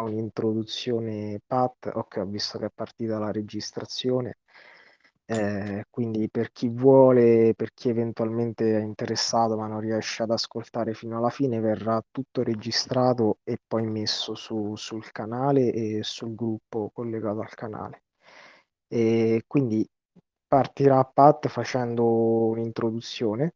un'introduzione Pat, okay, ho visto che è partita la registrazione. Ehm, quindi per chi vuole, per chi eventualmente è interessato ma non riesce ad ascoltare fino alla fine, verrà tutto registrato e poi messo su sul canale e sul gruppo collegato al canale. E quindi partirà Pat facendo un'introduzione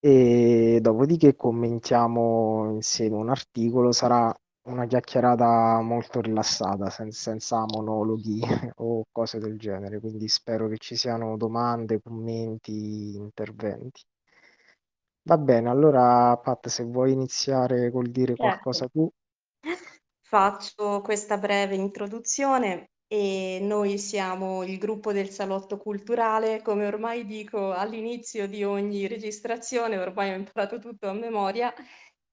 e dopodiché commentiamo insieme un articolo. Sarà una chiacchierata molto rilassata, sen senza monologhi o cose del genere, quindi spero che ci siano domande, commenti, interventi. Va bene, allora Pat, se vuoi iniziare col dire Certo. qualcosa tu. Faccio questa breve introduzione e noi siamo il gruppo del salotto culturale, come ormai dico all'inizio di ogni registrazione, ormai ho imparato tutto a memoria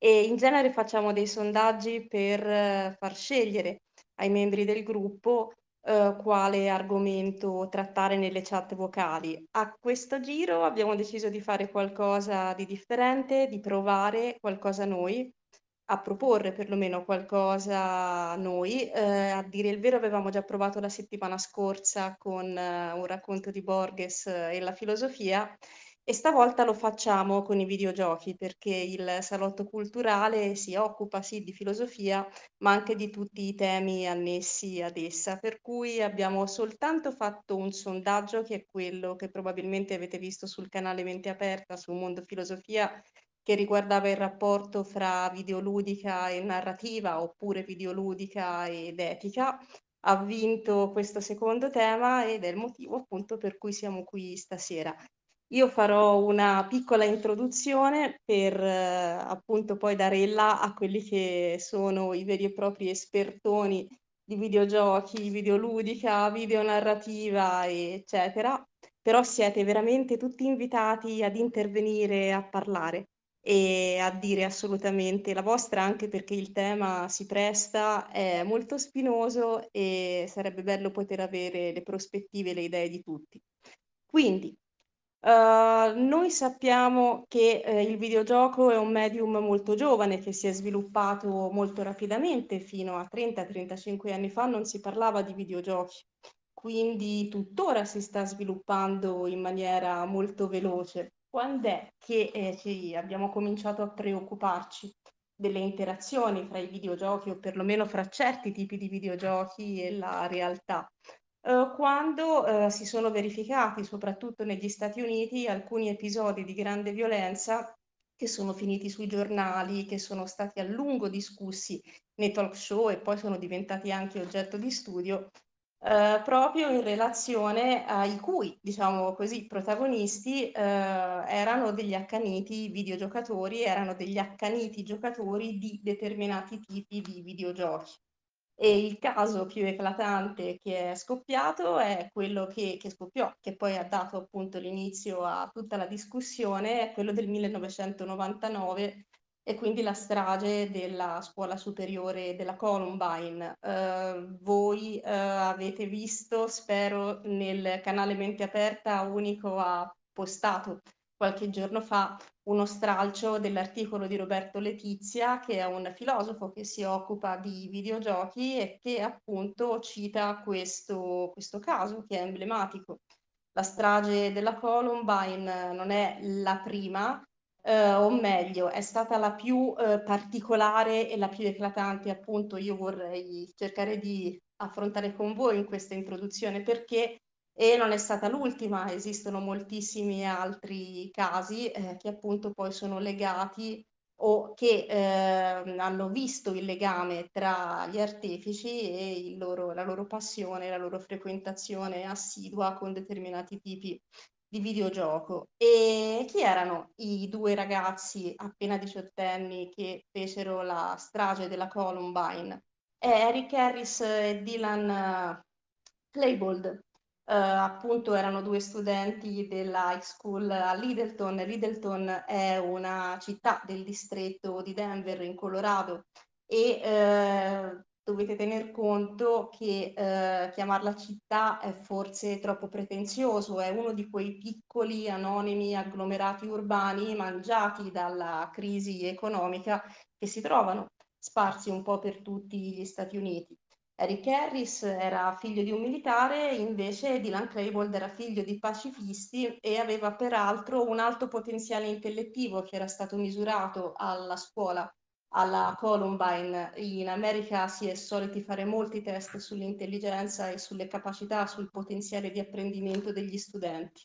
e in genere facciamo dei sondaggi per far scegliere ai membri del gruppo, uhm, quale argomento trattare nelle chat vocali. A questo giro abbiamo deciso di fare qualcosa di differente, di provare qualcosa noi, a proporre perlomeno qualcosa noi. Uhm, a dire il vero avevamo già provato la settimana scorsa con un racconto di Borges e la filosofia e stavolta lo facciamo con i videogiochi, perché il salotto culturale si occupa sì di filosofia, ma anche di tutti i temi annessi ad essa. Per cui abbiamo soltanto fatto un sondaggio, che è quello che probabilmente avete visto sul canale Mente Aperta su Mondo Filosofia, che riguardava il rapporto fra videoludica e narrativa, oppure videoludica ed etica. Ha vinto questo secondo tema ed è il motivo appunto per cui siamo qui stasera. Io farò una piccola introduzione per appunto poi dare il là a quelli che sono i veri e propri espertoni di videogiochi, videoludica, videonarrativa, eccetera. Però siete veramente tutti invitati ad intervenire, a parlare e a dire assolutamente la vostra, anche perché il tema si presta, è molto spinoso e sarebbe bello poter avere le prospettive e le idee di tutti. Quindi, uhm, noi sappiamo che, ehm, il videogioco è un medium molto giovane, che si è sviluppato molto rapidamente, fino a 30, 35 anni fa non si parlava di videogiochi, quindi tuttora si sta sviluppando in maniera molto veloce. Quand'è che, ehm, ci abbiamo cominciato a preoccuparci delle interazioni fra i videogiochi o perlomeno fra certi tipi di videogiochi e la realtà? Uhm, quando, uhm, si sono verificati, soprattutto negli Stati Uniti, alcuni episodi di grande violenza che sono finiti sui giornali, che sono stati a lungo discussi nei talk show e poi sono diventati anche oggetto di studio, uhm, proprio in relazione ai cui, diciamo così, protagonisti, uhm, erano degli accaniti videogiocatori, erano degli accaniti giocatori di determinati tipi di videogiochi. E il caso più eclatante che è scoppiato è quello che che scoppiò, che poi ha dato appunto l'inizio a tutta la discussione, è quello del 1999 e quindi la strage della scuola superiore della Columbine. Uhm, voi, uhm, avete visto, spero, nel canale Mente Aperta, Unico ha postato qualche giorno fa uno stralcio dell'articolo di Roberto Letizia, che è un filosofo che si occupa di videogiochi e che appunto cita questo questo caso che è emblematico. La strage della Columbine non è la prima, uhm, o meglio è stata la più, uhm, particolare e la più eclatante, appunto io vorrei cercare di affrontare con voi in questa introduzione perché e non è stata l'ultima, esistono moltissimi altri casi, ehm, che appunto poi sono legati o che, ehm, hanno visto il legame tra gli artefici e loro la loro passione, la loro frequentazione assidua con determinati tipi di videogioco. E chi erano i 2 ragazzi appena diciottenni che fecero la strage della Columbine? Eh, Eric Harris e Dylan Klebold. Uhm, appunto erano 2 studenti della high school a Littleton. Littleton è una città del distretto di Denver in Colorado e, uhm, dovete tener conto che, uhm, chiamarla città è forse troppo pretenzioso, è uno di quei piccoli, anonimi agglomerati urbani mangiati dalla crisi economica che si trovano sparsi un po' per tutti gli Stati Uniti. Eric Harris era figlio di un militare, invece Dylan Klebold era figlio di pacifisti e aveva peraltro un alto potenziale intellettivo che era stato misurato alla scuola, alla Columbine. In America si è soliti fare molti test sull'intelligenza e sulle capacità, sul potenziale di apprendimento degli studenti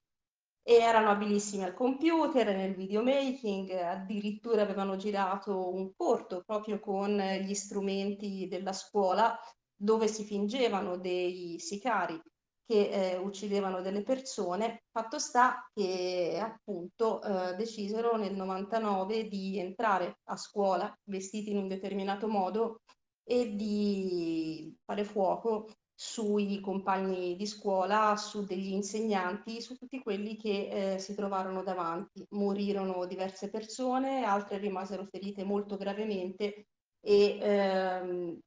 e erano abilissimi al computer, nel videomaking, addirittura avevano girato un corto proprio con gli strumenti della scuola dove si fingevano dei sicari che eh, uccidevano delle persone. Fatto sta che appunto eh, decisero nel 99 di entrare a scuola vestiti in un determinato modo e di fare fuoco sui compagni di scuola, su degli insegnanti, su tutti quelli che eh, si trovarono davanti. Morirono diverse persone, altre rimasero ferite molto gravemente e ehm,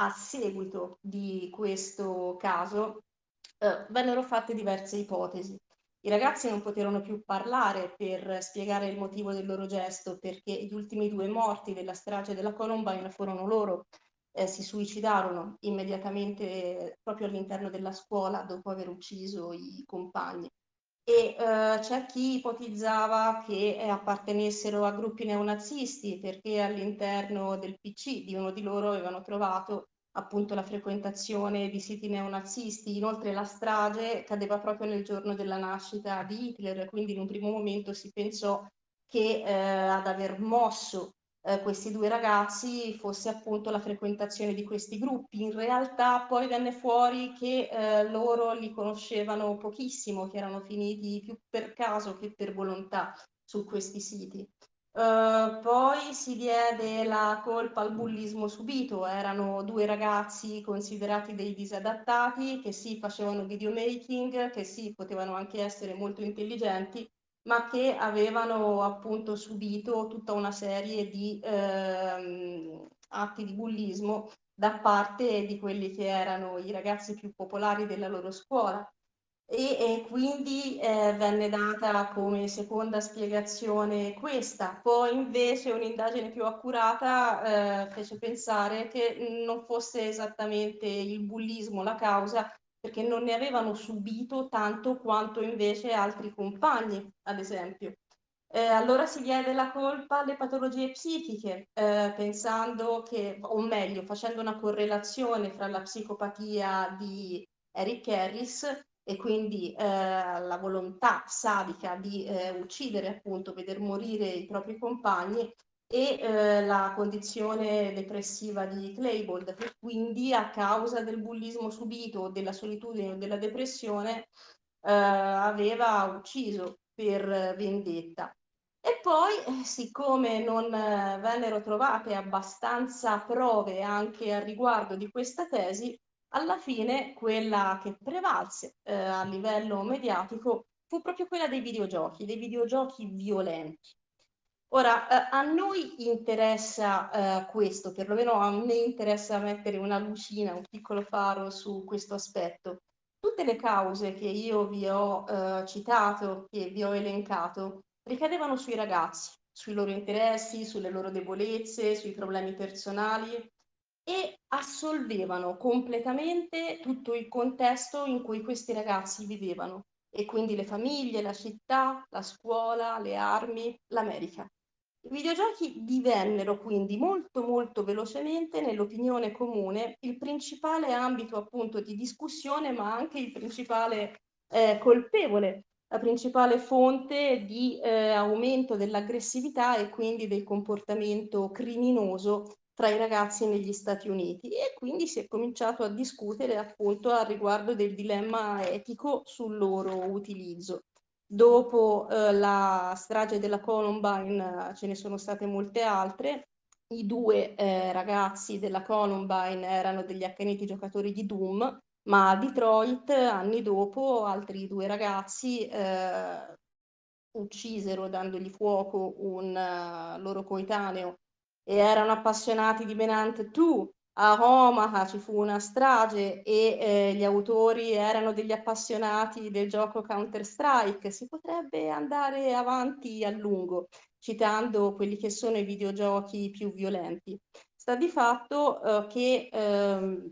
a seguito di questo caso eh, vennero fatte diverse ipotesi. I ragazzi non poterono più parlare per spiegare il motivo del loro gesto perché gli ultimi due morti della strage della Columbine furono loro eh, si suicidarono immediatamente proprio all'interno della scuola dopo aver ucciso i compagni. E eh, c'è chi ipotizzava che eh, appartenessero a gruppi neonazisti perché all'interno del PC di uno di loro avevano trovato appunto la frequentazione di siti neonazisti. Inoltre la strage cadeva proprio nel giorno della nascita di Hitler, quindi in un primo momento si pensò che eh, ad aver mosso eh, questi due ragazzi fosse appunto la frequentazione di questi gruppi. In realtà poi venne fuori che eh, loro li conoscevano pochissimo, che erano finiti più per caso che per volontà su questi siti. Uh, poi si diede la colpa al bullismo subito, erano due ragazzi considerati dei disadattati che sì facevano videomaking, che sì potevano anche essere molto intelligenti, ma che avevano appunto subito tutta una serie di ehm, atti di bullismo da parte di quelli che erano i ragazzi più popolari della loro scuola. E, e quindi eh, venne data come seconda spiegazione questa. Poi invece un'indagine più accurata eh, fece pensare che non fosse esattamente il bullismo la causa, perché non ne avevano subito tanto quanto invece altri compagni, ad esempio. Eh, allora si diede la colpa alle patologie psichiche, eh, pensando che, o meglio, facendo una correlazione fra la psicopatia di Eric Harris e quindi eh, la volontà sadica di eh, uccidere, appunto, veder morire i propri compagni e eh, la condizione depressiva di Claybold, quindi a causa del bullismo subito, della solitudine o della depressione eh, aveva ucciso per vendetta. E poi, siccome non eh, vennero trovate abbastanza prove anche a riguardo di questa tesi, alla fine quella che prevalse eh, a livello mediatico fu proprio quella dei videogiochi, dei videogiochi violenti. Ora, eh, a noi interessa eh, questo, perlomeno a me interessa mettere una lucina, un piccolo faro su questo aspetto. Tutte le cause che io vi ho eh, citato, che vi ho elencato, ricadevano sui ragazzi, sui loro interessi, sulle loro debolezze, sui problemi personali e assolvevano completamente tutto il contesto in cui questi ragazzi vivevano e quindi le famiglie, la città, la scuola, le armi, l'America. I videogiochi divennero quindi molto molto velocemente nell'opinione comune il principale ambito appunto di discussione, ma anche il principale eh, colpevole, la principale fonte di eh, aumento dell'aggressività e quindi del comportamento criminoso tra i ragazzi negli Stati Uniti e quindi si è cominciato a discutere appunto al riguardo del dilemma etico sul loro utilizzo. Dopo eh, la strage della Columbine eh, ce ne sono state molte altre. I due eh, ragazzi della Columbine erano degli accaniti giocatori di Doom, ma a Detroit, anni dopo, altri due ragazzi eh, uccisero dandogli fuoco un uh, loro coetaneo e erano appassionati di Menant 2 a Omaha ci fu una strage e eh, gli autori erano degli appassionati del gioco Counter-Strike, si potrebbe andare avanti a lungo citando quelli che sono i videogiochi più violenti. Sta di fatto, uhm, che, uhm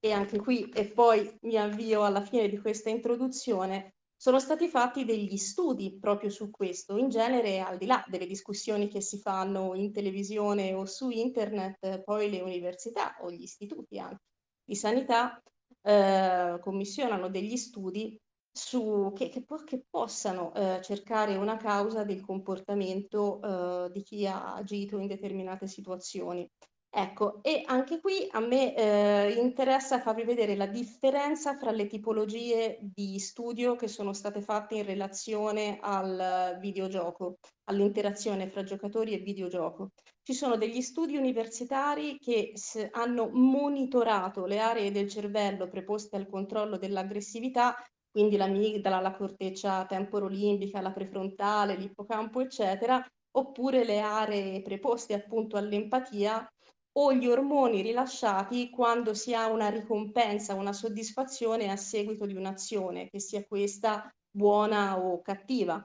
e anche qui e poi mi avvio alla fine di questa introduzione, sono stati fatti degli studi proprio su questo. In genere, al di là delle discussioni che si fanno in televisione o su internet, poi le università o gli istituti anche di sanità, ehm, commissionano degli studi su che che che possano, ehm, cercare una causa del comportamento, uhm, di chi ha agito in determinate situazioni. Ecco, e anche qui a me, ehm, interessa farvi vedere la differenza fra le tipologie di studio che sono state fatte in relazione al videogioco, all'interazione fra giocatori e videogioco. Ci sono degli studi universitari che hanno monitorato le aree del cervello preposte al controllo dell'aggressività, quindi l'amigdala, la corteccia temporo-limbica, la prefrontale, l'ippocampo, eccetera, oppure le aree preposte appunto all'empatia o gli ormoni rilasciati quando si ha una ricompensa, una soddisfazione a seguito di un'azione, che sia questa buona o cattiva.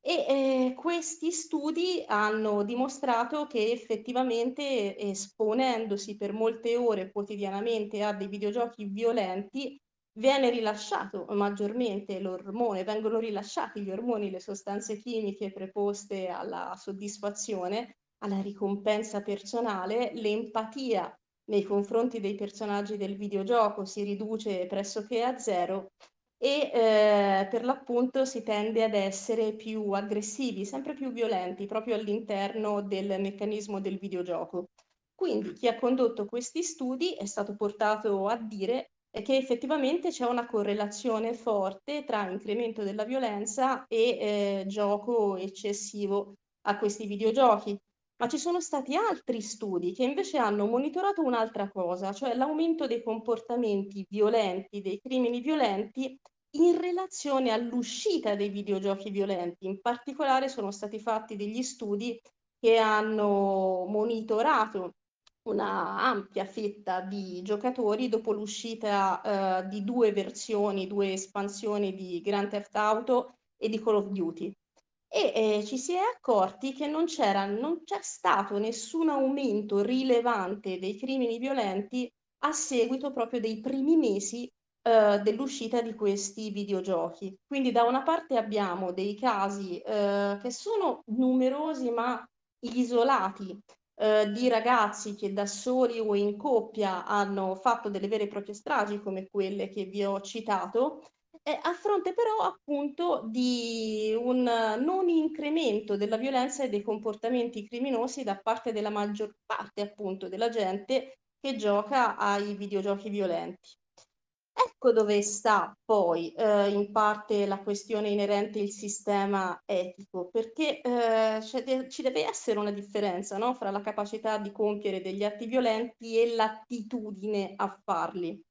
E, ehm, questi studi hanno dimostrato che effettivamente esponendosi per molte ore quotidianamente a dei videogiochi violenti, viene rilasciato maggiormente l'ormone vengono rilasciati gli ormoni, le sostanze chimiche preposte alla soddisfazione, alla ricompensa personale, l'empatia nei confronti dei personaggi del videogioco si riduce pressoché a 0 e, ehm, per l'appunto si tende ad essere più aggressivi, sempre più violenti, proprio all'interno del meccanismo del videogioco. Quindi chi ha condotto questi studi è stato portato a dire, che effettivamente c'è una correlazione forte tra incremento della violenza e, ehm, gioco eccessivo a questi videogiochi. Ma ci sono stati altri studi che invece hanno monitorato un'altra cosa, cioè l'aumento dei comportamenti violenti, dei crimini violenti, in relazione all'uscita dei videogiochi violenti. In particolare sono stati fatti degli studi che hanno monitorato una ampia fetta di giocatori dopo l'uscita, uhm, di 2 versioni, 2 espansioni di Grand Theft Auto e di Call of Duty. E, ehm, ci si è accorti che non c'era non c'è stato nessun aumento rilevante dei crimini violenti a seguito proprio dei primi mesi, uhm, dell'uscita di questi videogiochi. Quindi da una parte abbiamo dei casi, uhm, che sono numerosi ma isolati, uhm, di ragazzi che da soli o in coppia hanno fatto delle vere e proprie stragi come quelle che vi ho citato, e a fronte però appunto di un non incremento della violenza e dei comportamenti criminosi da parte della maggior parte appunto della gente che gioca ai videogiochi violenti. Ecco dove sta poi, uhm, in parte la questione inerente il sistema etico, perché, c'è de ci deve essere una differenza, no, fra la capacità di compiere degli atti violenti e l'attitudine a farli.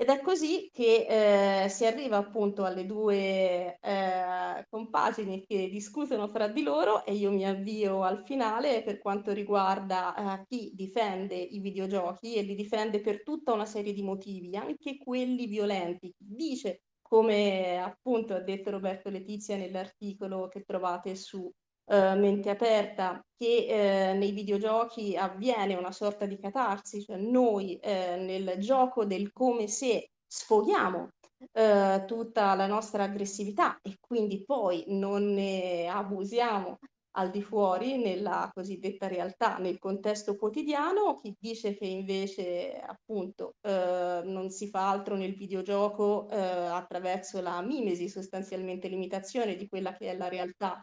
Ed è così che, ehm, si arriva appunto alle 2, ehm, compagini che discutono fra di loro e io mi avvio al finale per quanto riguarda, ehm, chi difende i videogiochi e li difende per tutta una serie di motivi, anche quelli violenti. Dice, come appunto ha detto Roberto Letizia nell'articolo che trovate su, uhm, Mente Aperta, che, ehm, nei videogiochi avviene una sorta di catarsi, cioè noi, ehm, nel gioco del come se sfoghiamo, uhm, tutta la nostra aggressività e quindi poi non ne abusiamo al di fuori nella cosiddetta realtà, nel contesto quotidiano. Chi dice che invece appunto, uhm, non si fa altro nel videogioco, uhm, attraverso la mimesi, sostanzialmente l'imitazione di quella che è la realtà,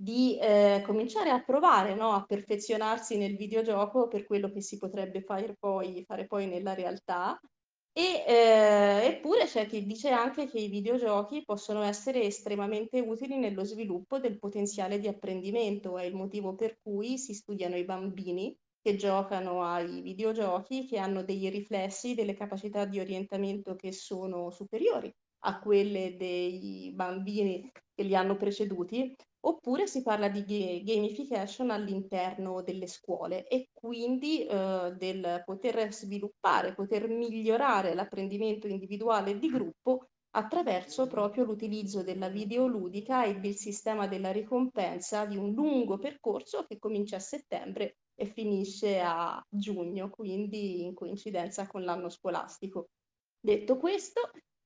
di, ehm, cominciare a provare, no, a perfezionarsi nel videogioco per quello che si potrebbe fare poi fare poi nella realtà. E, ehm, eppure c'è chi dice anche che i videogiochi possono essere estremamente utili nello sviluppo del potenziale di apprendimento. È il motivo per cui si studiano i bambini che giocano ai videogiochi, che hanno dei riflessi, delle capacità di orientamento che sono superiori a quelle dei bambini che li hanno preceduti, oppure si parla di ga gamification all'interno delle scuole e quindi, uhm, del poter sviluppare, poter migliorare l'apprendimento individuale e di gruppo attraverso proprio l'utilizzo della videoludica e del sistema della ricompensa di un lungo percorso che comincia a settembre e finisce a giugno, quindi in coincidenza con l'anno scolastico. Detto questo,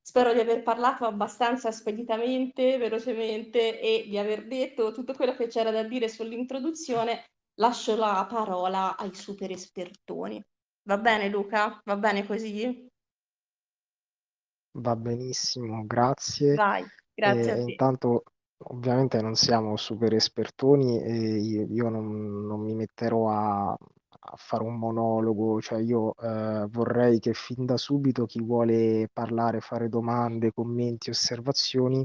spero di aver parlato abbastanza speditamente, velocemente e di aver detto tutto quello che c'era da dire sull'introduzione. Lascio la parola ai super espertoni. Va bene Luca? Va bene così? Va benissimo, grazie. Vai, grazie a E te. intanto ovviamente non siamo super espertoni e io, io non, non mi metterò a, a fare un monologo, cioè io eh, vorrei che fin da subito chi vuole parlare, fare domande, commenti, osservazioni,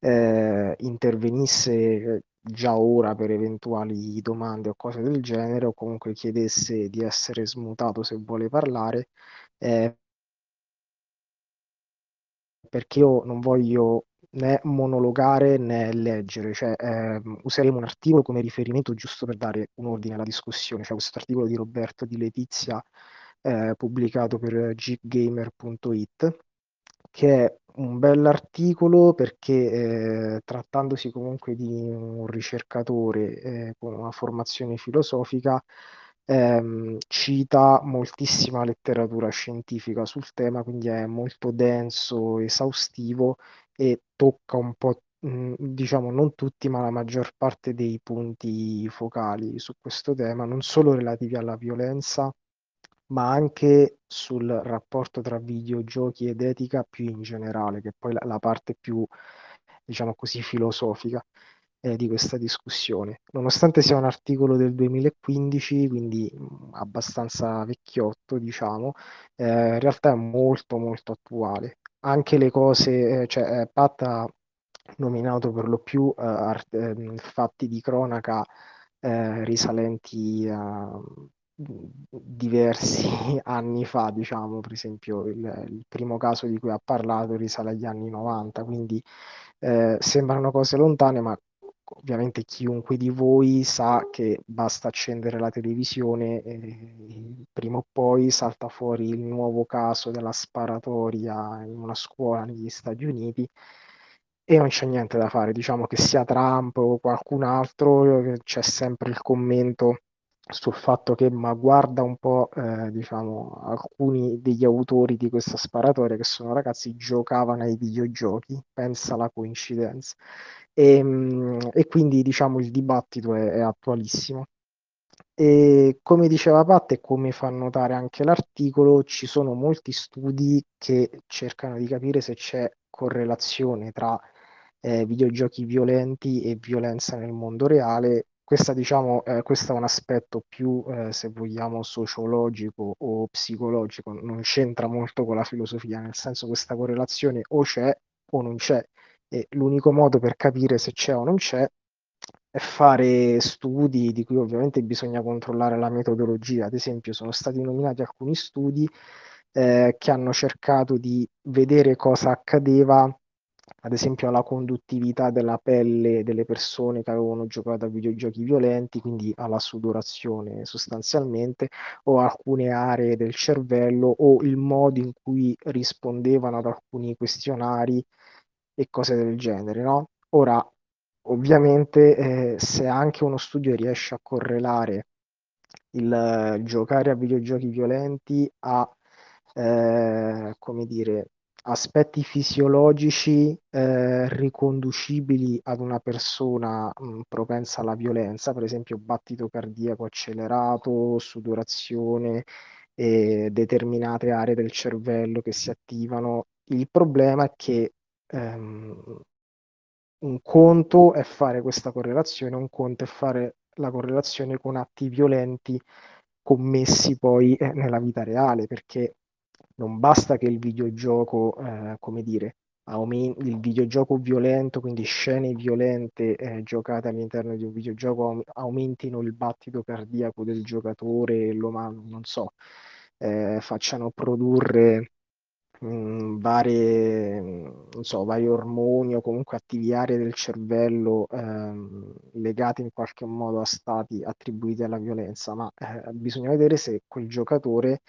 eh, intervenisse già ora per eventuali domande o cose del genere o comunque chiedesse di essere smutato se vuole parlare. eh, perché io non voglio né monologare né leggere, cioè ehm, useremo un articolo come riferimento giusto per dare un ordine alla discussione, cioè questo articolo di Roberto Di Letizia eh, pubblicato per geekgamer.it, che è un bell'articolo perché eh, trattandosi comunque di un ricercatore eh, con una formazione filosofica, ehm, cita moltissima letteratura scientifica sul tema, quindi è molto denso, esaustivo e tocca un po', mh, diciamo, non tutti, ma la maggior parte dei punti focali su questo tema, non solo relativi alla violenza, ma anche sul rapporto tra videogiochi ed etica più in generale, che è poi la, la parte più, diciamo così, filosofica eh, di questa discussione. Nonostante sia un articolo del 2015, quindi mh, abbastanza vecchiotto, diciamo, eh, in realtà è molto molto attuale. Anche le cose, eh, cioè eh, Pat ha nominato per lo più eh, art- ehm, fatti di cronaca risalenti a diversi anni fa, diciamo, per esempio il, il primo caso di cui ha parlato risale agli anni 90, quindi eh, sembrano cose lontane, ma ovviamente chiunque di voi sa che basta accendere la televisione e prima o poi salta fuori il nuovo caso della sparatoria in una scuola negli Stati Uniti e non c'è niente da fare, diciamo che sia Trump o qualcun altro, eh, c'è sempre il commento sul fatto che, ma guarda un po', eh, diciamo, alcuni degli autori di questa sparatoria che sono ragazzi giocavano ai videogiochi, pensa alla coincidenza. E, mh, e quindi, diciamo, il dibattito è, è attualissimo. E come diceva Pat e come fa notare anche l'articolo, ci sono molti studi che cercano di capire se c'è correlazione tra eh, videogiochi violenti e violenza nel mondo reale. Questa, diciamo, eh, questo è un aspetto più, eh, se vogliamo, sociologico o psicologico, non c'entra molto con la filosofia, nel senso questa correlazione o c'è o non c'è. E l'unico modo per capire se c'è o non c'è è fare studi di cui ovviamente bisogna controllare la metodologia. Ad esempio, sono stati nominati alcuni studi eh, che hanno cercato di vedere cosa accadeva, ad esempio, alla conduttività della pelle delle persone che avevano giocato a videogiochi violenti, quindi alla sudorazione sostanzialmente, o alcune aree del cervello, o il modo in cui rispondevano ad alcuni questionari e cose del genere, no? Ora, ovviamente, eh, se anche uno studio riesce a correlare il eh, giocare a videogiochi violenti a, eh, come dire, aspetti fisiologici eh, riconducibili ad una persona mh, propensa alla violenza, per esempio battito cardiaco accelerato, sudorazione e determinate aree del cervello che si attivano. Il problema è che ehm, un conto è fare questa correlazione, un conto è fare la correlazione con atti violenti commessi poi eh, nella vita reale, perché non basta che il videogioco, eh, come dire, aumen- il videogioco violento, quindi scene violente eh, giocate all'interno di un videogioco aum- aumentino il battito cardiaco del giocatore, lo man- non so, eh, facciano produrre varie, non so, vari ormoni o comunque attivi aree del cervello ehm, legate in qualche modo a stati attribuiti alla violenza, ma eh, bisogna vedere se quel giocatore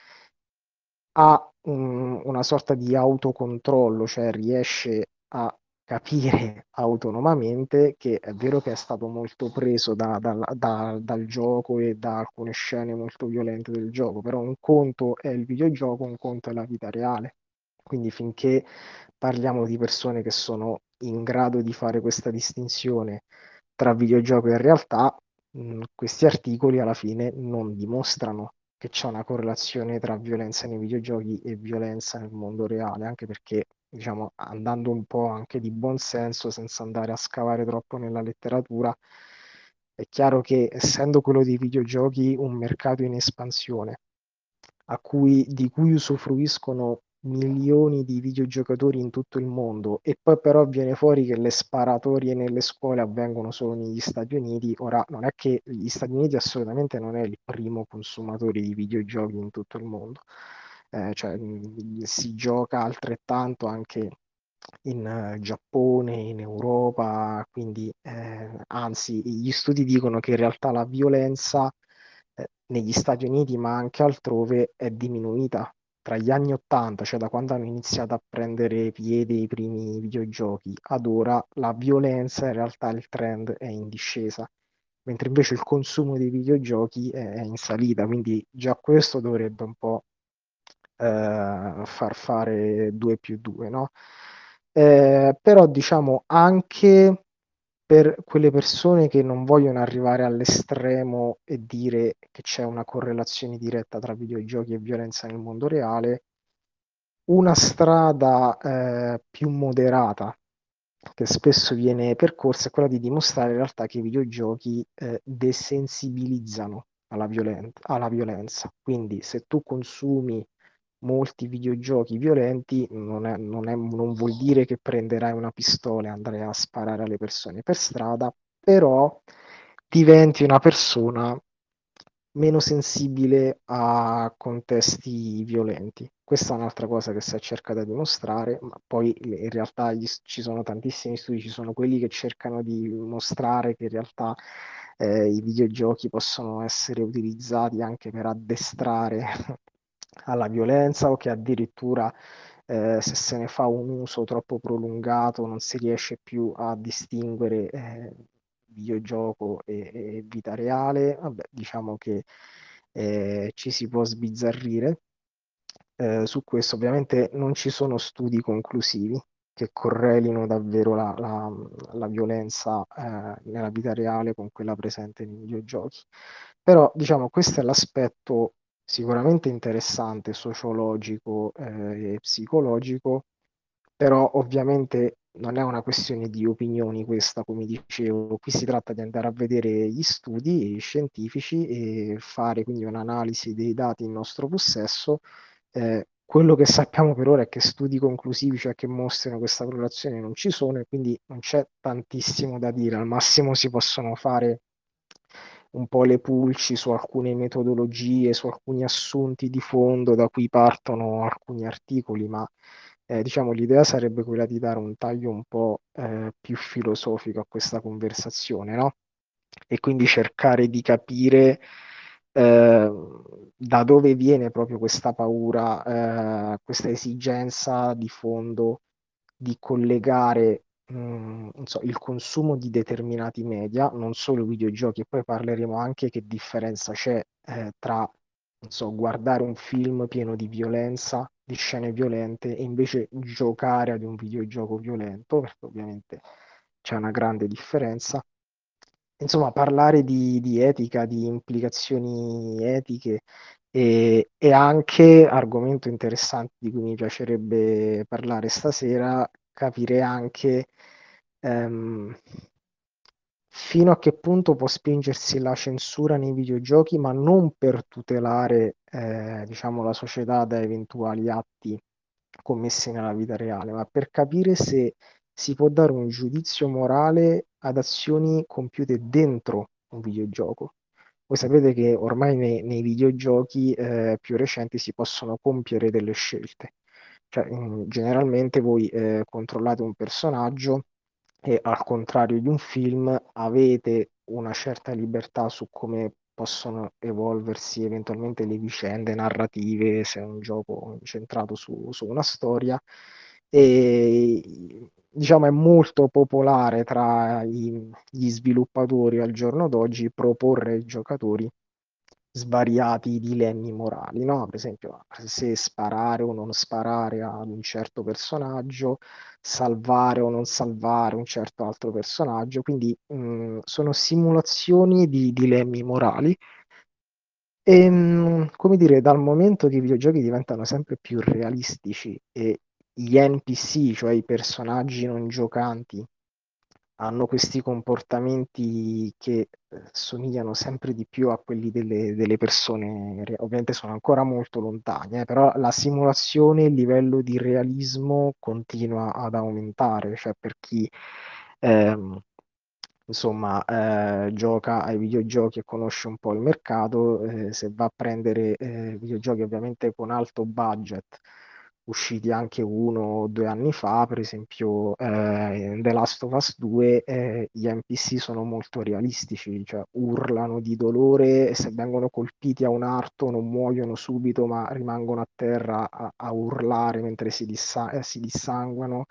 ha un- una sorta di autocontrollo, cioè riesce a capire autonomamente che è vero che è stato molto preso da, da, da, dal gioco e da alcune scene molto violente del gioco, però un conto è il videogioco, un conto è la vita reale. Quindi finché parliamo di persone che sono in grado di fare questa distinzione tra videogioco e realtà, mh, questi articoli alla fine non dimostrano che c'è una correlazione tra violenza nei videogiochi e violenza nel mondo reale, anche perché diciamo, andando un po' anche di buon senso, senza andare a scavare troppo nella letteratura, è chiaro che essendo quello dei videogiochi un mercato in espansione, cui, di cui usufruiscono milioni di videogiocatori in tutto il mondo e poi però viene fuori che le sparatorie nelle scuole avvengono solo negli Stati Uniti. Ora, non è che gli Stati Uniti assolutamente non è il primo consumatore di videogiochi in tutto il mondo, eh, cioè, si gioca altrettanto anche in uh, Giappone, in Europa, quindi eh, anzi gli studi dicono che in realtà la violenza eh, negli Stati Uniti ma anche altrove è diminuita tra gli anni 80, cioè da quando hanno iniziato a prendere piede i primi videogiochi, ad ora la violenza in realtà il trend è in discesa, mentre invece il consumo dei videogiochi è in salita, quindi già questo dovrebbe un po' eh, far fare 2 più 2, no? Eh, però diciamo anche per quelle persone che non vogliono arrivare all'estremo e dire che c'è una correlazione diretta tra videogiochi e violenza nel mondo reale, una strada eh, più moderata che spesso viene percorsa è quella di dimostrare in realtà che i videogiochi eh, desensibilizzano alla, violen- alla violenza. Quindi se tu consumi molti videogiochi violenti non, è, non, è, non vuol dire che prenderai una pistola e andrai a sparare alle persone per strada, però diventi una persona meno sensibile a contesti violenti. Questa è un'altra cosa che si è cercata di dimostrare, ma poi in realtà gli, ci sono tantissimi studi, ci sono quelli che cercano di mostrare che in realtà eh, i videogiochi possono essere utilizzati anche per addestrare alla violenza o che addirittura eh, se se ne fa un uso troppo prolungato non si riesce più a distinguere eh, videogioco e, e, vita reale. Vabbè, diciamo che eh, ci si può sbizzarrire. Eh, su questo ovviamente non ci sono studi conclusivi che correlino davvero la, la, la violenza eh, nella vita reale con quella presente nei videogiochi. Però diciamo questo è l'aspetto sicuramente interessante, sociologico eh, e psicologico, però ovviamente non è una questione di opinioni questa, come dicevo, qui si tratta di andare a vedere gli studi scientifici e fare quindi un'analisi dei dati in nostro possesso. Eh, quello che sappiamo per ora è che studi conclusivi, cioè che mostrino questa correlazione, non ci sono e quindi non c'è tantissimo da dire. Al massimo si possono fare un po' le pulci su alcune metodologie, su alcuni assunti di fondo da cui partono alcuni articoli, ma eh, diciamo l'idea sarebbe quella di dare un taglio un po' eh, più filosofico a questa conversazione, no? E quindi cercare di capire eh, da dove viene proprio questa paura, eh, questa esigenza di fondo di collegare mm, so, il consumo di determinati media, non solo videogiochi, e poi parleremo anche che differenza c'è eh, tra so, guardare un film pieno di violenza, di scene violente, e invece giocare ad un videogioco violento, perché ovviamente c'è una grande differenza. Insomma, parlare di, di etica, di implicazioni etiche e, e, anche, argomento interessante di cui mi piacerebbe parlare stasera, capire anche ehm, fino a che punto può spingersi la censura nei videogiochi, ma non per tutelare, eh, diciamo, la società da eventuali atti commessi nella vita reale, ma per capire se si può dare un giudizio morale ad azioni compiute dentro un videogioco. Voi sapete che ormai nei, nei videogiochi eh, più recenti si possono compiere delle scelte. Cioè, generalmente voi eh, controllate un personaggio e al contrario di un film avete una certa libertà su come possono evolversi eventualmente le vicende narrative se è un gioco incentrato su, su una storia. E diciamo è molto popolare tra i- gli sviluppatori al giorno d'oggi proporre ai giocatori svariati dilemmi morali, no? Per esempio, se sparare o non sparare ad un certo personaggio, salvare o non salvare un certo altro personaggio, quindi mh, sono simulazioni di dilemmi morali e, mh, come dire, dal momento che i videogiochi diventano sempre più realistici e gli NPC, cioè i personaggi non giocanti, hanno questi comportamenti che eh, somigliano sempre di più a quelli delle, delle persone, ovviamente sono ancora molto lontani, eh, però la simulazione, il livello di realismo continua ad aumentare, cioè per chi ehm, insomma eh, gioca ai videogiochi e conosce un po' il mercato, eh, se va a prendere eh, videogiochi ovviamente con alto budget usciti anche uno o due anni fa, per esempio eh, The Last of Us 2 eh, gli NPC sono molto realistici, cioè urlano di dolore e se vengono colpiti a un arto non muoiono subito ma rimangono a terra a, a urlare mentre si, dissa- eh, si dissanguano.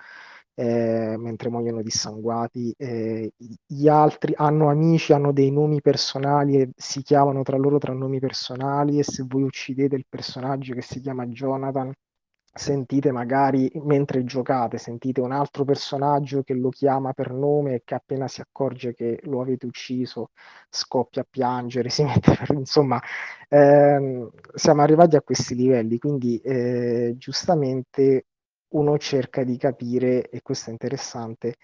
eh, mentre muoiono dissanguati, eh, gli altri hanno amici, hanno dei nomi personali e si chiamano tra loro tra nomi personali e se voi uccidete il personaggio che si chiama Jonathan, sentite magari mentre giocate, sentite un altro personaggio che lo chiama per nome e che appena si accorge che lo avete ucciso scoppia a piangere, si mette per... insomma, ehm, siamo arrivati a questi livelli, quindi eh, giustamente uno cerca di capire, e questo è interessante,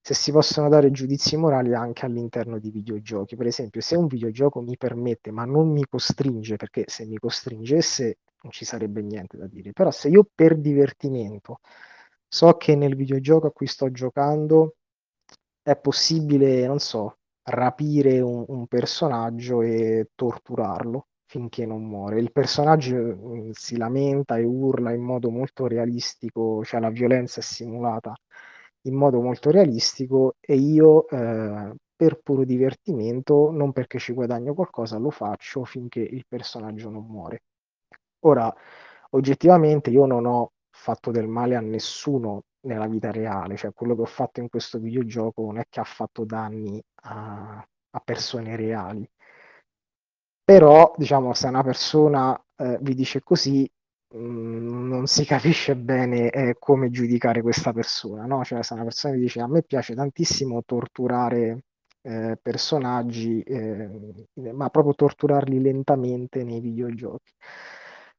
se si possono dare giudizi morali anche all'interno di videogiochi. Per esempio, se un videogioco mi permette, ma non mi costringe, perché se mi costringesse non ci sarebbe niente da dire. Però se io per divertimento so che nel videogioco a cui sto giocando è possibile, non so, rapire un, un personaggio e torturarlo finché non muore. Il personaggio mm, si lamenta e urla in modo molto realistico, cioè la violenza è simulata in modo molto realistico e io eh, per puro divertimento, non perché ci guadagno qualcosa, lo faccio finché il personaggio non muore. Ora, oggettivamente io non ho fatto del male a nessuno nella vita reale, cioè quello che ho fatto in questo videogioco non è che ha fatto danni a, a persone reali. Però, diciamo, se una persona eh, vi dice così, mh, non si capisce bene eh, come giudicare questa persona, no? Cioè, se una persona vi dice a me piace tantissimo torturare eh, personaggi, eh, ma proprio torturarli lentamente nei videogiochi.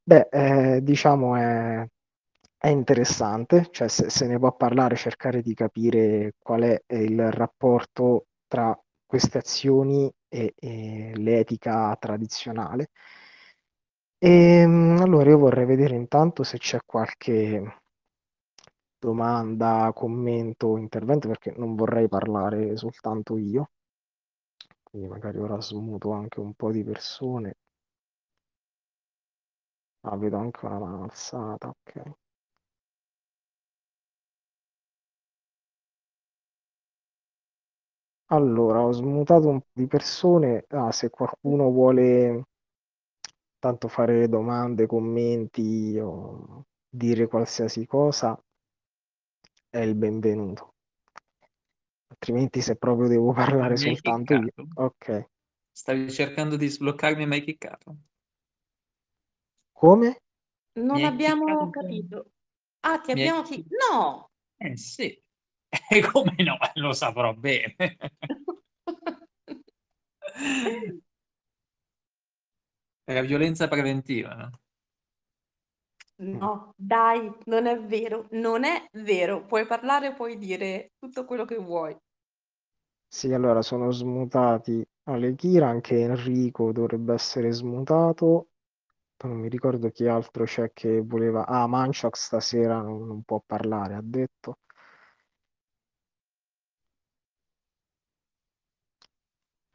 Beh, eh, diciamo è, è interessante, cioè se, se ne può parlare, cercare di capire qual è il rapporto tra queste azioni e, e l'etica tradizionale. E, allora io vorrei vedere intanto se c'è qualche domanda, commento, intervento, perché non vorrei parlare soltanto io. Quindi magari ora smuto anche un po' di persone. Ah, vedo anche una mano alzata, ok. Allora, ho smutato un po' di persone. Ah, se qualcuno vuole tanto fare domande, commenti o dire qualsiasi cosa, è il benvenuto. Altrimenti, se proprio devo parlare Mi hai soltanto io, chiccato? ok. Stavi cercando di sbloccarmi e mi hai chiccato? Come? Mi Non hai chiccato abbiamo un capito. Ah, ti Mi hai... abbiamo chi... No! Eh sì. E come no? Lo saprò bene. Era violenza preventiva, no? No, dai, non è vero, non è vero. Puoi parlare, puoi dire tutto quello che vuoi. Sì, allora sono smutati Alekira, anche Enrico dovrebbe essere smutato. Non mi ricordo chi altro c'è che voleva. Ah, Manchak stasera non, non può parlare, ha detto.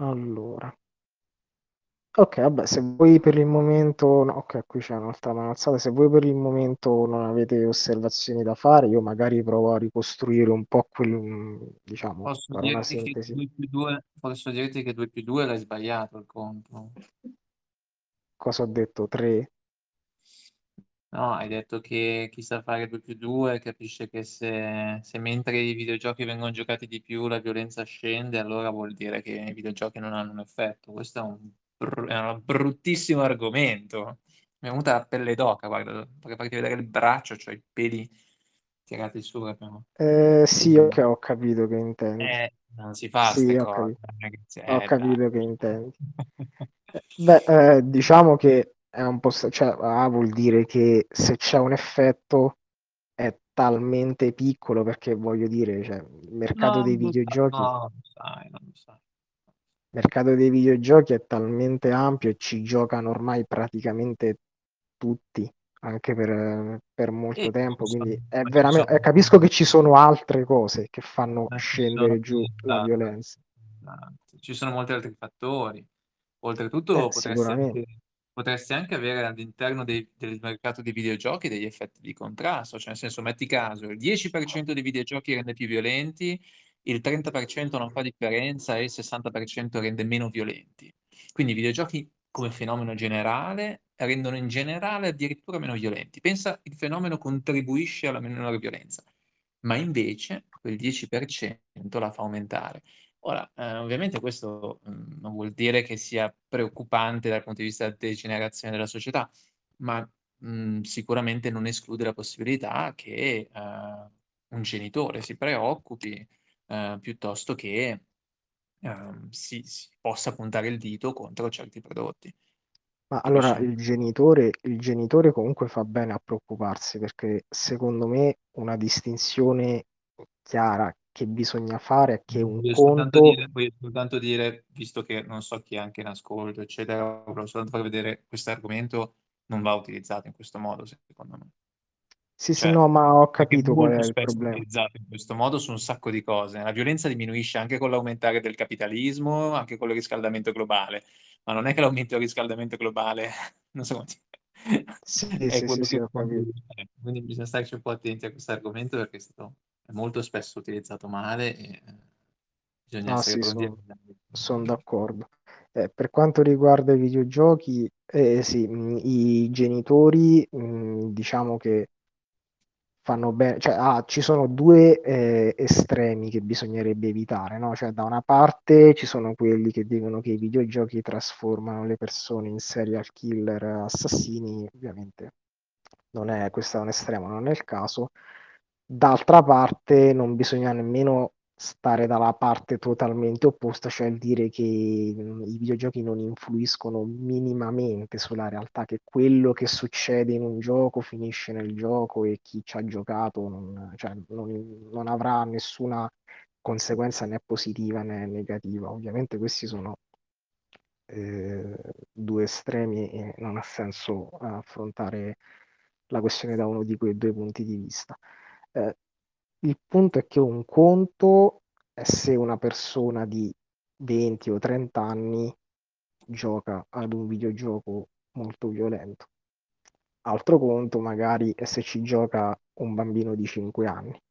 Allora. Ok, vabbè, se voi per il momento, no, ok, qui c'è un'altra mano alzata, se voi per il momento non avete osservazioni da fare, io magari provo a ricostruire un po' quel, diciamo, Posso fare una dirti che sintesi. 2 più 2, posso dirti che 2 più 2 l'hai sbagliato il conto. Cosa ho detto? 3? No, hai detto che chi sa fare 2+2 capisce che se se mentre i videogiochi vengono giocati di più la violenza scende, allora vuol dire che i videogiochi non hanno un effetto. Questo è un br è un bruttissimo argomento. Mi è venuta la pelle d'oca, guarda, vorrei farti vedere il braccio, c'ho i peli tirati su proprio. Eh, sì, ok, ho capito che intendi. Eh, non si fa Sì, ho cose, capito. Ho eh capito che intendi. Eh, beh, eh, diciamo che è un po' st- cioè, ah, vuol dire che se c'è un effetto è talmente piccolo perché voglio dire, cioè, il mercato No, dei non lo sa videogiochi, no, non lo sai, non lo sai. il mercato dei videogiochi è talmente ampio e ci giocano ormai praticamente tutti, anche per, per molto E tempo, sono quindi è ma ci veramente, eh, sono capisco che ci sono altre cose che fanno ma ci sono scendere giù la esatto, violenza. esatto. Ci sono molti altri fattori. Eh, Oltretutto potresti sicuramente. anche potresti anche avere all'interno dei del mercato dei videogiochi degli effetti di contrasto, cioè nel senso, metti caso, il 10% dei videogiochi rende più violenti, il 30% non fa differenza e il 60% rende meno violenti. Quindi i videogiochi come fenomeno generale rendono in generale addirittura meno violenti. Pensa il fenomeno contribuisce alla minore violenza, ma invece quel 10% la fa aumentare. Ora, ehm, ovviamente questo, mhmm, non vuol dire che sia preoccupante dal punto di vista degenerazione della società, ma, mhmm, sicuramente non esclude la possibilità che, ehm, un genitore si preoccupi, ehm, piuttosto che, ehm, si si possa puntare il dito contro certi prodotti. Ma allora Capisci? il genitore, il genitore comunque fa bene a preoccuparsi perché secondo me una distinzione chiara che bisogna fare che un Voglio soltanto conto, dire voglio soltanto dire, visto che non so chi è anche in ascolto, eccetera, volevo soltanto far vedere questo argomento non va utilizzato in questo modo, secondo me. sì sì Cioè, no, ma ho capito qual è il problema. utilizzato in questo modo su un sacco di cose. La violenza diminuisce anche con l'aumentare del capitalismo, anche con il riscaldamento globale, ma non è che l'aumento del riscaldamento globale, non so come dire, Sì sì sì sì, quindi bisogna starci un po' attenti a questo argomento perché è stato è molto spesso utilizzato male e, ehm, bisogna No, essere sì, pronti a sono d'accordo. Eh, per quanto riguarda i videogiochi, eh, sì, mh, i genitori, mh, diciamo che fanno bene, cioè ah, ci sono due eh, estremi che bisognerebbe evitare, no? Cioè, da una parte ci sono quelli che dicono che i videogiochi trasformano le persone in serial killer assassini, ovviamente non è, questo è un estremo, non è il caso. D'altra parte non bisogna nemmeno stare dalla parte totalmente opposta, cioè dire che mh, i videogiochi non influiscono minimamente sulla realtà, che quello che succede in un gioco finisce nel gioco e chi ci ha giocato non, cioè, non- non avrà nessuna conseguenza né positiva né negativa. Ovviamente questi sono eh, due estremi e non ha senso affrontare la questione da uno di quei due punti di vista. Eh, il punto è che un conto è se una persona di 20 o 30 anni gioca ad un videogioco molto violento. Altro conto magari è se ci gioca un bambino di 5 anni.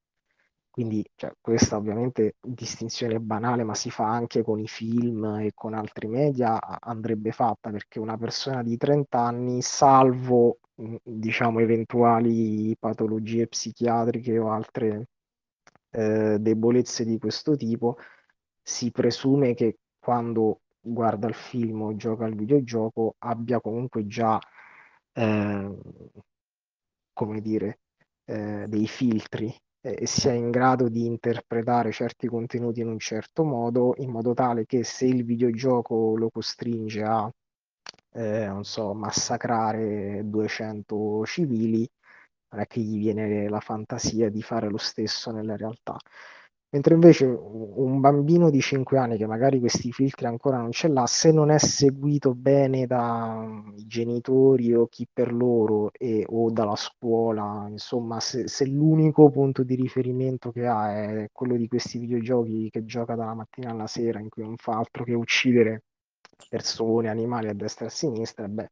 Quindi cioè, questa ovviamente distinzione banale, ma si fa anche con i film e con altri media, andrebbe fatta perché una persona di 30 anni, salvo diciamo eventuali patologie psichiatriche o altre eh, debolezze di questo tipo, si presume che quando guarda il film o gioca al videogioco abbia comunque già, eh, come dire, eh, dei filtri e sia in grado di interpretare certi contenuti in un certo modo, in modo tale che se il videogioco lo costringe a, eh, non so, massacrare 200 civili, non è che gli viene la fantasia di fare lo stesso nella realtà. Mentre invece un bambino di 5 anni che magari questi filtri ancora non ce l'ha, se non è seguito bene dai genitori o chi per loro e, o dalla scuola, insomma, se, se l'unico punto di riferimento che ha è quello di questi videogiochi che gioca dalla mattina alla sera, in cui non fa altro che uccidere persone, animali a destra e a sinistra, beh,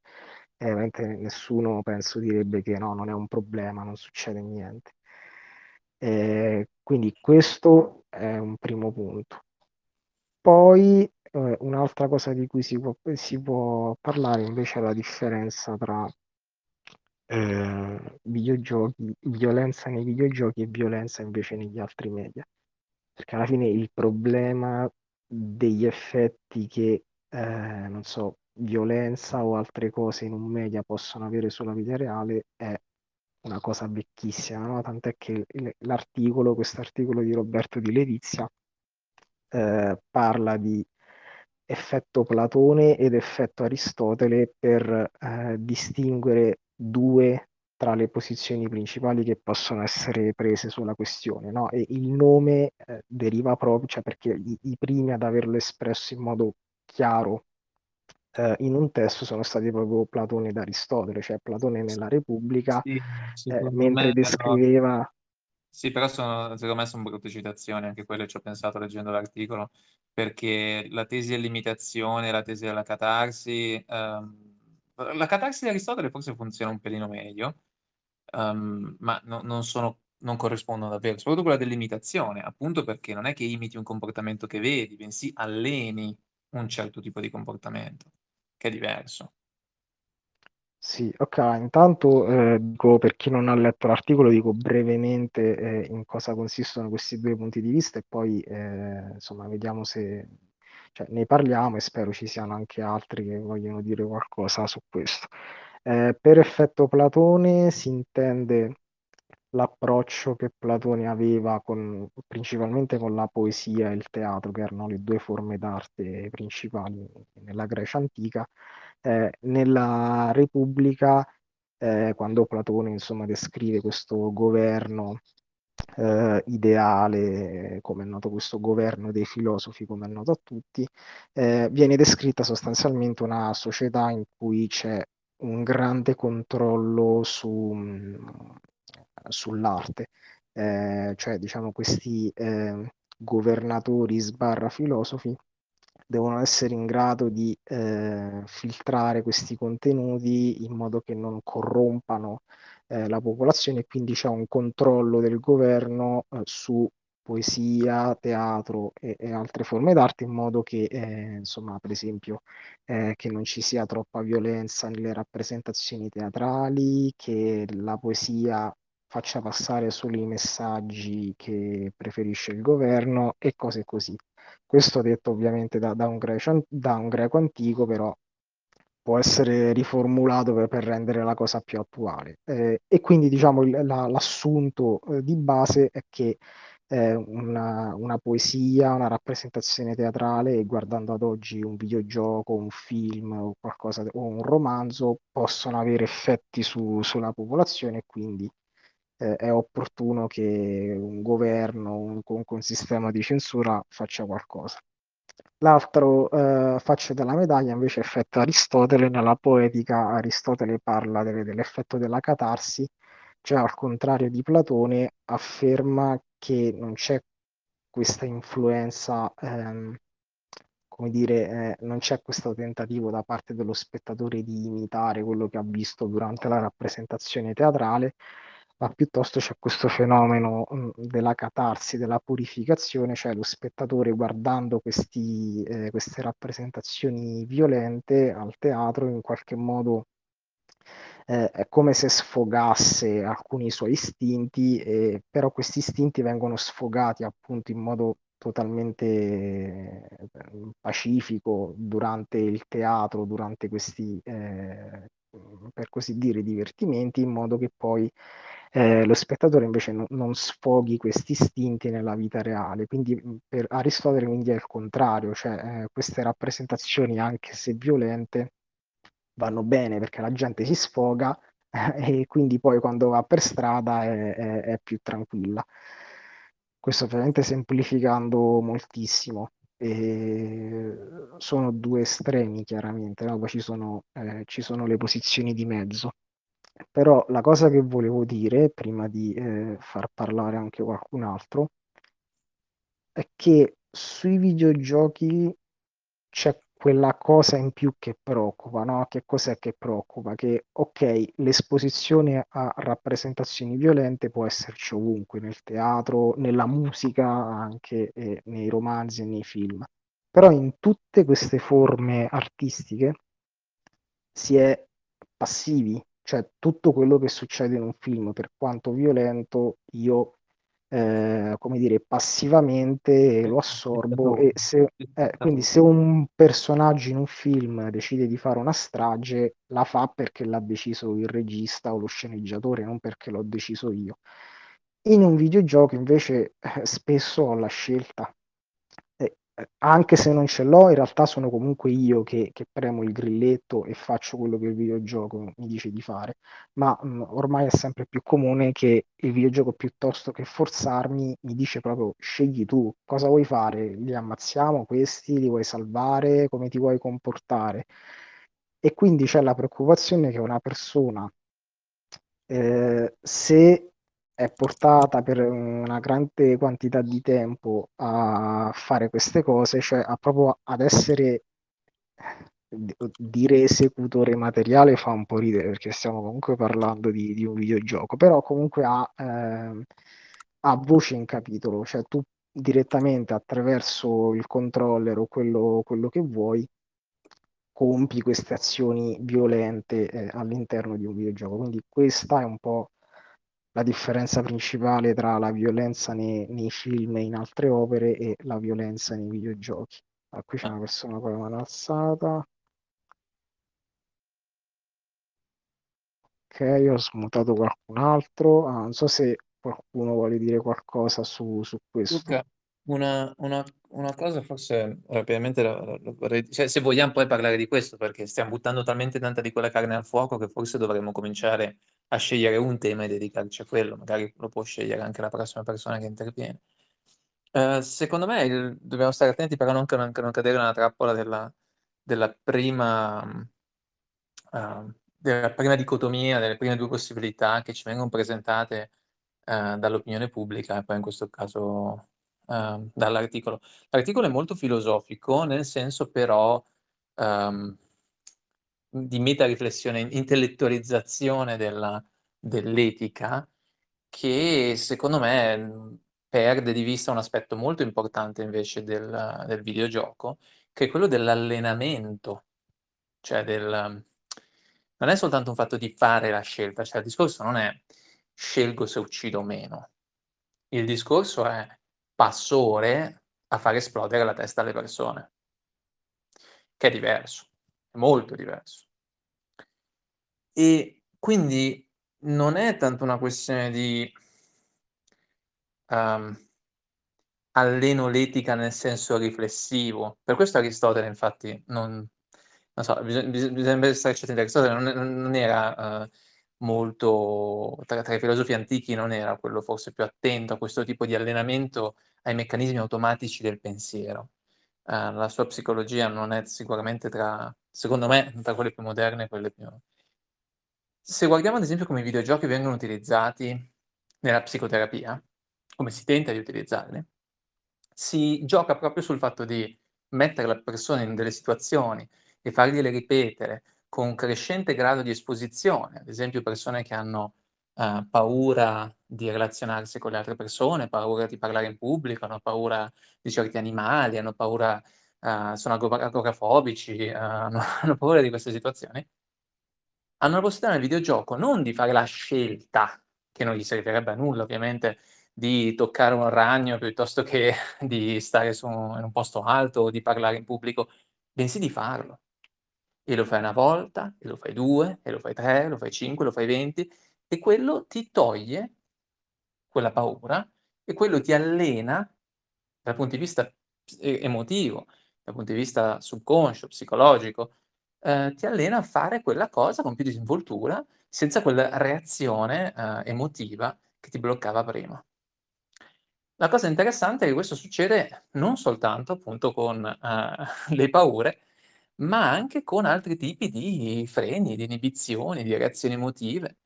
eh, nessuno penso direbbe che no, non è un problema, non succede niente. Eh, quindi questo è un primo punto. Poi eh, un'altra cosa di cui si può, si può parlare invece è la differenza tra eh, videogiochi, violenza nei videogiochi e violenza invece negli altri media. Perché alla fine il problema degli effetti che, eh, non so, violenza o altre cose in un media possono avere sulla vita reale è una cosa vecchissima, no? Tant'è che l'articolo, questo articolo di Roberto Di Letizia, eh, parla di effetto Platone ed effetto Aristotele per eh, distinguere due tra le posizioni principali che possono essere prese sulla questione. No? E il nome eh, deriva proprio, cioè perché i, i, primi ad averlo espresso in modo chiaro eh, in un testo sono stati proprio Platone ed Aristotele, cioè Platone nella Repubblica, sì, eh, mentre descriveva... Però... Sì, però sono, secondo me sono brutte citazioni, anche quelle ci ho pensato leggendo l'articolo, perché la tesi dell'imitazione, la tesi della catarsi, ehm, la catarsi di Aristotele forse funziona un pelino meglio, um, ma no, non, sono, non corrispondono davvero, soprattutto quella dell'imitazione, appunto perché non è che imiti un comportamento che vedi, bensì alleni un certo tipo di comportamento, che è diverso. Sì, ok, intanto eh, dico per chi non ha letto l'articolo, dico brevemente eh, in cosa consistono questi due punti di vista e poi eh, insomma vediamo se cioè, ne parliamo e spero ci siano anche altri che vogliono dire qualcosa su questo. Eh, per effetto Platone si intende l'approccio che Platone aveva con, principalmente con la poesia e il teatro, che erano le due forme d'arte principali nella Grecia antica. Eh, nella Repubblica, eh, quando Platone insomma, descrive questo governo eh, ideale, come è noto questo governo dei filosofi, come è noto a tutti, eh, viene descritta sostanzialmente una società in cui c'è un grande controllo su, sull'arte, eh, cioè diciamo questi eh, governatori sbarra filosofi devono essere in grado di eh, filtrare questi contenuti in modo che non corrompano eh, la popolazione e quindi c'è un controllo del governo eh, su poesia, teatro e, e, altre forme d'arte in modo che, eh, insomma, per esempio, eh, che non ci sia troppa violenza nelle rappresentazioni teatrali, che la poesia faccia passare solo i messaggi che preferisce il governo e cose così. Questo detto ovviamente da, da, un, greco, da un, greco, antico, però può essere riformulato per, per rendere la cosa più attuale. Eh, e quindi diciamo la, l'assunto eh, di base è che eh, una, una, poesia, una rappresentazione teatrale guardando ad oggi un videogioco, un film o qualcosa o un romanzo possono avere effetti su, sulla popolazione e quindi eh, è opportuno che un governo, un, un sistema di censura faccia qualcosa. L'altro eh, faccia della medaglia invece è effetto Aristotele. Nella poetica Aristotele parla delle, dell'effetto della catarsi, cioè al contrario di Platone afferma che non c'è questa influenza, ehm, come dire, eh, non c'è questo tentativo da parte dello spettatore di imitare quello che ha visto durante la rappresentazione teatrale, ma piuttosto c'è questo fenomeno mh, della catarsi, della purificazione, cioè lo spettatore guardando questi, eh, queste rappresentazioni violente al teatro in qualche modo eh, è come se sfogasse alcuni suoi istinti, eh, però questi istinti vengono sfogati appunto in modo totalmente eh, pacifico durante il teatro, durante questi, eh, per così dire, divertimenti, in modo che poi eh, lo spettatore invece no, non sfoghi questi istinti nella vita reale. Quindi per Aristotele quindi è il contrario, cioè eh, queste rappresentazioni, anche se violente, vanno bene perché la gente si sfoga eh, e quindi poi quando va per strada è, è, è più tranquilla. Questo ovviamente semplificando moltissimo. E sono due estremi chiaramente, no? poi ci sono, eh, ci sono le posizioni di mezzo. Però la cosa che volevo dire, prima di eh, far parlare anche qualcun altro, è che sui videogiochi c'è quella cosa in più che preoccupa, no? Che cos'è che preoccupa? Che, ok, l'esposizione a rappresentazioni violente può esserci ovunque, nel teatro, nella musica, anche eh, nei romanzi e nei film. Però in tutte queste forme artistiche si è passivi, cioè tutto quello che succede in un film, per quanto violento, io, eh, come dire, passivamente lo assorbo e se, eh, quindi se un personaggio in un film decide di fare una strage, la fa perché l'ha deciso il regista o lo sceneggiatore, non perché l'ho deciso io. In un videogioco invece eh, spesso ho la scelta, anche se non ce l'ho, in realtà sono comunque io che, che premo il grilletto e faccio quello che il videogioco mi dice di fare, ma mh, ormai è sempre più comune che il videogioco piuttosto che forzarmi mi dice proprio scegli tu cosa vuoi fare, li ammazziamo questi, li vuoi salvare, come ti vuoi comportare. E quindi c'è la preoccupazione che una persona, eh, se è portata per una grande quantità di tempo a fare queste cose, cioè a proprio ad essere dire esecutore materiale fa un po' ridere perché stiamo comunque parlando di, di un videogioco, però comunque ha, eh, ha voce in capitolo, cioè tu direttamente attraverso il controller o quello, quello che vuoi compi queste azioni violente eh, all'interno di un videogioco. Quindi questa è un po' la differenza principale tra la violenza nei, nei film e in altre opere e la violenza nei videogiochi. Ah, qui c'è una persona con la mano alzata. Ok, ho smutato qualcun altro. Ah, non so se qualcuno vuole dire qualcosa su, su questo. Luca, una, una, una cosa forse rapidamente la- la vorrei- cioè, se vogliamo poi parlare di questo, perché stiamo buttando talmente tanta di quella carne al fuoco che forse dovremmo cominciare a scegliere un tema e dedicarci a quello, magari lo può scegliere anche la prossima persona che interviene. Eh, secondo me il- dobbiamo stare attenti però non, non, non cadere nella trappola della, della prima, uh, della prima dicotomia, delle prime due possibilità che ci vengono presentate uh, dall'opinione pubblica e poi in questo caso uh, dall'articolo. L'articolo è molto filosofico, nel senso però um, di meta-riflessione, intellettualizzazione della, dell'etica, che secondo me perde di vista un aspetto molto importante invece del, del videogioco, che è quello dell'allenamento, cioè del... Non è soltanto un fatto di fare la scelta, cioè il discorso non è scelgo se uccido o meno. Il discorso è passo ore a far esplodere la testa alle persone, che è diverso, è molto diverso. E quindi non è tanto una questione di um, alleno l'etica nel senso riflessivo. Per questo Aristotele, infatti, non, non so, bisogna, bisogna stare attenti. Aristotele non, non era uh, molto, tra, tra, i filosofi antichi, non era quello forse più attento a questo tipo di allenamento ai meccanismi automatici del pensiero. Uh, la sua psicologia non è sicuramente tra, secondo me, tra quelle più moderne e quelle più... Se guardiamo ad esempio come i videogiochi vengono utilizzati nella psicoterapia, come si tenta di utilizzarli, si gioca proprio sul fatto di mettere la persona in delle situazioni e fargliele ripetere con crescente grado di esposizione, ad esempio persone che hanno uh, paura di relazionarsi con le altre persone, paura di parlare in pubblico, hanno paura di certi animali, hanno paura, uh, sono agorafobici, uh, hanno, hanno paura di queste situazioni, hanno la possibilità nel videogioco non di fare la scelta, che non gli servirebbe a nulla ovviamente, di toccare un ragno piuttosto che di stare su, in un posto alto o di parlare in pubblico, bensì di farlo. E lo fai una volta, e lo fai due, e lo fai tre, lo fai cinque, lo fai venti, e quello ti toglie quella paura e quello ti allena dal punto di vista emotivo, dal punto di vista subconscio, psicologico, eh, ti allena a fare quella cosa con più disinvoltura, senza quella reazione eh, emotiva che ti bloccava prima. La cosa interessante è che questo succede non soltanto appunto con eh, le paure, ma anche con altri tipi di freni, di inibizioni, di reazioni emotive,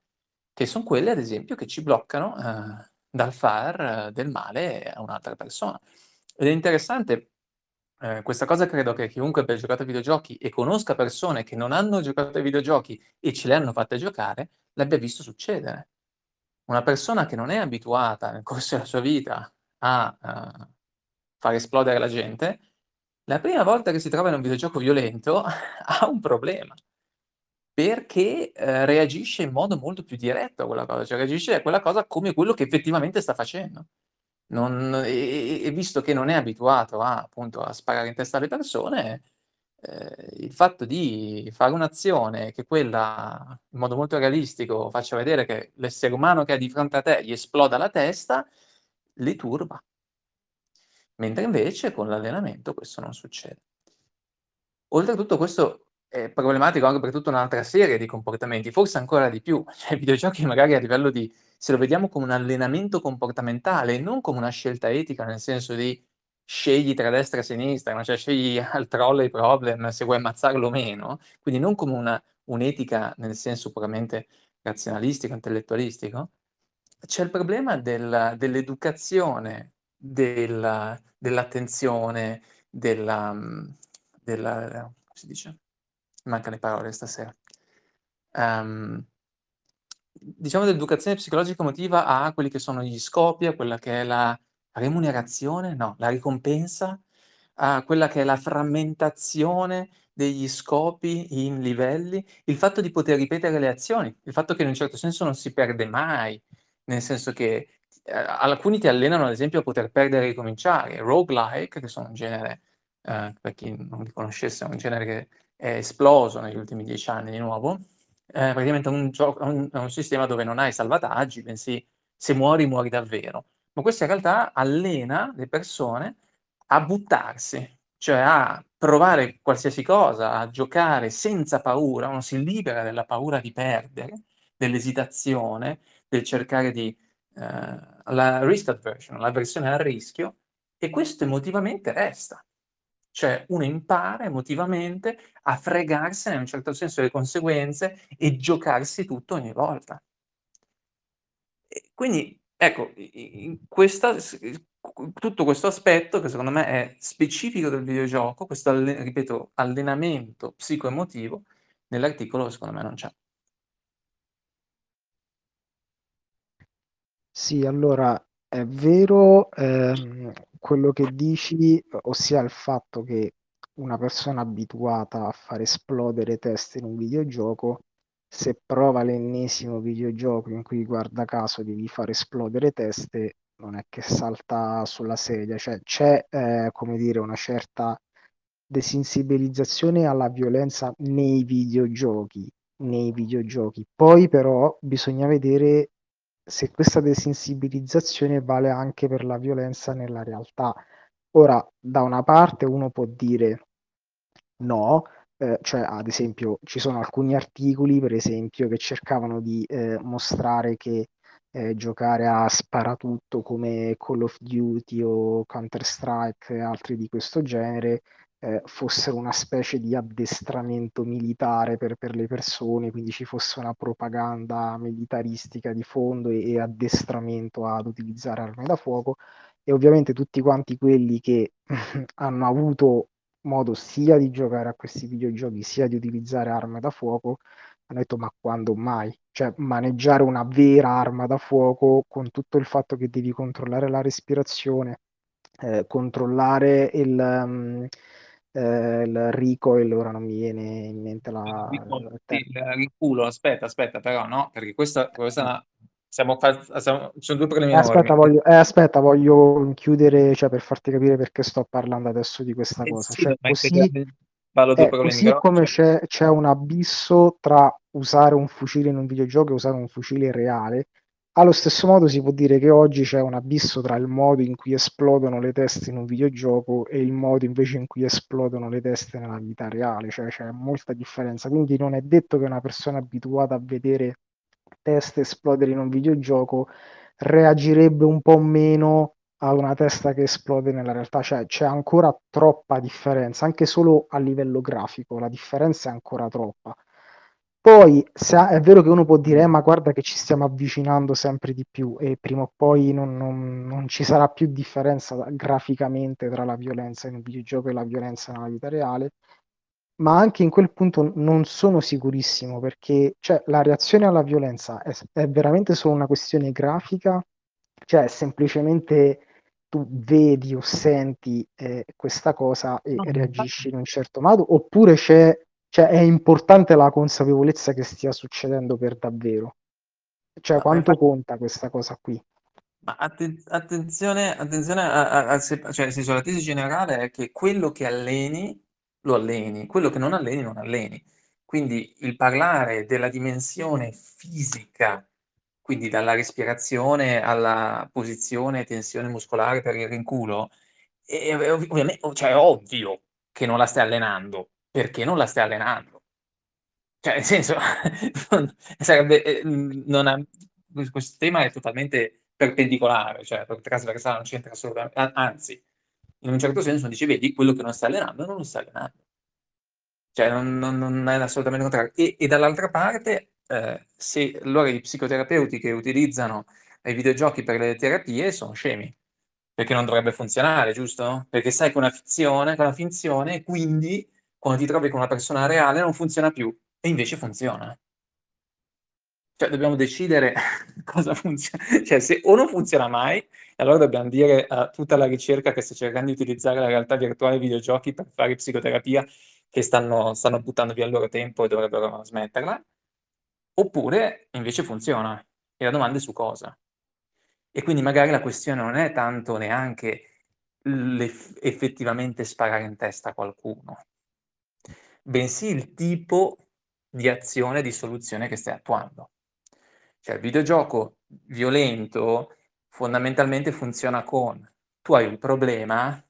che sono quelle, ad esempio, che ci bloccano eh, dal far del male a un'altra persona. Ed è interessante, eh, questa cosa credo che chiunque abbia giocato ai videogiochi e conosca persone che non hanno giocato ai videogiochi e ce le hanno fatte giocare, l'abbia visto succedere. Una persona che non è abituata nel corso della sua vita a uh, far esplodere la gente, la prima volta che si trova in un videogioco violento ha un problema. perché eh, reagisce in modo molto più diretto a quella cosa, cioè reagisce a quella cosa come quello che effettivamente sta facendo. Non, e, e, visto che non è abituato a, appunto, a sparare in testa alle persone, eh, il fatto di fare un'azione che quella in modo molto realistico faccia vedere che l'essere umano che è di fronte a te gli esploda la testa, li turba. Mentre invece con l'allenamento questo non succede. Oltretutto questo è problematico anche per tutta un'altra serie di comportamenti, forse ancora di più. Cioè, i videogiochi magari a livello di se lo vediamo come un allenamento comportamentale non come una scelta etica, nel senso di scegli tra destra e sinistra, no? cioè scegli al troll i problem se vuoi ammazzarlo o meno, quindi non come una, un'etica nel senso puramente razionalistico, intellettualistico, c'è il problema del, dell'educazione, del, dell'attenzione, della, della, come si dice? Mancano le parole stasera. Um, diciamo dell'educazione psicologica emotiva a quelli che sono gli scopi, a quella che è la remunerazione, no, la ricompensa, a quella che è la frammentazione degli scopi in livelli, il fatto di poter ripetere le azioni, il fatto che in un certo senso non si perde mai, nel senso che alcuni ti allenano ad esempio a poter perdere e ricominciare, roguelike, che sono un genere, eh, per chi non li conoscesse, è un genere che è esploso negli ultimi dieci anni di nuovo, eh, praticamente è un, gioco, un, un sistema dove non hai salvataggi, bensì se muori muori davvero. Ma questo in realtà allena le persone a buttarsi, cioè a provare qualsiasi cosa, a giocare senza paura, uno si libera della paura di perdere, dell'esitazione, del cercare di eh, la risk aversion, l'avversione al rischio, e questo emotivamente resta. Cioè uno impara emotivamente a fregarsene in un certo senso le conseguenze e giocarsi tutto ogni volta. E quindi ecco, questa, tutto questo aspetto che secondo me è specifico del videogioco, questo, ripeto, allenamento psicoemotivo, nell'articolo secondo me non c'è. Sì, allora è vero ehm, quello che dici, ossia il fatto che una persona abituata a far esplodere teste in un videogioco, se prova l'ennesimo videogioco in cui guarda caso devi far esplodere teste, non è che salta sulla sedia, cioè c'è eh, come dire una certa desensibilizzazione alla violenza nei videogiochi, nei videogiochi. Poi però bisogna vedere se questa desensibilizzazione vale anche per la violenza nella realtà. Ora, da una parte uno può dire no, eh, cioè ad esempio ci sono alcuni articoli, per esempio, che cercavano di eh, mostrare che eh, giocare a sparatutto come Call of Duty o Counter-Strike e altri di questo genere eh, fossero una specie di addestramento militare per, per, le persone, quindi ci fosse una propaganda militaristica di fondo e, e addestramento ad utilizzare armi da fuoco. E ovviamente tutti quanti quelli che hanno avuto modo sia di giocare a questi videogiochi sia di utilizzare armi da fuoco hanno detto ma quando mai? Cioè maneggiare una vera arma da fuoco con tutto il fatto che devi controllare la respirazione, eh, controllare il, um, eh, il recoil, ora non mi viene in mente la... Il, il riculo, aspetta, aspetta, però no, perché questa, questa è una... Siamo, siamo, sono due problemi eh, aspetta, voglio, eh, aspetta, voglio chiudere, cioè, per farti capire perché sto parlando adesso di questa eh, cosa. Sì, cioè, così, eh, così come c'è, c'è, un abisso tra usare un fucile in un videogioco e usare un fucile reale, allo stesso modo si può dire che oggi c'è un abisso tra il modo in cui esplodono le teste in un videogioco e il modo invece in cui esplodono le teste nella vita reale, cioè c'è molta differenza. Quindi non è detto che una persona abituata a vedere teste esplodere in un videogioco reagirebbe un po' meno ad una testa che esplode nella realtà, cioè c'è ancora troppa differenza, anche solo a livello grafico, la differenza è ancora troppa. Poi ha, è vero che uno può dire, eh, ma guarda che ci stiamo avvicinando sempre di più e prima o poi non, non, non ci sarà più differenza graficamente tra la violenza in un videogioco e la violenza nella vita reale, ma anche in quel punto non sono sicurissimo perché cioè, la reazione alla violenza è, è veramente solo una questione grafica, cioè semplicemente tu vedi o senti eh, questa cosa e, no, reagisci in un certo modo, oppure c'è cioè è importante la consapevolezza che stia succedendo per davvero. Cioè, Ma quanto infatti- conta questa cosa qui? Ma atten- attenzione, attenzione a, a- a se- cioè nel senso la tesi generale è che quello che alleni, lo alleni, quello che non alleni, non alleni. Quindi il parlare della dimensione fisica, quindi dalla respirazione alla posizione e tensione muscolare per il rinculo, è, è ov- cioè è ovvio che non la stai allenando, perché non la stai allenando. Cioè, nel senso, non, sarebbe, eh, non ha, questo tema è totalmente perpendicolare, cioè trasversale, non c'entra assolutamente, anzi, in un certo senso dice, vedi, quello che non stai allenando non lo stai allenando. Cioè, non, non, non è assolutamente contrario. E, e dall'altra parte, eh, se allora i psicoterapeuti che utilizzano i videogiochi per le terapie sono scemi, perché non dovrebbe funzionare, giusto? Perché sai che una fizione, che una finzione, quindi quando ti trovi con una persona reale non funziona più, e invece funziona. Cioè, dobbiamo decidere cosa funziona. Cioè, se o non funziona mai, allora dobbiamo dire a tutta la ricerca che sta cercando di utilizzare la realtà virtuale e i videogiochi per fare psicoterapia che stanno, stanno buttando via il loro tempo e dovrebbero smetterla, oppure invece funziona. E la domanda è su cosa. E quindi magari la questione non è tanto neanche effettivamente sparare in testa a qualcuno, bensì il tipo di azione, di soluzione che stai attuando. Cioè il videogioco violento fondamentalmente funziona con tu hai un problema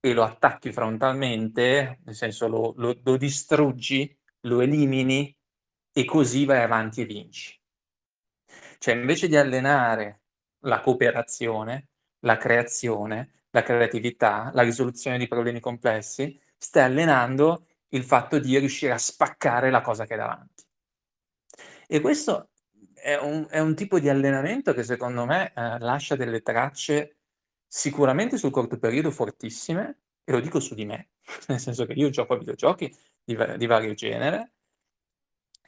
e lo attacchi frontalmente, nel senso lo, lo, lo distruggi, lo elimini e così vai avanti e vinci. Cioè invece di allenare la cooperazione, la creazione, la creatività, la risoluzione di problemi complessi, stai allenando il fatto di riuscire a spaccare la cosa che è davanti. E questo è un, è un tipo di allenamento che secondo me eh, lascia delle tracce sicuramente sul corto periodo fortissime, e lo dico su di me, nel senso che io gioco a videogiochi di, di vario genere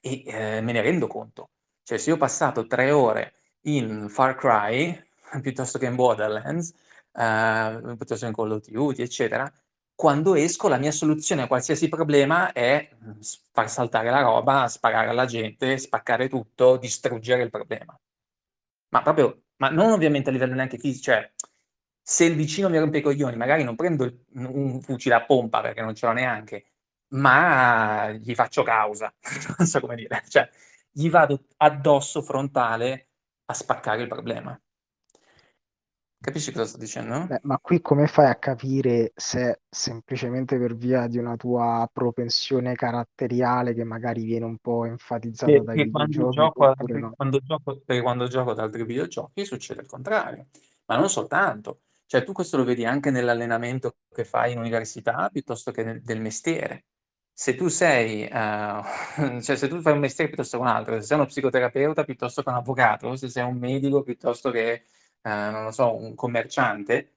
e eh, me ne rendo conto. Cioè se io ho passato tre ore in Far Cry, piuttosto che in Borderlands, eh, piuttosto che in Call of Duty, eccetera, quando esco la mia soluzione a qualsiasi problema è mm, far saltare la roba, sparare alla gente, spaccare tutto, distruggere il problema. Ma proprio, ma non ovviamente a livello neanche fisico, cioè se il vicino mi rompe i coglioni, magari non prendo un fucile a pompa perché non ce l'ho neanche, ma gli faccio causa, non so come dire, cioè gli vado addosso frontale a spaccare il problema. Capisci cosa sto dicendo? Beh, ma qui come fai a capire se semplicemente per via di una tua propensione caratteriale che magari viene un po' enfatizzata Perché dai quando videogiochi gioco, oppure altri, no? quando gioco, perché quando gioco ad altri videogiochi succede il contrario, ma non soltanto. Cioè tu questo lo vedi anche nell'allenamento che fai in università piuttosto che nel, del mestiere. Se tu sei, uh, cioè se tu fai un mestiere piuttosto che un altro, se sei uno psicoterapeuta piuttosto che un avvocato, se sei un medico piuttosto che, uh, non lo so, un commerciante,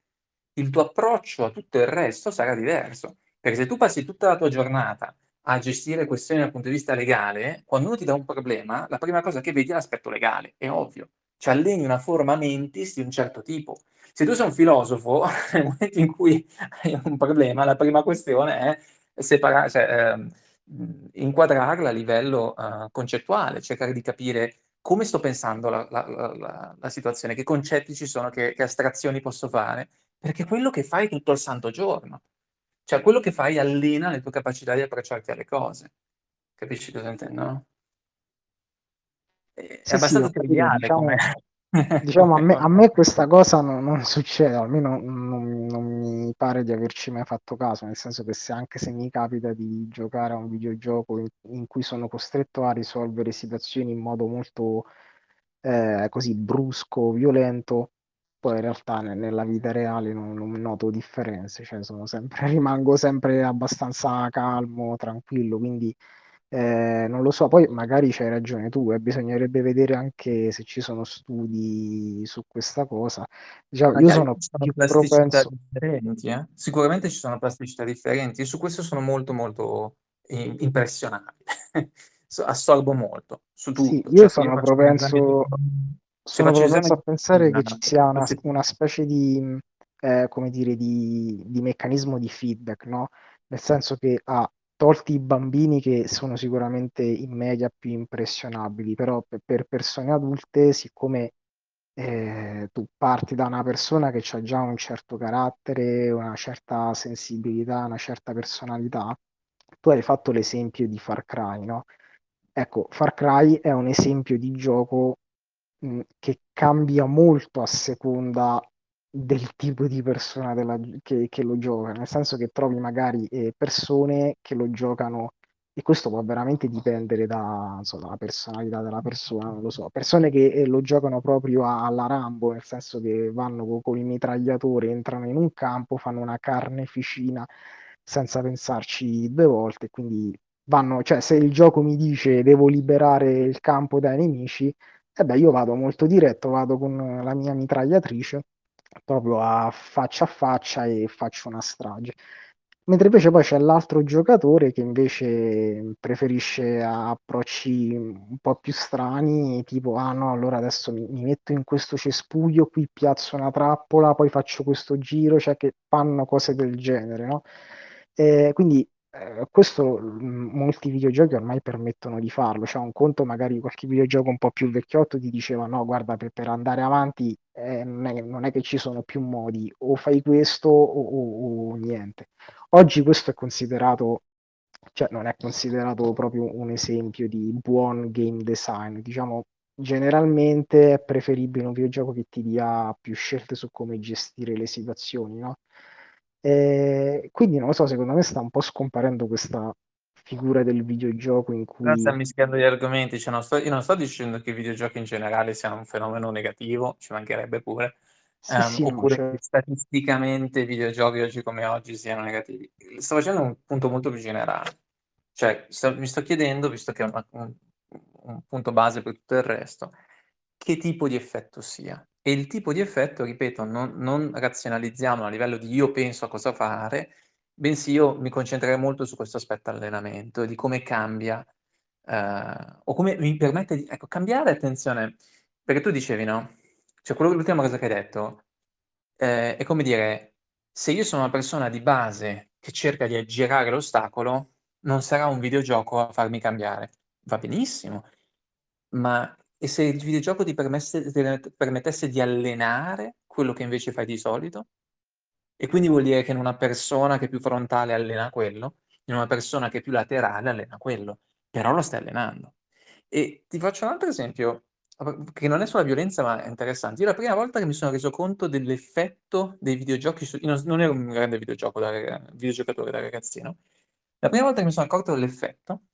il tuo approccio a tutto il resto sarà diverso. Perché se tu passi tutta la tua giornata a gestire questioni dal punto di vista legale, quando uno ti dà un problema, la prima cosa che vedi è l'aspetto legale, è ovvio. Cioè alleni una forma mentis di un certo tipo. Se tu sei un filosofo, nel momento in cui hai un problema, la prima questione è separare, cioè, eh, inquadrarla a livello eh, concettuale, cercare di capire come sto pensando la, la, la, la, situazione, che concetti ci sono, che, che astrazioni posso fare, perché quello che fai tutto il santo giorno. Cioè, quello che fai allena le tue capacità di approcciarti alle cose. Capisci cosa intendo? No? È sì, abbastanza sì, triviale diciamo, come... diciamo a, me, a, me, questa cosa non, non succede, almeno non, non, mi pare di averci mai fatto caso, nel senso che se anche se mi capita di giocare a un videogioco in, in cui sono costretto a risolvere situazioni in modo molto eh, così brusco, violento, poi in realtà nella vita reale non, non noto differenze, cioè sempre, rimango sempre abbastanza calmo, tranquillo, quindi eh, non lo so, poi magari c'hai ragione tu, eh, bisognerebbe vedere anche se ci sono studi su questa cosa. Diciamo, io sono, più plasticità propenso... differenti, eh? sicuramente ci sono plasticità differenti e su questo sono molto molto impressionabile. Assorbo molto su tutto. Sì, io cioè, sono io propenso, sono propenso a pensare che ci sia una, una specie di, eh, come dire, di, di meccanismo di feedback, no? Nel senso che a tolti i bambini che sono sicuramente in media più impressionabili, però per, per persone adulte, siccome eh, tu parti da una persona che ha già un certo carattere, una certa sensibilità, una certa personalità, tu hai fatto l'esempio di Far Cry, no? Ecco, Far Cry è un esempio di gioco mh, che cambia molto a seconda del tipo di persona della- che, che lo gioca, nel senso che trovi magari eh, persone che lo giocano, e questo può veramente dipendere da, insomma, dalla personalità della persona, non lo so, persone che eh, lo giocano proprio a- alla Rambo, nel senso che vanno co- con i mitragliatori, entrano in un campo, fanno una carneficina senza pensarci due volte, quindi vanno, cioè se il gioco mi dice devo liberare il campo dai nemici, e beh, io vado molto diretto, vado con la mia mitragliatrice proprio a faccia a faccia e faccio una strage. Mentre invece poi c'è l'altro giocatore che invece preferisce approcci un po' più strani, tipo, ah no, allora adesso mi, mi metto in questo cespuglio, qui piazzo una trappola, poi faccio questo giro, cioè che fanno cose del genere, no? Eh, quindi eh, questo mh, molti videogiochi ormai permettono di farlo, cioè un conto magari qualche videogioco un po' più vecchiotto ti diceva no, guarda, per, per andare avanti eh, non è, non è che ci sono più modi, o fai questo o, o- o niente. Oggi questo è considerato, cioè non è considerato proprio un esempio di buon game design, diciamo generalmente è preferibile un videogioco che ti dia più scelte su come gestire le situazioni, no? E quindi non lo so, secondo me sta un po' scomparendo questa figura del videogioco in Però cui stiamo mischiando gli argomenti, cioè non sto- io non sto dicendo che i videogiochi in generale siano un fenomeno negativo, ci mancherebbe pure, sì, ehm, sì, oppure cioè, che statisticamente i videogiochi oggi come oggi siano negativi. Sto facendo un punto molto più generale. Cioè, sto- mi sto chiedendo, visto che è una- un, un punto base per tutto il resto, che tipo di effetto sia. E il tipo di effetto, ripeto, non, non razionalizziamo a livello di io penso a cosa fare, bensì io mi concentrerei molto su questo aspetto allenamento di come cambia eh, o come mi permette di ecco, cambiare, attenzione, perché tu dicevi, no? Cioè, quello, l'ultima cosa che hai detto eh, è come dire, se io sono una persona di base che cerca di aggirare l'ostacolo, non sarà un videogioco a farmi cambiare. Va benissimo, ma e se il videogioco ti permettesse di allenare quello che invece fai di solito? E quindi vuol dire che in una persona che è più frontale allena quello, in una persona che è più laterale allena quello, però lo stai allenando. E ti faccio un altro esempio, che non è sulla violenza, ma è interessante. Io la prima volta che mi sono reso conto dell'effetto dei videogiochi su... Non, non ero un grande videogioco da, videogiocatore da ragazzino. La prima volta che mi sono accorto dell'effetto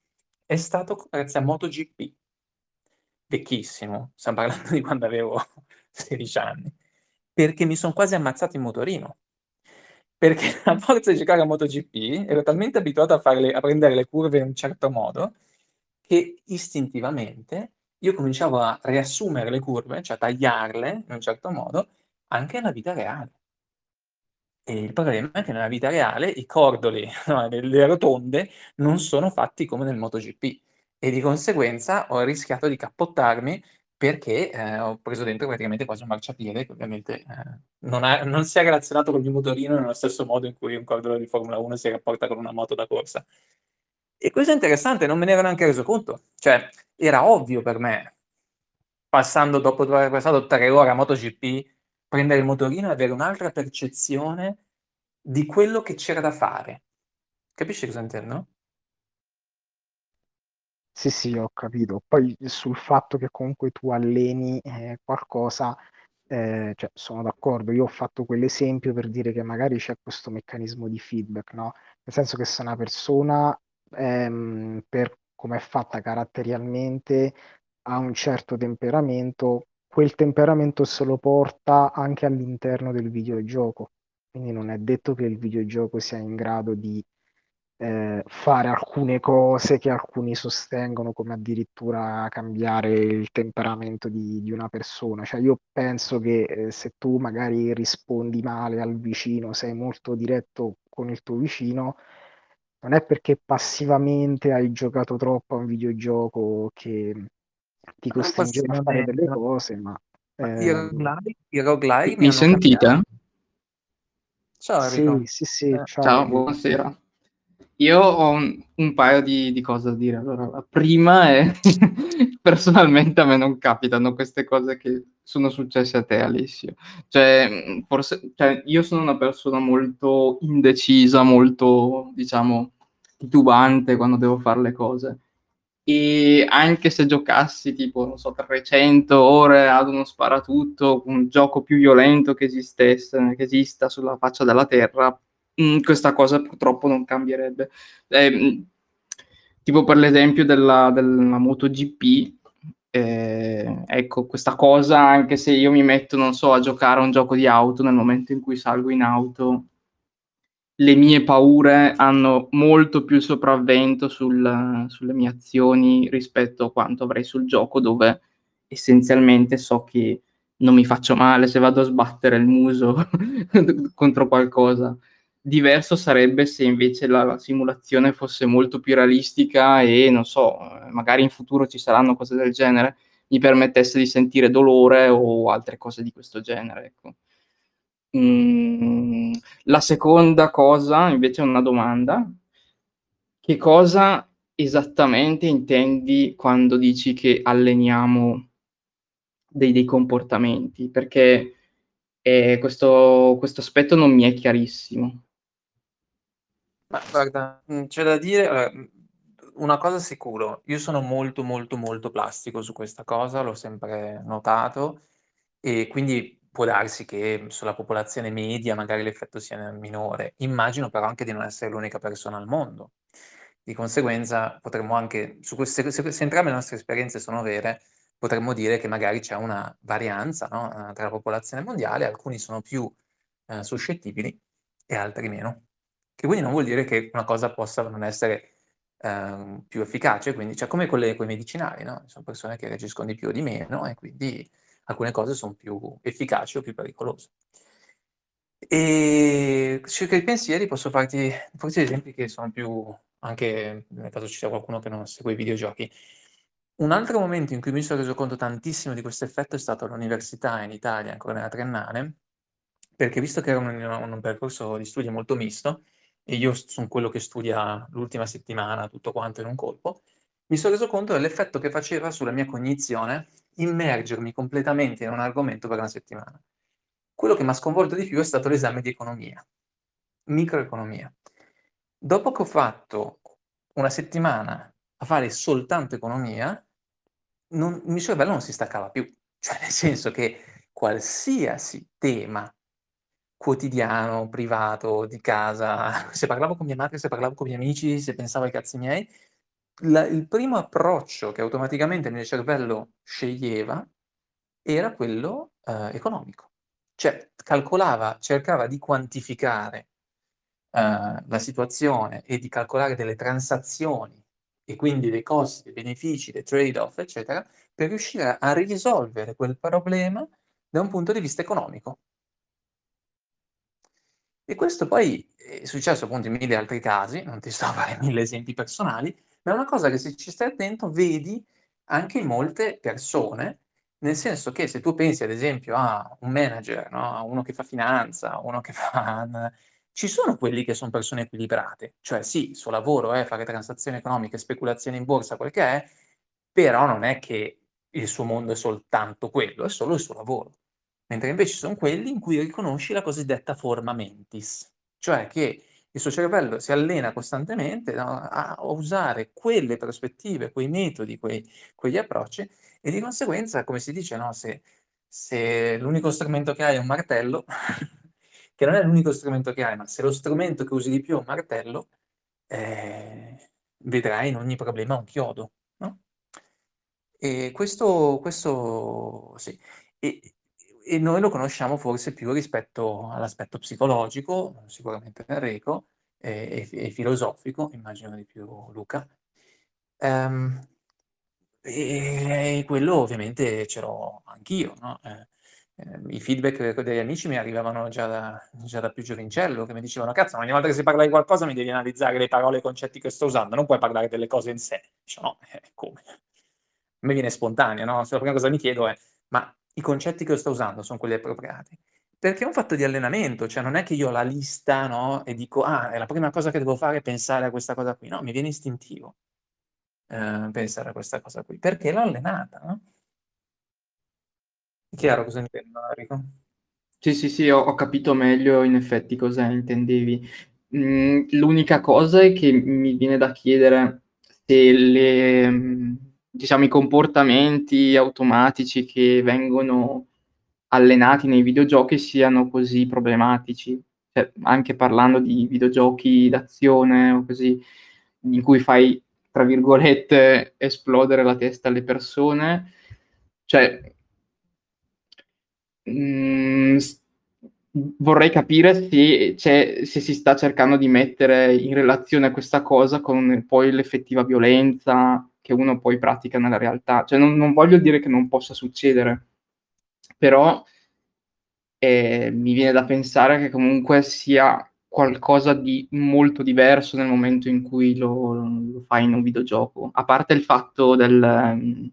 è stato grazie a MotoGP. Vecchissimo, stiamo parlando di quando avevo 16 anni, perché mi sono quasi ammazzato in motorino. Perché a forza di giocare a MotoGP ero talmente abituato a, fare le- a prendere le curve in un certo modo che istintivamente io cominciavo a riassumere le curve, cioè a tagliarle in un certo modo, anche nella vita reale. E il problema è che nella vita reale i cordoli, no, le rotonde non sono fatti come nel MotoGP e di conseguenza ho rischiato di cappottarmi perché eh, ho preso dentro praticamente quasi un marciapiede che ovviamente eh, non, ha- non si è relazionato col mio motorino nello stesso modo in cui un cordolo di Formula 1 si rapporta con una moto da corsa. E questo è interessante, non me ne ero neanche reso conto. Cioè, era ovvio per me, passando dopo aver passato tre ore a MotoGP, prendere il motorino e avere un'altra percezione di quello che c'era da fare. Capisci cosa intendo? Sì, sì, ho capito. Poi sul fatto che comunque tu alleni eh, qualcosa, eh, cioè, sono d'accordo. Io ho fatto quell'esempio per dire che magari c'è questo meccanismo di feedback, no? Nel senso che se una persona, ehm, per come è fatta caratterialmente, ha un certo temperamento, quel temperamento se lo porta anche all'interno del videogioco. Quindi non è detto che il videogioco sia in grado di eh, fare alcune cose che alcuni sostengono, come addirittura cambiare il temperamento di, di una persona. Cioè, io penso che eh, se tu magari rispondi male al vicino, sei molto diretto con il tuo vicino, non è perché passivamente hai giocato troppo a un videogioco che ti Non costringeva a fare delle cose, ma i ehm, roguelike, i roguelike mi Mi hanno cambiato. sentite? Ciao sì, Enrico. sì, sì, Eh, ciao Ciao, buonasera. Io ho un, un paio di, di, cose da dire. Allora, la prima è personalmente a me non capitano queste cose che sono successe a te, Alessio. Cioè, forse, cioè, io sono una persona molto indecisa, molto, diciamo, titubante quando devo fare le cose. E anche se giocassi tipo, non so, 300 ore ad uno sparatutto, un gioco più violento che esistesse, che esista sulla faccia della terra, mh, mm, questa cosa purtroppo non cambierebbe. Eh, tipo per l'esempio della, della MotoGP, eh, ecco, questa cosa, anche se io mi metto, non so, a giocare a un gioco di auto, nel momento in cui salgo in auto, le mie paure hanno molto più sopravvento sul, sulle mie azioni rispetto a quanto avrei sul gioco, dove essenzialmente so che non mi faccio male se vado a sbattere il muso contro qualcosa. Diverso sarebbe se invece la, la, simulazione fosse molto più realistica e non so, magari in futuro ci saranno cose del genere, mi permettesse di sentire dolore o altre cose di questo genere. Ecco. Mm, la seconda cosa invece è una domanda. Che cosa esattamente intendi quando dici che alleniamo dei, dei comportamenti? Perché eh, questo, questo aspetto non mi è chiarissimo. Ma guarda, mhmm, c'è da dire mhmm, una cosa sicuro, io sono molto, molto, molto plastico su questa cosa, l'ho sempre notato e quindi può darsi che sulla popolazione media magari l'effetto sia minore. Immagino però anche di non essere l'unica persona al mondo. Di conseguenza potremmo anche su queste se se entrambe le nostre esperienze sono vere, potremmo dire che magari c'è una varianza, no, tra la popolazione mondiale, alcuni sono più, ehm, suscettibili e altri meno. Che quindi non vuol dire che una cosa possa non essere, ehm, più efficace, quindi cioè come con le coi medicinali, no, son persone che reagiscono di più o di meno e quindi alcune cose son più efficaci o più pericolose. E circa i pensieri posso farti forse esempi che sono più anche nel caso ci sia qualcuno che non segue i videogiochi. Un altro momento in cui mi sono reso conto tantissimo di questo effetto è stato all'università in Italia, ancora nella triennale, perché visto che era un un percorso di studio molto misto, e io sono quello che studia l'ultima settimana tutto quanto in un colpo, mi sono reso conto dell'effetto che faceva sulla mia cognizione immergermi completamente in un argomento per una settimana. Quello che mi ha sconvolto di più è stato l'esame di economia, microeconomia. Dopo che ho fatto una settimana a fare soltanto economia, non, il mio cervello non si staccava più. Cioè, nel senso che qualsiasi tema quotidiano, privato, di casa, se parlavo con mia madre, se parlavo con i miei amici, se pensavo ai cazzi miei, la il primo approccio che automaticamente il mio cervello sceglieva era quello, ehm, economico. Cioè calcolava cercava di quantificare, ehm, la situazione e di calcolare delle transazioni e quindi dei costi, dei benefici, dei trade-off, eccetera, per riuscire a risolvere quel problema da un punto di vista economico. E questo poi è successo appunto in mille altri casi, non ti sto a fare mille esempi personali, ma è una cosa che se ci stai attento vedi anche in molte persone, nel senso che se tu pensi ad esempio a un manager, no, a uno che fa finanza, uno che fa ci sono quelli che son persone equilibrate, cioè sì, il suo lavoro è fare transazioni economiche, speculazioni in borsa, quel che è, però non è che il suo mondo è soltanto quello, è solo il suo lavoro. Mentre invece ci son quelli in cui riconosci la cosiddetta forma mentis, cioè che il suo cervello si allena costantemente, no, a usare quelle prospettive, quei metodi, quei quegli approcci e di conseguenza, come si dice, no, se se l'unico strumento che hai è un martello, che non è l'unico strumento che hai, ma se lo strumento che usi di più è un martello, ehm, vedrai in ogni problema un chiodo, no? E questo questo sì. E e noi lo conosciamo forse più rispetto all'aspetto psicologico, sicuramente Enrico, e, e, e filosofico, immagino di più Luca. Um, e, e, quello ovviamente ce l'ho anch'io, no? eh, I feedback degli amici mi arrivavano già da, già da più giovincello, che mi dicevano, cazzo, ogni volta che si parla di qualcosa mi devi analizzare le parole e i concetti che sto usando, non puoi parlare delle cose in sé. Dice, no, eh, come? A me viene spontaneo, no? Se la prima cosa mi chiedo è, ma i concetti che sto usando sono quelli appropriati. Perché è un fatto di allenamento, cioè non è che io ho la lista, no, e dico: "Ah, è la prima cosa che devo fare è pensare a questa cosa qui." No, mi viene istintivo, ehm, pensare a questa cosa qui, perché l'ho allenata, no? Chiaro cosa intendo, Enrico? Sì, sì, sì, ho ho capito meglio in effetti cosa intendevi. Mhmm, l'unica cosa è che mi viene da chiedere se le mhmm, diciamo i comportamenti automatici che vengono allenati nei videogiochi siano così problematici. Cioè, anche parlando di videogiochi d'azione o così, in cui fai, tra virgolette, "esplodere la testa alle persone", cioè mhmm, s vorrei capire se se si sta cercando di mettere in relazione questa cosa con poi l'effettiva violenza che uno poi pratica nella realtà. Cioè non non voglio dire che non possa succedere, però, ehm, mi viene da pensare che comunque sia qualcosa di molto diverso nel momento in cui lo lo fai in un videogioco. A parte il fatto del mhmm,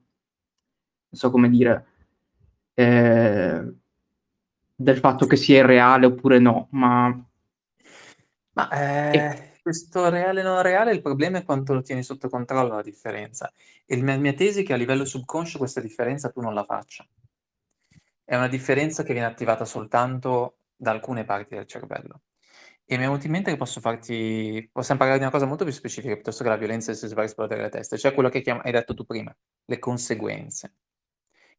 non so come dire, ehm, del fatto che sia irreale oppure no, ma Ma, e ehm, questo reale, non reale, il problema è quanto lo tieni sotto controllo la differenza. E il mia tesi è che a livello subconscio questa differenza tu non la faccia. È una differenza che viene attivata soltanto da alcune parti del cervello. E mi è venuto in mente che posso farti possiam parlare di una cosa molto più specifica piuttosto che la violenza se si fa esplodere le teste, cioè quello che chiam hai detto tu prima, le conseguenze.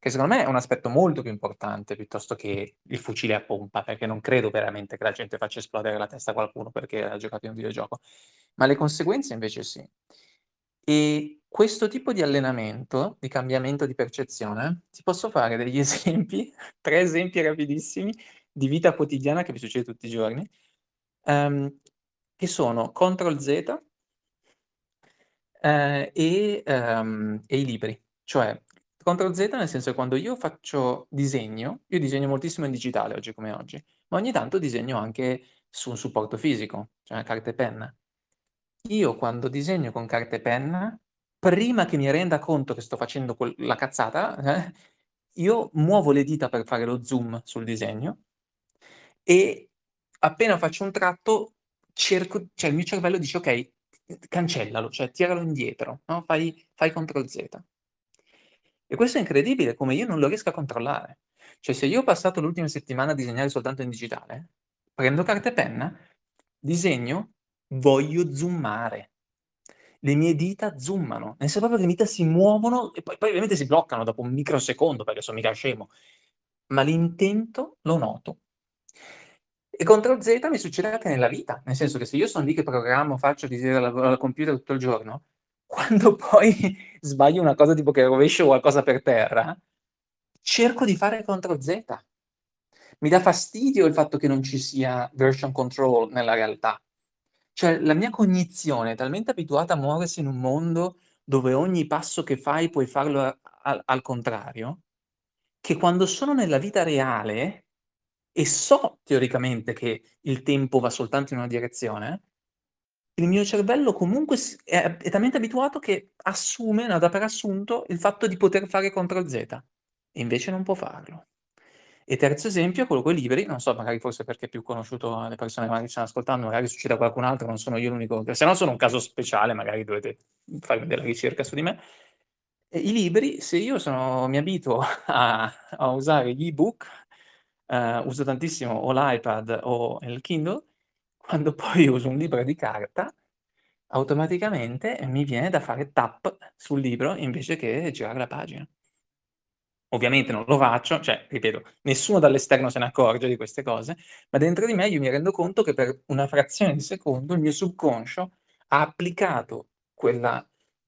Che secondo me è un aspetto molto più importante piuttosto che il fucile a pompa, perché non credo veramente che la gente faccia esplodere la testa a qualcuno perché ha giocato in un videogioco, ma le conseguenze invece sì. E questo tipo di allenamento, di cambiamento di percezione, ti posso fare degli esempi, 3 esempi rapidissimi di vita quotidiana che mi succede tutti i giorni, ehm, che sono Control Z ehm, e ehm, e i libri. Cioè, Control Z nel senso che quando io faccio disegno, io disegno moltissimo in digitale oggi come oggi, ma ogni tanto disegno anche su un supporto fisico, cioè carta e penna. Io quando disegno con carta e penna, prima che mi renda conto che sto facendo quel la cazzata, eh, io muovo le dita per fare lo zoom sul disegno e appena faccio un tratto cerco cioè il mio cervello dice: "Okay, cancellalo, cioè tiralo indietro, no, fai fai Control Z". E questo è incredibile come io non lo riesco a controllare. Cioè se io ho passato l'ultima settimana a disegnare soltanto in digitale, prendo carta e penna, disegno, voglio zoomare. Le mie dita zoomano, nel senso proprio che le dita si muovono e poi poi ovviamente si bloccano dopo un microsecondo perché son mica scemo, ma l'intento lo noto. E Control Z mi succede anche nella vita, nel senso che se io son lì che programmo, faccio disegno al al computer tutto il giorno, quando poi sbaglio una cosa tipo che rovescio qualcosa per terra, cerco di fare Control Z. Mi dà fastidio il fatto che non ci sia version control nella realtà. Cioè la mia cognizione è talmente abituata a muoversi in un mondo dove ogni passo che fai puoi farlo a al contrario, che quando sono nella vita reale e so teoricamente che il tempo va soltanto in una direzione, il mio cervello comunque è è talmente abituato che assume, no, dà per assunto il fatto di poter fare Control Z e invece non può farlo. E terzo esempio, quello coi libri, non so, magari forse perché è più conosciuto alle persone che magari stanno ascoltando, magari succede a qualcun altro, non sono io l'unico se no sono un caso speciale, magari dovete farvi della ricerca su di me. E i libri, se io sono mi abituo a a usare gli ebook, ehm, uso tantissimo o l'iPad o il Kindle, quando poi uso un libro di carta, automaticamente mi viene da fare tap sul libro invece che girare la pagina. Ovviamente non lo faccio, cioè ripeto, nessuno dall'esterno se ne accorge di queste cose, ma dentro di me io mi rendo conto che per una frazione di secondo il mio subconscio ha applicato quella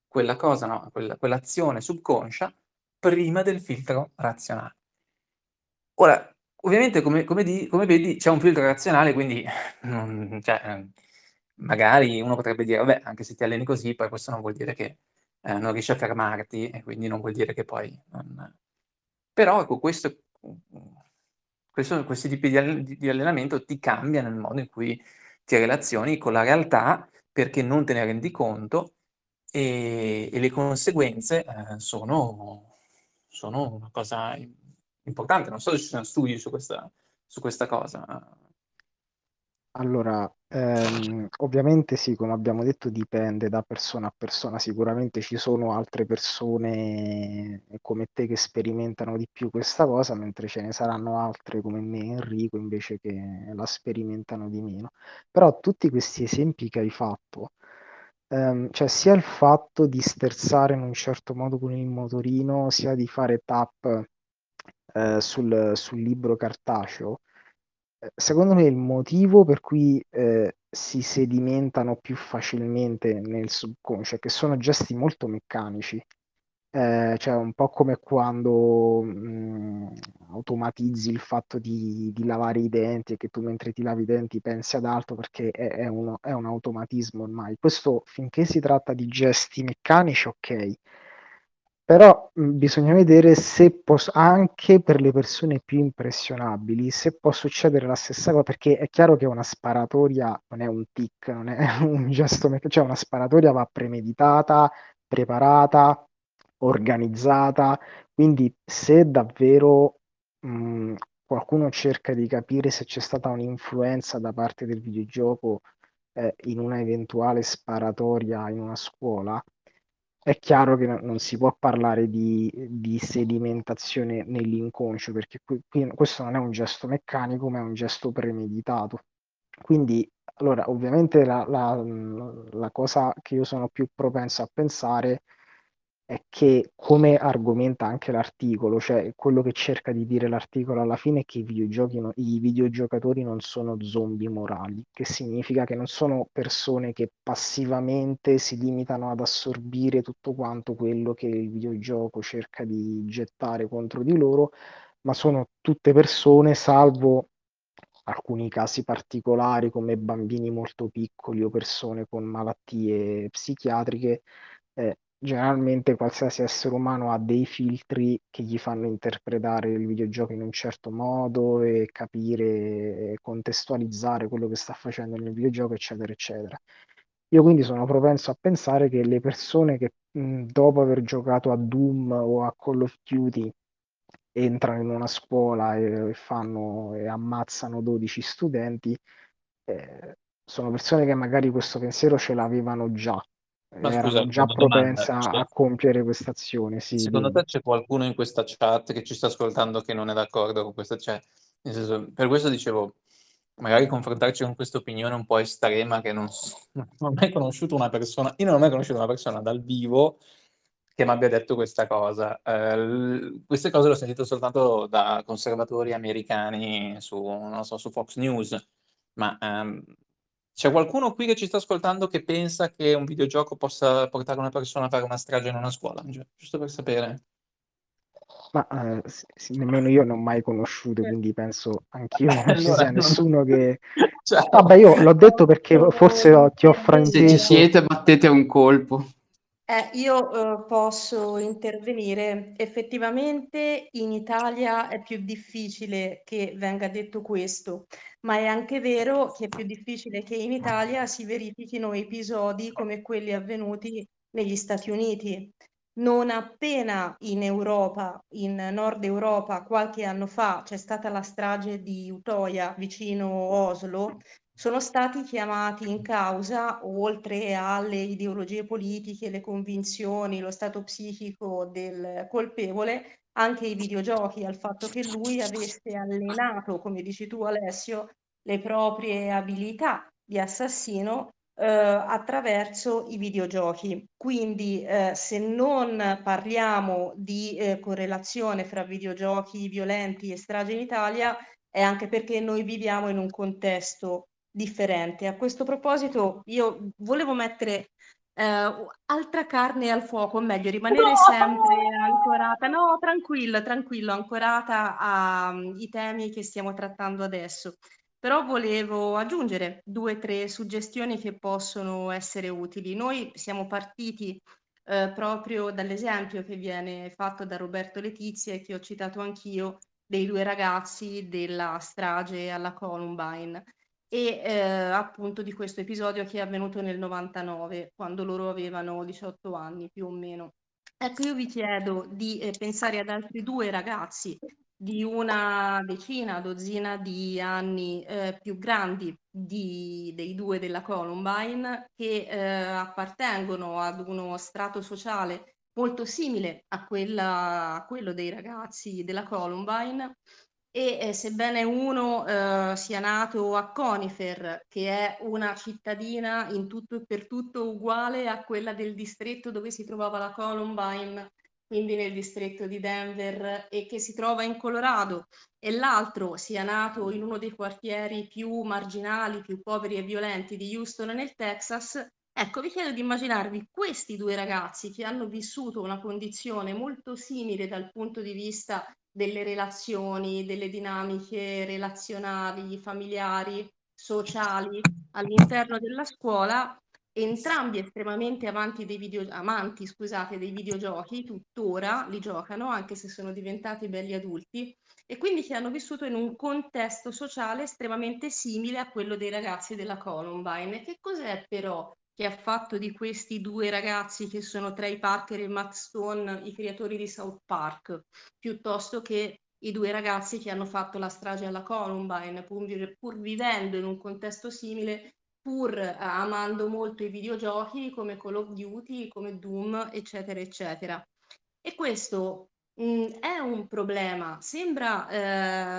quella cosa, no, quella quell'azione subconscia prima del filtro razionale. Ora, ovviamente come come di come vedi c'è un filtro razionale, quindi non cioè, magari uno potrebbe dire: "Vabbè, anche se ti alleni così, poi questo non vuol dire che, ehm, non riesci a fermarti e quindi non vuol dire che poi non" però ecco questo questo questi tipi di di allenamento ti cambia nel modo in cui ti relazioni con la realtà, perché non te ne rendi conto, e e le conseguenze, ehm, sono sono una cosa importante. Non so se ci sono studi su questa su questa cosa? Allora, ehm, ovviamente sì, come abbiamo detto, dipende da persona a persona. Sicuramente ci sono altre persone come te che sperimentano di più questa cosa, mentre ce ne saranno altre come me Enrico invece che la sperimentano di meno. Però tutti questi esempi che hai fatto, ehm, cioè sia il fatto di sterzare in un certo modo con il motorino, sia di fare tap eh, sul, sul libro cartaceo, eh, secondo me il motivo per cui eh, si sedimentano più facilmente nel subconscio è che sono gesti molto meccanici, eh, cioè un po' come quando mh, automatizzi il fatto di, di lavare i denti e che tu mentre ti lavi i denti pensi ad altro perché è, è uno- è un automatismo ormai. Questo finché si tratta di gesti meccanici, ok. Però mh, bisogna vedere se posso, anche per le persone più impressionabili, se può succedere la stessa cosa, perché è chiaro che una sparatoria non è un tic, non è un gesto, cioè una sparatoria va premeditata, preparata, organizzata, quindi se davvero mh, qualcuno cerca di capire se c'è stata un'influenza da parte del videogioco eh, in una eventuale sparatoria in una scuola, è chiaro che no- non si può parlare di, di sedimentazione nell'inconscio, perché qui, qui questo non è un gesto meccanico, ma è un gesto premeditato. Quindi, allora, ovviamente la, la- la cosa che io sono più propenso a pensare è che, come argomenta anche l'articolo, cioè quello che cerca di dire l'articolo alla fine è che i videogiochi no- i videogiocatori non sono zombie morali, che significa che non sono persone che passivamente si limitano ad assorbire tutto quanto quello che il videogioco cerca di gettare contro di loro, ma sono tutte persone, salvo alcuni casi particolari come bambini molto piccoli o persone con malattie psichiatriche, eh, generalmente qualsiasi essere umano ha dei filtri che gli fanno interpretare il videogioco in un certo modo e capire e contestualizzare quello che sta facendo nel videogioco, eccetera, eccetera. Io quindi sono propenso a pensare che le persone che mh, dopo aver giocato a Doom o a Call of Duty entrano in una scuola e, e fanno e ammazzano 12 studenti, eh, sono persone che magari questo pensiero ce l'avevano già, Ma scusa, erano già una domanda. Cioè, a compiere questa azione. Sì, secondo dimmi. te c'è qualcuno in questa chat che ci sta ascoltando che non è d'accordo con questa? Cioè, senso, per questo dicevo, magari confrontarci con questa opinione un po' estrema che non, so- non ho mai conosciuto una persona, io non ho mai conosciuto una persona dal vivo che mi abbia detto questa cosa. Eh, queste cose le ho sentite soltanto da conservatori americani su, non so, su Fox News, ma ehm, c'è qualcuno qui che ci sta ascoltando che pensa che un videogioco possa portare una persona a fare una strage in una scuola? Gi- Giusto per sapere. Ma eh, sì, nemmeno io non ho mai conosciuto, quindi penso anch'io non ci sia non- nessuno che... Ciao. Vabbè, io l'ho detto perché forse ho- ti ho Se ci siete, battete un colpo. Eh, io eh, posso intervenire. Effettivamente in Italia è più difficile che venga detto questo, ma è anche vero che è più difficile che in Italia si verifichino episodi come quelli avvenuti negli Stati Uniti. Non appena in Europa, in Nord Europa, qualche anno fa c'è stata la strage di Utoya vicino Oslo, sono stati chiamati in causa, oltre alle ideologie politiche, le convinzioni, lo stato psichico del colpevole, anche i videogiochi, al fatto che lui avesse allenato, come dici tu Alessio, le proprie abilità di assassino eh, attraverso i videogiochi. Quindi eh, se non parliamo di eh, correlazione fra videogiochi violenti e strage in Italia, è anche perché noi viviamo in un contesto differente. A questo proposito, io volevo mettere eh, altra carne al fuoco, o meglio, rimanere sempre ancorata, no, tranquillo, tranquillo, ancorata ai temi che stiamo trattando adesso. Però volevo aggiungere due o tre suggestioni che possono essere utili. Noi siamo partiti eh, proprio dall'esempio che viene fatto da Roberto Letizia e che ho citato anch'io dei due ragazzi della strage alla Columbine e eh, appunto di questo episodio che è avvenuto nel 99, quando loro avevano 18 anni più o meno. Ecco, io vi chiedo di eh, pensare ad altri due ragazzi di una decina, dozzina di anni eh, più grandi di, dei due della Columbine che eh, appartengono ad uno strato sociale molto simile a, quella, a quello dei ragazzi della Columbine e eh, sebbene uno eh, sia nato a Conifer, che è una cittadina in tutto e per tutto uguale a quella del distretto dove si trovava la Columbine, quindi nel distretto di Denver, e che si trova in Colorado, e l'altro sia nato in uno dei quartieri più marginali, più poveri e violenti di Houston nel Texas, Ecco, vi chiedo di immaginarvi questi due ragazzi che hanno vissuto una condizione molto simile dal punto di vista delle relazioni, delle dinamiche relazionali, familiari, sociali all'interno della scuola, entrambi estremamente amanti dei, video, amanti, scusate, dei videogiochi, tuttora li giocano, anche se sono diventati belli adulti, e quindi che hanno vissuto in un contesto sociale estremamente simile a quello dei ragazzi della Columbine. Che cos'è però che ha fatto di questi due ragazzi che sono Trey Parker e Matt Stone i creatori di South Park, piuttosto che i due ragazzi che hanno fatto la strage alla Columbine, pur, pur vivendo in un contesto simile, pur eh, amando molto i videogiochi come Call of Duty, come Doom, eccetera, eccetera. E questo Mhmm, è un problema, sembra,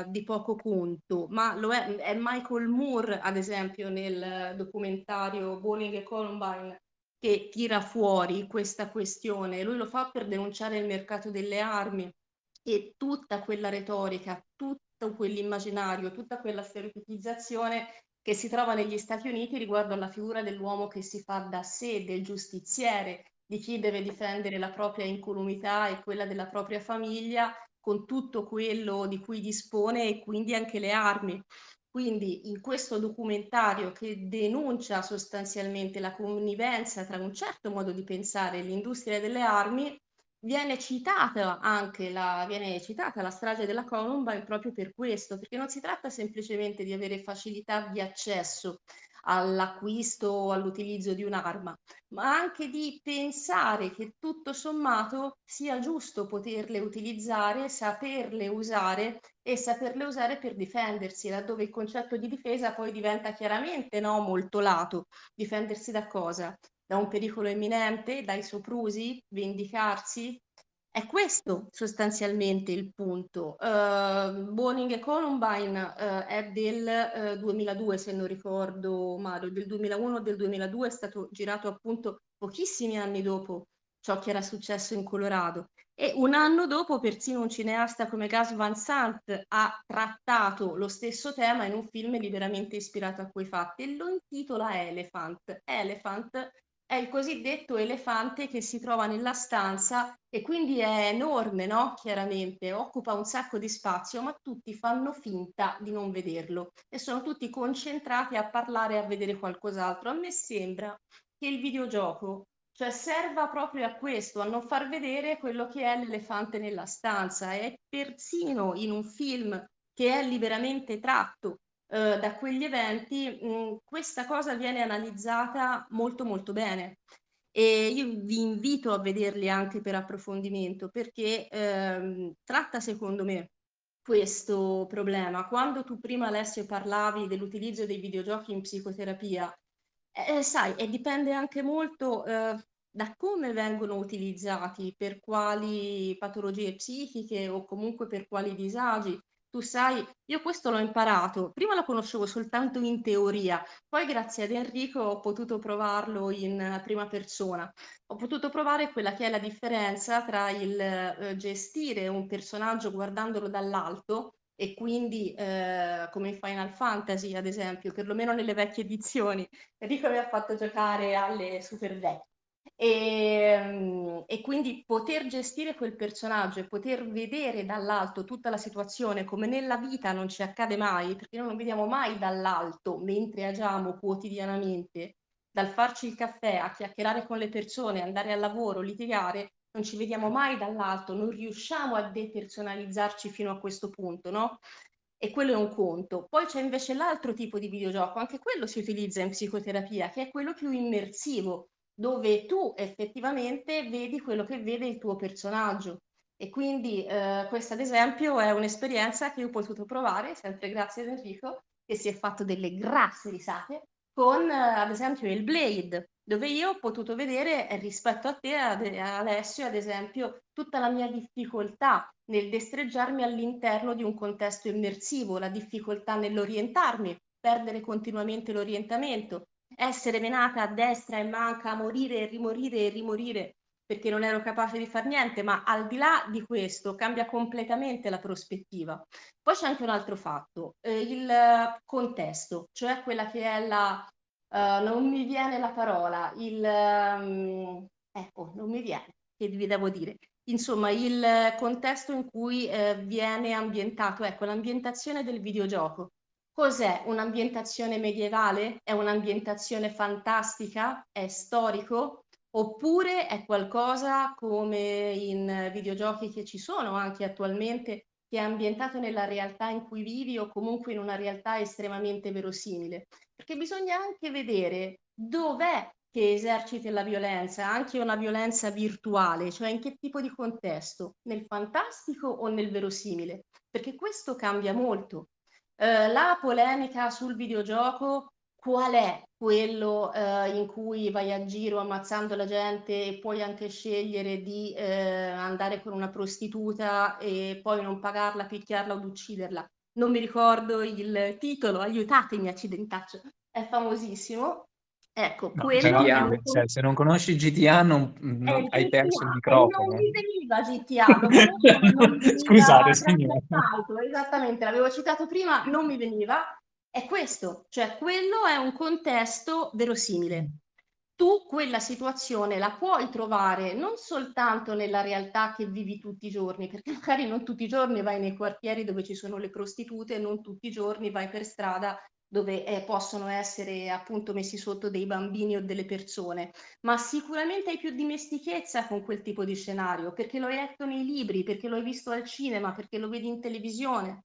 ehm, di poco conto, ma lo è è Michael Moore, ad esempio, nel documentario Bowling e Columbine, che tira fuori questa questione. Lui lo fa per denunciare il mercato delle armi e tutta quella retorica, tutto quell'immaginario, tutta quella stereotipizzazione che si trova negli Stati Uniti riguardo alla figura dell'uomo che si fa da sé, del giustiziere, di chi deve difendere la propria incolumità e quella della propria famiglia con tutto quello di cui dispone e quindi anche le armi. Quindi in questo documentario che denuncia sostanzialmente la connivenza tra un certo modo di pensare e l'industria delle armi, viene citata anche la, viene citata la strage della Columbine proprio per questo, perché non si tratta semplicemente di avere facilità di accesso all'acquisto o all'utilizzo di un'arma, ma anche di pensare che tutto sommato sia giusto poterle utilizzare, saperle usare e saperle usare per difendersi, laddove il concetto di difesa poi diventa chiaramente no, molto lato. Difendersi da cosa? Da un pericolo imminente, dai soprusi, vendicarsi, è questo sostanzialmente il punto. Uh, Boning e Columbine uh, è del uh, 2002, se non ricordo male, del 2001 o del 2002, è stato girato appunto pochissimi anni dopo ciò che era successo in Colorado. E un anno dopo persino un cineasta come Gus Van Sant ha trattato lo stesso tema in un film liberamente ispirato a quei fatti e lo intitola Elephant. Elephant è il cosiddetto elefante che si trova nella stanza e quindi è enorme, no? Chiaramente, occupa un sacco di spazio, ma tutti fanno finta di non vederlo e sono tutti concentrati a parlare e a vedere qualcos'altro. A me sembra che il videogioco cioè serva proprio a questo, a non far vedere quello che è l'elefante nella stanza e persino in un film che è liberamente tratto eh, da quegli eventi, mh, questa cosa viene analizzata molto molto bene. E io vi invito a vederli anche per approfondimento perché ehm, tratta secondo me questo problema. Quando tu prima Alessio parlavi dell'utilizzo dei videogiochi in psicoterapia, eh, sai, e dipende anche molto eh, da come vengono utilizzati, per quali patologie psichiche o comunque per quali disagi. Tu sai, io questo l'ho imparato, prima lo conoscevo soltanto in teoria, poi grazie ad Enrico ho potuto provarlo in prima persona. Ho potuto provare quella che è la differenza tra il eh, gestire un personaggio guardandolo dall'alto e quindi eh, come in Final Fantasy ad esempio, perlomeno nelle vecchie edizioni, Enrico mi ha fatto giocare alle super vecchie e, ehm, e, quindi poter gestire quel personaggio e poter vedere dall'alto tutta la situazione come nella vita non ci accade mai, perché noi non vediamo mai dall'alto mentre agiamo quotidianamente, dal farci il caffè, a chiacchierare con le persone, andare al lavoro, litigare, non ci vediamo mai dall'alto, non riusciamo a depersonalizzarci fino a questo punto, no? E quello è un conto. Poi c'è invece l'altro tipo di videogioco, anche quello si utilizza in psicoterapia, che è quello più immersivo, dove tu effettivamente vedi quello che vede il tuo personaggio. E quindi eh, questa ad esempio è un'esperienza che ho potuto provare, sempre grazie ad Enrico, che si è fatto delle grasse risate, con eh, ad esempio il Blade, dove io ho potuto vedere eh, rispetto a te, ad, Alessio, ad esempio, tutta la mia difficoltà nel destreggiarmi all'interno di un contesto immersivo, la difficoltà nell'orientarmi, perdere continuamente l'orientamento, essere menata a destra e manca, morire e rimorire e rimorire perché non ero capace di fare niente, ma al di là di questo cambia completamente la prospettiva. Poi c'è anche un altro fatto, eh, il contesto, cioè quella che è la, uh, non mi viene la parola, il, um, ecco, non mi viene, che vi devo dire, insomma il contesto in cui eh, viene ambientato, ecco l'ambientazione del videogioco. Cos'è un'ambientazione medievale? È un'ambientazione fantastica? È storico? Oppure è qualcosa come in videogiochi che ci sono anche attualmente, che è ambientato nella realtà in cui vivi o comunque in una realtà estremamente verosimile? Perché bisogna anche vedere dov'è che eserciti la violenza, anche una violenza virtuale, cioè in che tipo di contesto, nel fantastico o nel verosimile, perché questo cambia molto. Eh, la polemica sul videogioco qual è quello eh, in cui vai a giro ammazzando la gente e puoi anche scegliere di eh, andare con una prostituta e poi non pagarla, picchiarla o ucciderla. Non mi ricordo il titolo, aiutatemi accidentaccio, è famosissimo. Ecco, no, quello però, un... cioè, se non conosci GTA non, non hai GTA, perso il microfono. Non mi veniva GTA, lo conosco, non mi veniva Scusate, signora. Esattamente, l'avevo citato prima, non mi veniva è questo, cioè quello è un contesto verosimile. Tu quella situazione la puoi trovare non soltanto nella realtà che vivi tutti i giorni, perché magari non tutti i giorni vai nei quartieri dove ci sono le prostitute, non tutti i giorni vai per strada dove eh, possono essere appunto messi sotto dei bambini o delle persone, ma sicuramente hai più dimestichezza con quel tipo di scenario, perché lo hai letto nei libri, perché lo hai visto al cinema, perché lo vedi in televisione.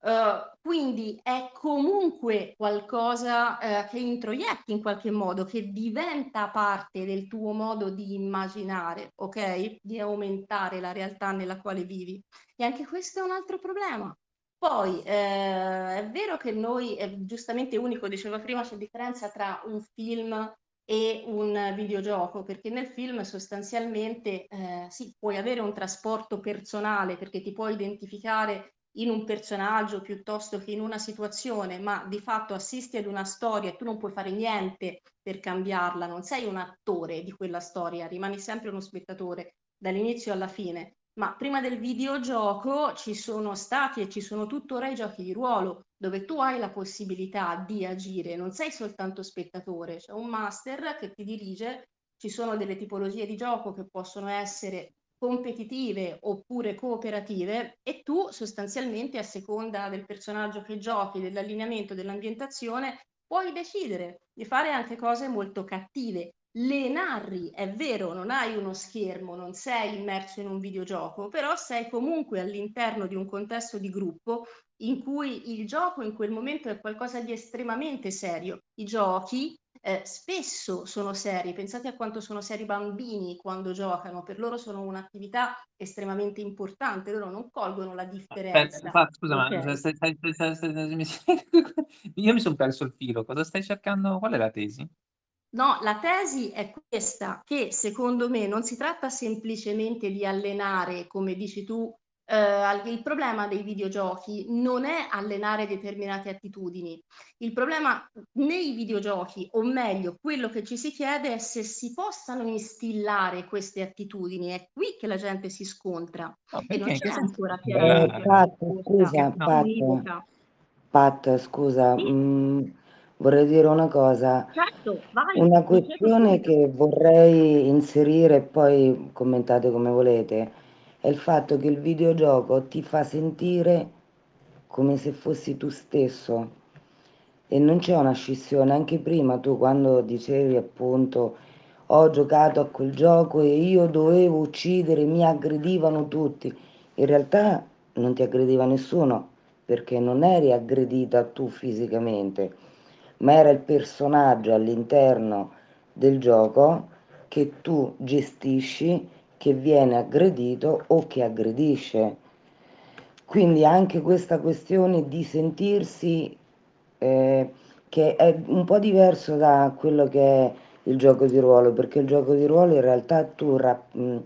Uh, quindi è comunque qualcosa uh, che introietti in qualche modo, che diventa parte del tuo modo di immaginare, ok? Di aumentare la realtà nella quale vivi. E anche questo è un altro problema. Poi eh, è vero che noi, è giustamente unico, diceva prima, c'è differenza tra un film e un videogioco, perché nel film sostanzialmente eh, sì, puoi avere un trasporto personale perché ti puoi identificare in un personaggio piuttosto che in una situazione, ma di fatto assisti ad una storia e tu non puoi fare niente per cambiarla, non sei un attore di quella storia, rimani sempre uno spettatore dall'inizio alla fine. Ma prima del videogioco ci sono stati e ci sono tuttora i giochi di ruolo, dove tu hai la possibilità di agire, non sei soltanto spettatore, c'è un master che ti dirige, ci sono delle tipologie di gioco che possono essere competitive oppure cooperative e tu sostanzialmente a seconda del personaggio che giochi, dell'allineamento, dell'ambientazione, puoi decidere di fare anche cose molto cattive. Le narri, è vero, non hai uno schermo, non sei immerso in un videogioco, però sei comunque all'interno di un contesto di gruppo in cui il gioco in quel momento è qualcosa di estremamente serio. I giochi eh, spesso sono seri, pensate a quanto sono seri i bambini quando giocano, per loro sono un'attività estremamente importante, loro non colgono la differenza. Scusa, okay. ma stai, stai, stai, io mi sono perso il filo, cosa stai cercando? Qual è la tesi? No, la tesi è questa, che secondo me non si tratta semplicemente di allenare, come dici tu, eh, il problema dei videogiochi non è allenare determinate attitudini. Il problema nei videogiochi, o meglio, quello che ci si chiede è se si possano instillare queste attitudini. È qui che la gente si scontra. No, e non c'è ancora chiaramente. Eh, Pat, scusa, Pat, Pat, scusa. Sì. Mh, mm, vorrei dire una cosa. Certo, una questione che vorrei inserire e poi commentate come volete è il fatto che il videogioco ti fa sentire come se fossi tu stesso e non c'è una scissione. Anche prima tu quando dicevi appunto ho giocato a quel gioco e io dovevo uccidere, mi aggredivano tutti. In realtà non ti aggrediva nessuno perché non eri aggredita tu fisicamente, ma era il personaggio all'interno del gioco che tu gestisci che viene aggredito o che aggredisce. Quindi anche questa questione di sentirsi eh, che è un po' diverso da quello che è il gioco di ruolo, perché il gioco di ruolo in realtà tu rap- mh,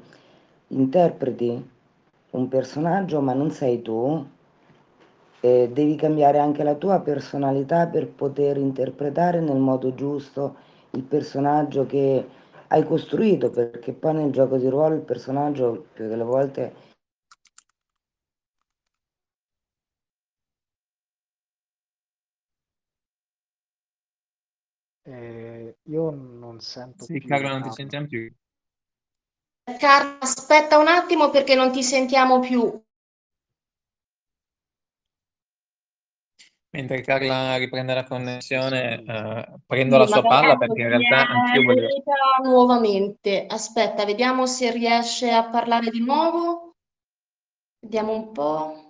interpreti un personaggio ma non sei tu, eh, devi cambiare anche la tua personalità per poter interpretare nel modo giusto il personaggio che hai costruito, perché poi nel gioco di ruolo il personaggio più delle volte Eh, io non sento Sì, più Carlo, non ti sentiamo più. Carlo, aspetta un attimo perché non ti sentiamo più. Mentre Carla riprende la connessione, eh, prendo Sì, la sua palla ecco, perché in realtà anch'io riunita nuovamente. Aspetta, vediamo se riesce a parlare di nuovo. Vediamo un po'.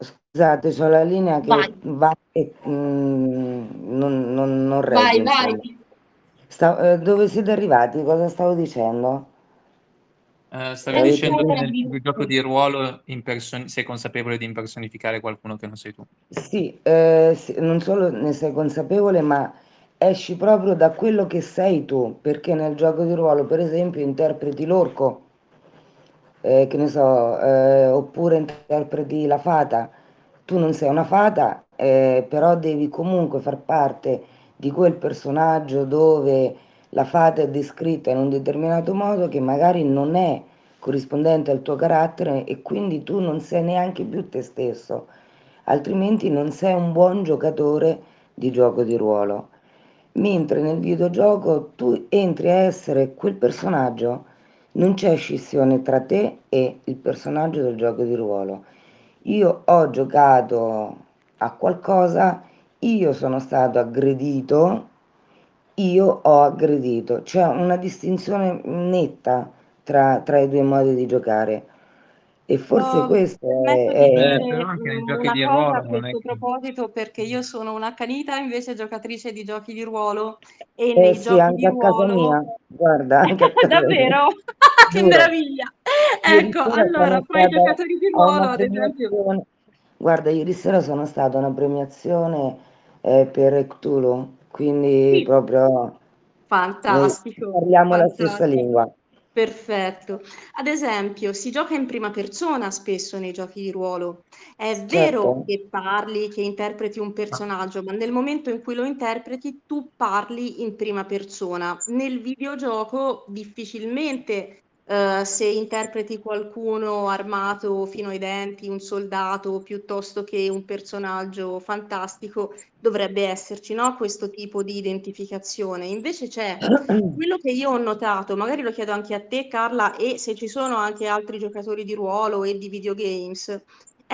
Scusate, c'ho la linea che Vai. va e mm, non, non, non Vai, regge, insomma. vai. Sta- eh, dove siete arrivati? Cosa stavo dicendo? Eh, stavi Avete dicendo nel gioco di ruolo imperson- sei consapevole di impersonificare qualcuno che non sei tu. Sì, eh, sì, non solo ne sei consapevole, ma esci proprio da quello che sei tu, perché nel gioco di ruolo, per esempio, interpreti l'orco, eh, che ne so, eh, oppure interpreti la fata. Tu non sei una fata, eh, però devi comunque far parte di quel personaggio dove la fata è descritta in un determinato modo che magari non è corrispondente al tuo carattere e quindi tu non sei neanche più te stesso altrimenti non sei un buon giocatore di gioco di ruolo. Mentre nel videogioco tu entri a essere quel personaggio, non c'è scissione tra te e il personaggio del gioco di ruolo. Io ho giocato a qualcosa, io sono stato aggredito, io ho aggredito. C'è una distinzione netta tra, tra i due modi di giocare. E forse Oh, questo è, è- Eh, però anche nei giochi una di cosa ruolo a non è questo che- proposito perché io sono un'accanita invece giocatrice di giochi di ruolo e Eh nei sì, giochi anche di a casa ruolo mia, guarda, anche a casa davvero che meraviglia ecco allora poi i giocatori di ruolo una ad esempio. Guarda, ieri sera sono stata a una premiazione eh, per Cthulhu, quindi Sì. proprio fantastico parliamo la stessa fantastico lingua. Perfetto. Ad esempio, si gioca in prima persona spesso nei giochi di ruolo. È vero Certo. che parli, che interpreti un personaggio, ma nel momento in cui lo interpreti, tu parli in prima persona. Nel videogioco difficilmente eh, se interpreti qualcuno armato fino ai denti, un soldato, piuttosto che un personaggio fantastico, dovrebbe esserci, no? Questo tipo di identificazione. Invece c'è quello che io ho notato, magari lo chiedo anche a te, Carla, e se ci sono anche altri giocatori di ruolo e di videogames,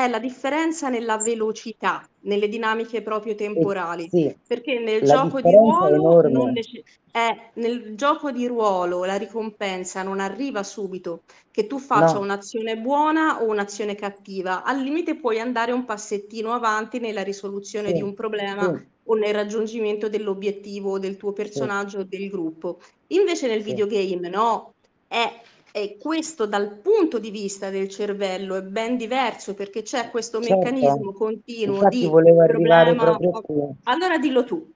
è la differenza nella velocità, nelle dinamiche proprio temporali. sì, Perché nel gioco di ruolo nece- eh, nel gioco di ruolo la ricompensa non arriva subito, che tu faccia No, un'azione buona o un'azione cattiva. Al limite puoi andare un passettino avanti nella risoluzione di sì, un problema sì, o nel raggiungimento dell'obiettivo del tuo personaggio o del gruppo. Invece nel videogame no, è, è questo dal punto di vista del cervello è ben diverso perché c'è questo meccanismo Certo. continuo Infatti di volevo arrivare problema. proprio qui. Allora dillo tu.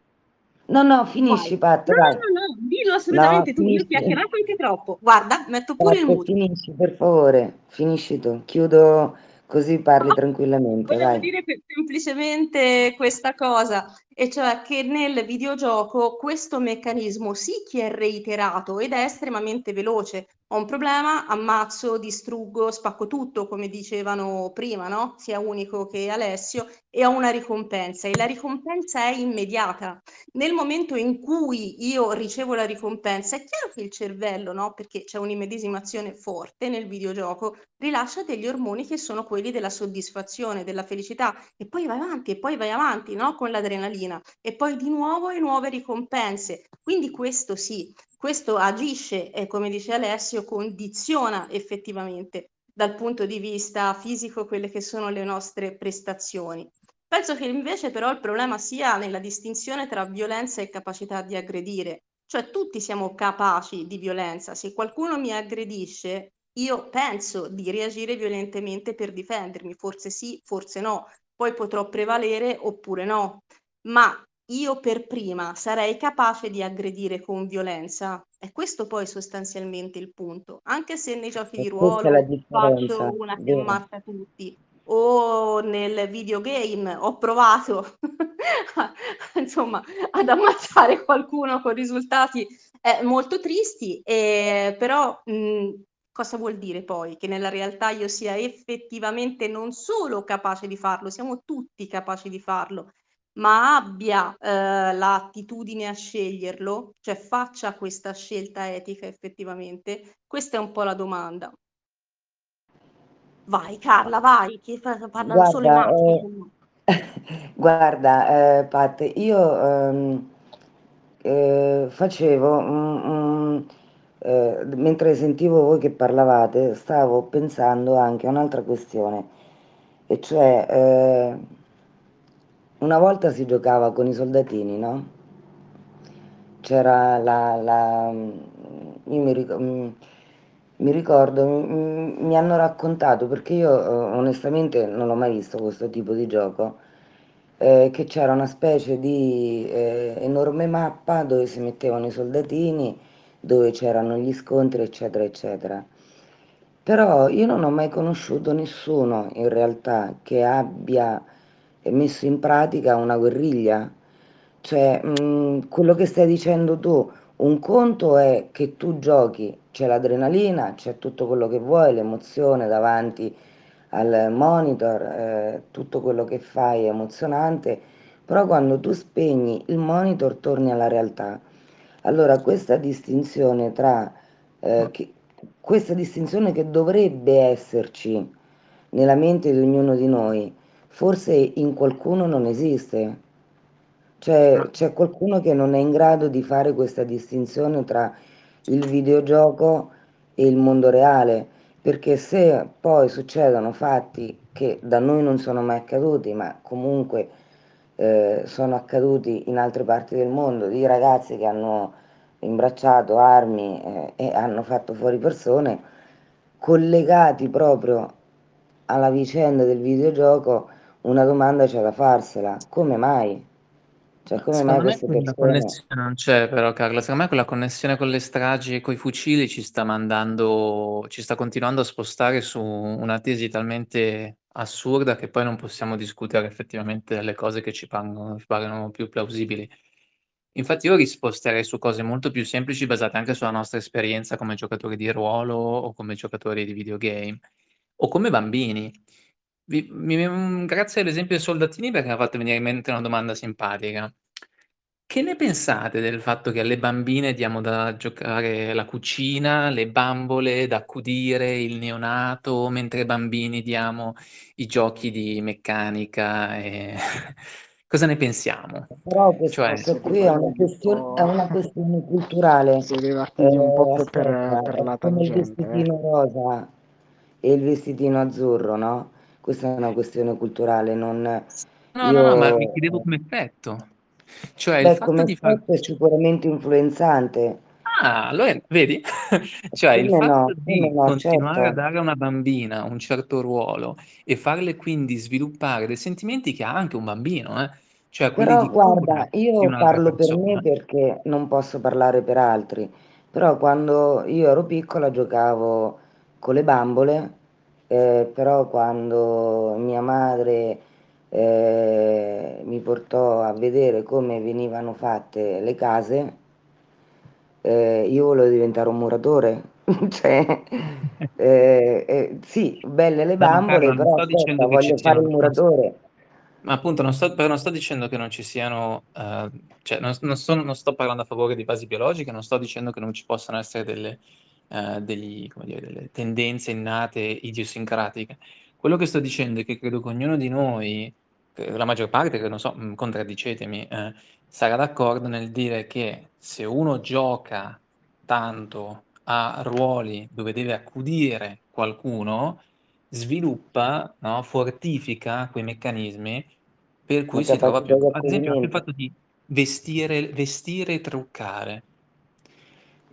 No, no, finisci, Pat, No, no, no, dillo No, assolutamente tu. Io ho finisci. chiacchierato anche troppo. Guarda, metto pure il Pat, muto. finisci, per favore. Finisci tu. Chiudo così parli No, tranquillamente, volevo vai. dire semplicemente questa cosa, e cioè che nel videogioco questo meccanismo sì che è reiterato ed è estremamente veloce. Ho un problema, ammazzo, distruggo, spacco tutto, come dicevano prima, no? Sia Unico che Alessio, e ho una ricompensa e la ricompensa è immediata. Nel momento in cui io ricevo la ricompensa, è chiaro che il cervello, no? Perché c'è un'immedesimazione forte nel videogioco, rilascia degli ormoni che sono quelli della soddisfazione, della felicità e poi vai avanti e poi vai avanti, no? Con l'adrenalina e poi di nuovo e nuove ricompense. Quindi questo sì, questo agisce e come dice Alessio condiziona effettivamente dal punto di vista fisico quelle che sono le nostre prestazioni. Penso che invece però il problema sia nella distinzione tra violenza e capacità di aggredire. Cioè tutti siamo capaci di violenza. Se qualcuno mi aggredisce, io penso di reagire violentemente per difendermi, forse sì, forse no, poi potrò prevalere oppure no, ma io per prima sarei capace di aggredire con violenza? È questo poi sostanzialmente il punto, anche se nei giochi E di ruolo faccio una che ammazza tutti o nel videogame ho provato insomma ad ammazzare qualcuno con risultati, eh, molto tristi, ehm, però, mhmm, cosa vuol dire poi? Che nella realtà io sia effettivamente non solo capace di farlo, siamo tutti capaci di farlo, ma abbia, ehm, l'attitudine a sceglierlo? Cioè faccia questa scelta etica effettivamente? Questa è un po' la domanda. Vai Carla, vai, che parlano solo i Guarda, maschi me. guarda, ehm, Pat, io, ehm, ehm, facevo ehm, d mentre sentivo voi che parlavate, stavo pensando anche a un'altra questione, e cioè, ehm una volta si giocava con i soldatini, no? C'era la la io mi rico mhmm, mi ricordo, m m mi hanno raccontato, perché io, uhm, onestamente non l'ho mai visto questo tipo di gioco, ehm, che c'era una specie di, ehm, enorme mappa dove si mettevano i soldatini, dove c'erano gli scontri, eccetera, eccetera. Però io non ho mai conosciuto nessuno in realtà che abbia, messo in pratica una guerriglia. Cioè, mhmm, quello che stai dicendo tu, un conto è che tu giochi, c'è l'adrenalina, c'è tutto quello che vuoi, l'emozione davanti al monitor, ehm, tutto quello che fai è emozionante, però quando tu spegni il monitor torni alla realtà. Allora questa distinzione tra, ehm, che questa distinzione che dovrebbe esserci nella mente di ognuno di noi, forse in qualcuno non esiste. Cioè, c'è qualcuno che non è in grado di fare questa distinzione tra il videogioco e il mondo reale, perché se poi succedono fatti che da noi non sono mai accaduti, ma comunque, ehm, sono accaduti in altre parti del mondo, di ragazzi che hanno imbracciato armi, ehm, e hanno fatto fuori persone, collegati proprio alla vicenda del videogioco, una domanda c'è da farsela: come mai? Cioè, come mai secondo me queste persone connessione non c'è però Carla, secondo me quella connessione con le stragi e coi fucili ci sta mandando ci sta continuando a spostare su una tesi talmente assurda che poi non possiamo discutere effettivamente delle cose che ci paiono più plausibili. Infatti io risposterei su cose molto più semplici basate anche sulla nostra esperienza come giocatori di ruolo o come giocatori di videogame o come bambini. Vi mi mhmm, grazie all'esempio dei soldatini perché m'ha fatto venire in mente una domanda simpatica. Che ne pensate del fatto che alle bambine diamo da giocare la cucina, le bambole da accudire, il neonato, mentre ai bambini diamo i giochi di meccanica e cosa ne pensiamo? Però questo Cioè questo qui è una partiti un question è una questione culturale. siete partiti un po' pe per aspetta, per è la come il tangente, eh. vestitino rosa e il vestitino azzurro, no, questa è una questione culturale, non No, no, no, ma mi io chiedevo come effetto. Cioè il Beh, fatto come di far effetto è sicuramente influenzante. Ah, allora vedi? Cioè il Come fatto no, di no, continuare a certo. dare a una bambina un certo ruolo e farle quindi sviluppare dei sentimenti che ha anche un bambino, eh, cioè Però guarda, io parlo per me perché non posso parlare per altri, però quando io ero piccola giocavo con le bambole, ehm, però quando mia madre, ehm, mi portò a vedere come venivano fatte le case ehm, io volevo diventare un muratore. Cioè, ehm, ehm, sì, belle le ma bambole, non però aspetta, voglio fare il s muratore. Ma appunto non sto però non sto dicendo che non ci siano, ehm, cioè non non sono non sto parlando a favore di basi biologiche, non sto dicendo che non ci possano essere delle ehm, degli come dire, delle tendenze innate idiosincratiche. Quello che sto dicendo è che credo che ognuno di noi, la maggior parte che non so, mhmm, contraddicetemi, ehm, sarà d'accordo nel dire che se uno gioca tanto a ruoli dove deve accudire qualcuno, sviluppa, no, fortifica quei meccanismi per cui si trova più ad esempio anche il fatto di vestire vestire e truccare.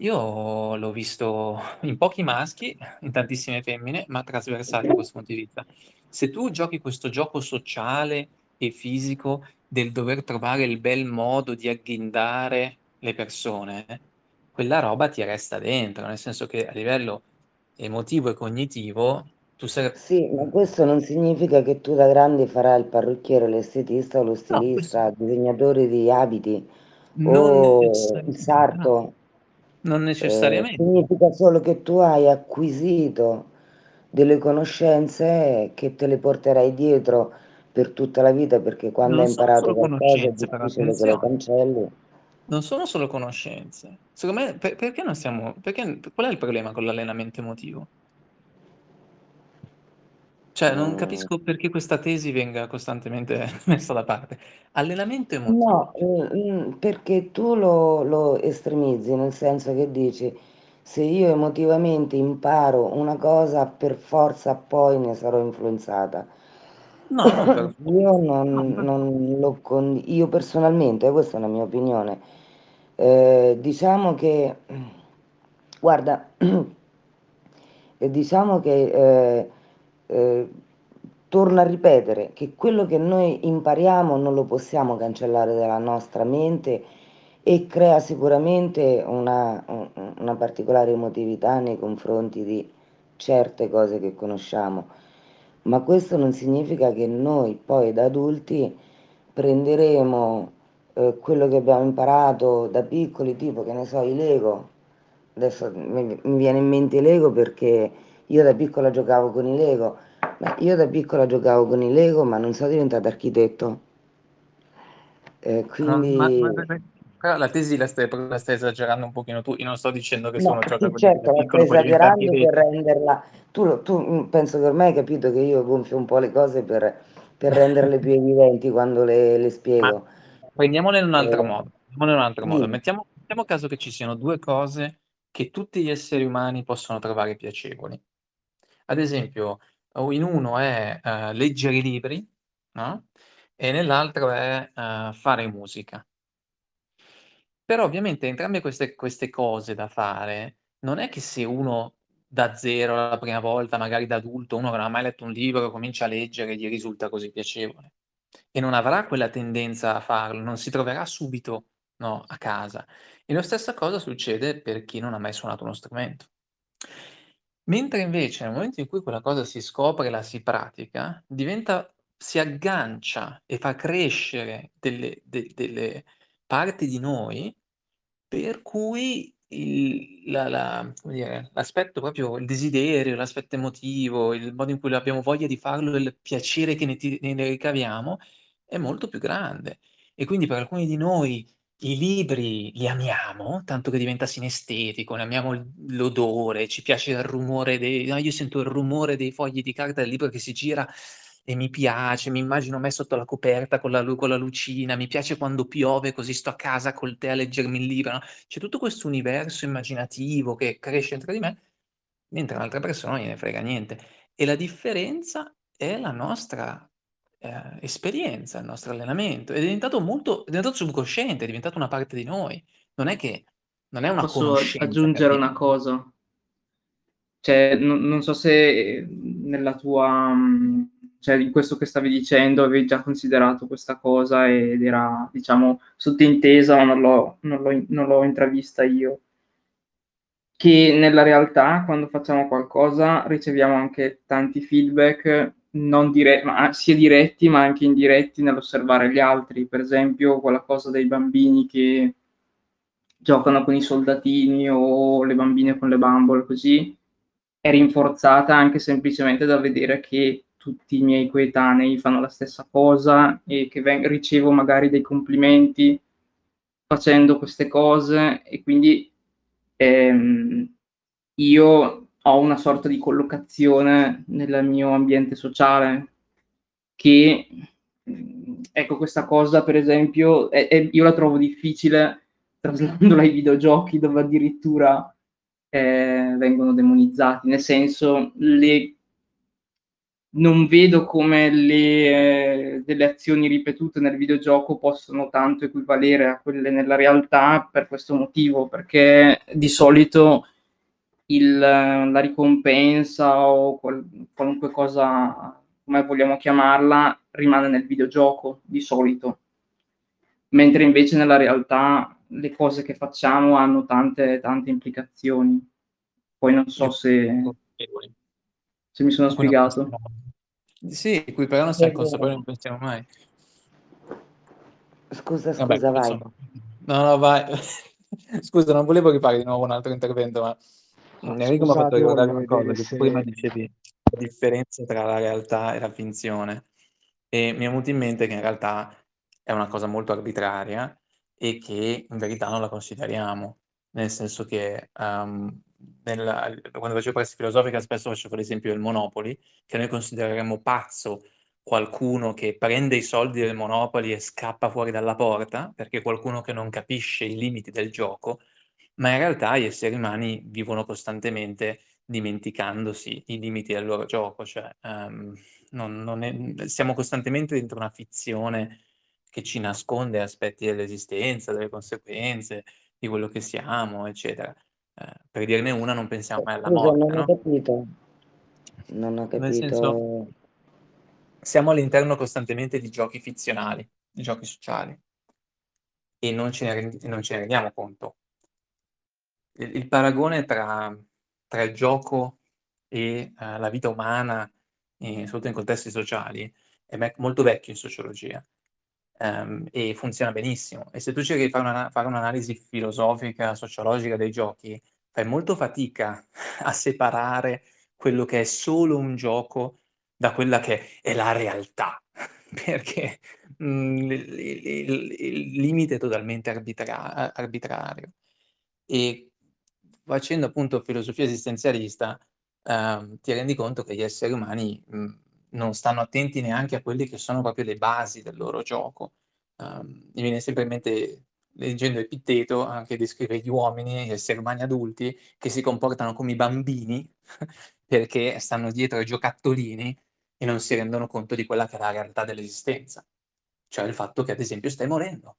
Io l'ho visto in pochi maschi, in tantissime femmine, ma trasversale da questo punto di vista. Se tu giochi questo gioco sociale e fisico del dover trovare il bel modo di agghindare le persone, quella roba ti resta dentro, nel senso che a livello emotivo e cognitivo tu sei... Sì, ma questo non significa che tu da grande farai il parrucchiere, l'estetista o lo No, questo stilista, disegnatore di abiti non o il necessariamente, no, sarto. Non Eh, necessariamente. significa solo che tu hai acquisito delle conoscenze che te le porterai dietro per tutta la vita, perché quando Non hai sono imparato solo qualcosa è conoscenze, però difficile che lo attenzione. cancelli. Non sono solo conoscenze. Secondo me, per- perché non stiamo... Perché, qual è il problema con l'allenamento emotivo? Cioè, non Mm, capisco perché questa tesi venga costantemente messa da parte. Allenamento No, emotivo. mm, perché tu lo, lo estremizzi, nel senso che dici, se io emotivamente imparo una cosa, per forza poi ne sarò influenzata. No, non per Io forza. No, non, per- non lo con- io personalmente, eh, questa è una mia opinione, eh, diciamo che, guarda, e diciamo che eh, eh, torno a ripetere che quello che noi impariamo non lo possiamo cancellare dalla nostra mente e crea sicuramente una, un- una particolare emotività nei confronti di certe cose che conosciamo, ma questo non significa che noi poi da adulti prenderemo eh, quello che abbiamo imparato da piccoli, tipo che ne so, i Lego. Adesso mi, mi viene in mente i Lego perché io da piccola giocavo con i Lego. Beh, io da piccola giocavo con i Lego, ma non sono diventata architetto. Eh, Ma, ma- quindi ma- ma- però la tesi la stai, la stai esagerando un pochino tu. Io non sto dicendo che No, uno gioca sì, con i Lego da certo, la stai esagerando per renderla. Tu, tu, mm, penso che ormai hai capito che io gonfio un po' le cose per, per renderle più evidenti quando le, le Ma spiego. prendiamole in un altro Eh, modo. In un altro modo. dimmi. Mettiamo, mettiamo caso che ci siano due cose che tutti gli esseri umani possono trovare piacevoli. Ad esempio, in uno è eh, leggere i libri, no? E nell'altro è eh, fare musica. Però ovviamente entrambe queste, queste cose da fare, non è che se uno da zero la prima volta, magari da adulto, uno che non ha mai letto un libro, comincia a leggere, gli risulta così piacevole. E non avrà quella tendenza a farlo, non si troverà subito no, a casa. E la stessa cosa succede per chi non ha mai suonato uno strumento. Mentre invece nel momento in cui quella cosa si scopre e la si pratica, diventa, si aggancia e fa crescere delle, de- delle parti di noi per cui il- la- la- come dire, l'aspetto proprio, il desiderio, l'aspetto emotivo, il modo in cui abbiamo voglia di farlo, il piacere che ne, ne ricaviamo è molto più grande. E quindi per alcuni di noi i libri li amiamo, tanto che diventa sinestetico, ne amiamo l'odore, ci piace il rumore dei... no, io sento il rumore dei fogli di carta del libro che si gira e mi piace, mi immagino me sotto la coperta con la, con la lucina, mi piace quando piove così sto a casa col tè a leggermi il libro, no? C'è tutto questo universo immaginativo che cresce dentro di me, mentre un'altra persona non gliene frega niente. E la differenza è la nostra eh, esperienza, il nostro allenamento. È diventato molto, è diventato subconsciente, è diventato una parte di noi. Non è che non è una Posso aggiungere una cosa? Cioè, non, non so se nella tua, mh, cioè in questo che stavi dicendo avevi già considerato questa cosa ed era, diciamo, sottintesa, ma non l'ho, non l'ho, non l'ho intravista io. Che nella realtà, quando facciamo qualcosa, riceviamo anche tanti feedback, non dire- ma sia diretti ma anche indiretti nell'osservare gli altri. Per esempio, quella cosa dei bambini che giocano con i soldatini o le bambine con le bambole, così è rinforzata anche semplicemente da vedere che tutti i miei coetanei fanno la stessa cosa e che ven- ricevo magari dei complimenti facendo queste cose e quindi ehm, io ho una sorta di collocazione nel mio ambiente sociale che ecco questa cosa per esempio è, è, io la trovo difficile trasladandola ai videogiochi dove addirittura eh, vengono demonizzati, nel senso le, non vedo come le, eh, delle azioni ripetute nel videogioco possono tanto equivalere a quelle nella realtà per questo motivo, perché di solito il, la ricompensa o qual, qualunque cosa, come vogliamo chiamarla, rimane nel videogioco di solito, mentre invece nella realtà le cose che facciamo hanno tante, tante implicazioni. Poi non so se, se mi sono spiegato. Sì, qui però non siamo consapevoli, non pensiamo mai. Scusa, scusa, Vabbè, vai. Insomma, no, no, vai. scusa, non volevo rifare di nuovo un altro intervento, ma Enrico mi ha fatto ricordare una cosa, che se... prima dicevi la differenza tra la realtà e la finzione. E mi è venuto in mente che in realtà è una cosa molto arbitraria e che in verità non la consideriamo, nel senso che um, nella, quando facevo prassi filosofica spesso facevo l'esempio del Monopoli, che noi considereremmo pazzo qualcuno che prende i soldi del Monopoli e scappa fuori dalla porta, perché qualcuno che non capisce i limiti del gioco, ma in realtà gli esseri umani vivono costantemente dimenticandosi i limiti del loro gioco, cioè um, non, non è, siamo costantemente dentro una fizione che ci nasconde aspetti dell'esistenza, delle conseguenze, di quello che siamo, eccetera. Eh, per dirne una, non pensiamo mai alla Scusa, morte, non ho no? capito. Non ho Nel senso, capito. siamo all'interno costantemente di giochi fizionali, di giochi sociali, e non ce ne, rend- non ce ne rendiamo conto. Il, il paragone tra, tra, il gioco e uh, la vita umana, eh, soprattutto in contesti sociali, è me- molto vecchio in sociologia um, e funziona benissimo. E se tu cerchi di fare, una, fare un'analisi filosofica, sociologica dei giochi, fai molto fatica a separare quello che è solo un gioco da quella che è la realtà, perché mh, mm, il, il, il, limite è totalmente arbitra- arbitrario. E facendo appunto filosofia esistenzialista, eh, ti rendi conto che gli esseri umani mh, non stanno attenti neanche a quelle che sono proprio le basi del loro gioco. Um, mi viene sempre in mente, leggendo Epitteto, anche descrive gli uomini, gli esseri umani adulti, che si comportano come i bambini perché stanno dietro ai giocattolini e non si rendono conto di quella che è la realtà dell'esistenza. Cioè il fatto che, ad esempio, stai morendo.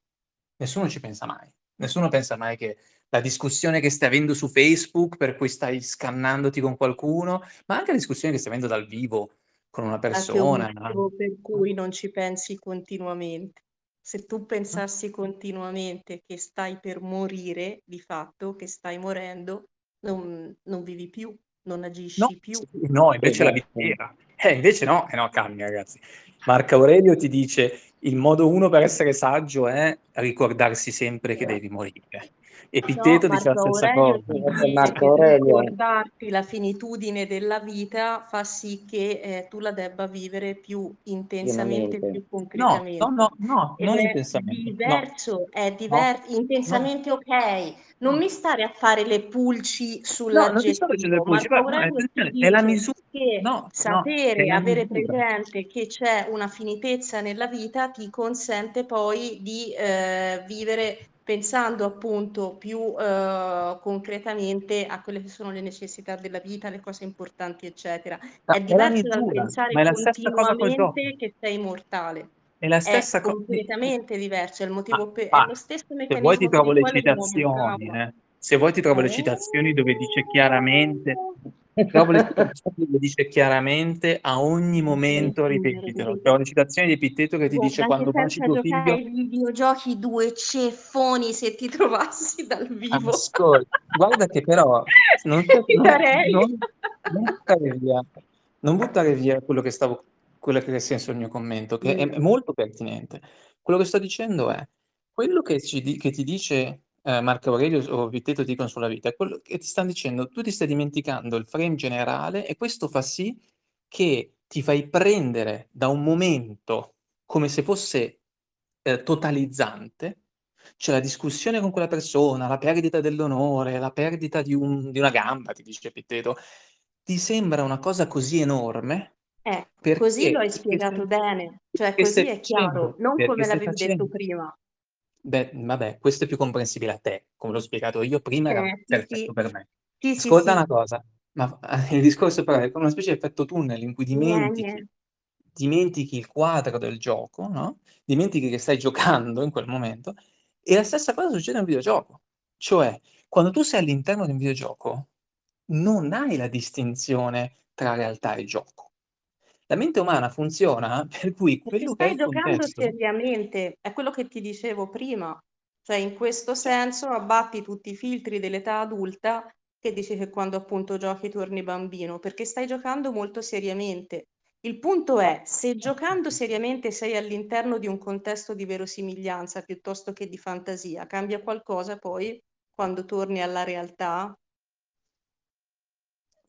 Nessuno ci pensa mai. Nessuno pensa mai che la discussione che stai avendo su Facebook, per cui stai scannandoti con qualcuno, ma anche la discussione che stai avendo dal vivo con una persona. Un motivo per cui non ci pensi continuamente. Se tu pensassi continuamente che stai per morire, di fatto, che stai morendo, non, non vivi più, non agisci no, più. No, invece la vita vera. Eh, invece no, eh no, calmi ragazzi. Marco Aurelio ti dice il modo uno per essere saggio è ricordarsi sempre che devi morire. Epiteto no, dice la stessa Aurelio cosa. Ti Marco Aurelio. Ricordarti la finitudine della vita fa sì che eh, tu la debba vivere più intensamente, più concretamente. No, no, no, no non è intensamente. Diverso, no. è diverso, no, intensamente no. ok. Non mi stare a fare le pulci sull'aggettivo. No, Marco ma, è, è la misura. Che no, sapere, no, avere presente che c'è una finitezza nella vita ti consente poi di eh, vivere pensando appunto più eh, concretamente a quelle che sono le necessità della vita, le cose importanti, eccetera. Ma è diverso dal pensare è continuamente che sei immortale. È la stessa è completamente co- diverso, è, il motivo ah, per, ah, è lo stesso meccanismo se vuoi ti trovo le citazioni, eh. se vuoi ti trovo le citazioni dove dice chiaramente trovo le dice chiaramente a ogni momento ripetitelo trovo le citazioni di Epitteto che ti dice quando baci tuo figlio ai videogiochi due ceffoni se ti trovassi dal vivo. Ascolta, guarda che però non, non, non, buttare via, non buttare via quello che stavo quello che è senso il mio commento, che è, è, molto pertinente. Quello che sto dicendo è quello che, ci, che ti dice eh, Marco Aurelio o Vitteto dicono sulla vita, è quello che ti stanno dicendo, tu ti stai dimenticando il frame generale e questo fa sì che ti fai prendere da un momento come se fosse eh, totalizzante, cioè la discussione con quella persona, la perdita dell'onore, la perdita di, un, di una gamba, ti dice Pitteto, ti sembra una cosa così enorme? Eh, così lo hai spiegato bene, cioè così è chiaro, non come l'avevi detto prima. Beh, vabbè, questo è più comprensibile a te, come l'ho spiegato io prima, era Eh, sì, perfetto sì. per me. Sì, sì, Ascolta sì. una cosa, Ma il discorso però è come una specie di effetto tunnel in cui dimentichi dimentichi il quadro del gioco, no, dimentichi che stai giocando in quel momento, e la stessa cosa succede in un videogioco. Cioè, quando tu sei all'interno di un videogioco, non hai la distinzione tra realtà e gioco. La mente umana funziona per cui Perché quello che è stai il giocando contesto seriamente, è quello che ti dicevo prima. Cioè, in questo senso abbatti tutti i filtri dell'età adulta che dici che quando appunto giochi torni bambino, perché stai giocando molto seriamente. Il punto è, se giocando seriamente sei all'interno di un contesto di verosimiglianza piuttosto che di fantasia, cambia qualcosa poi quando torni alla realtà?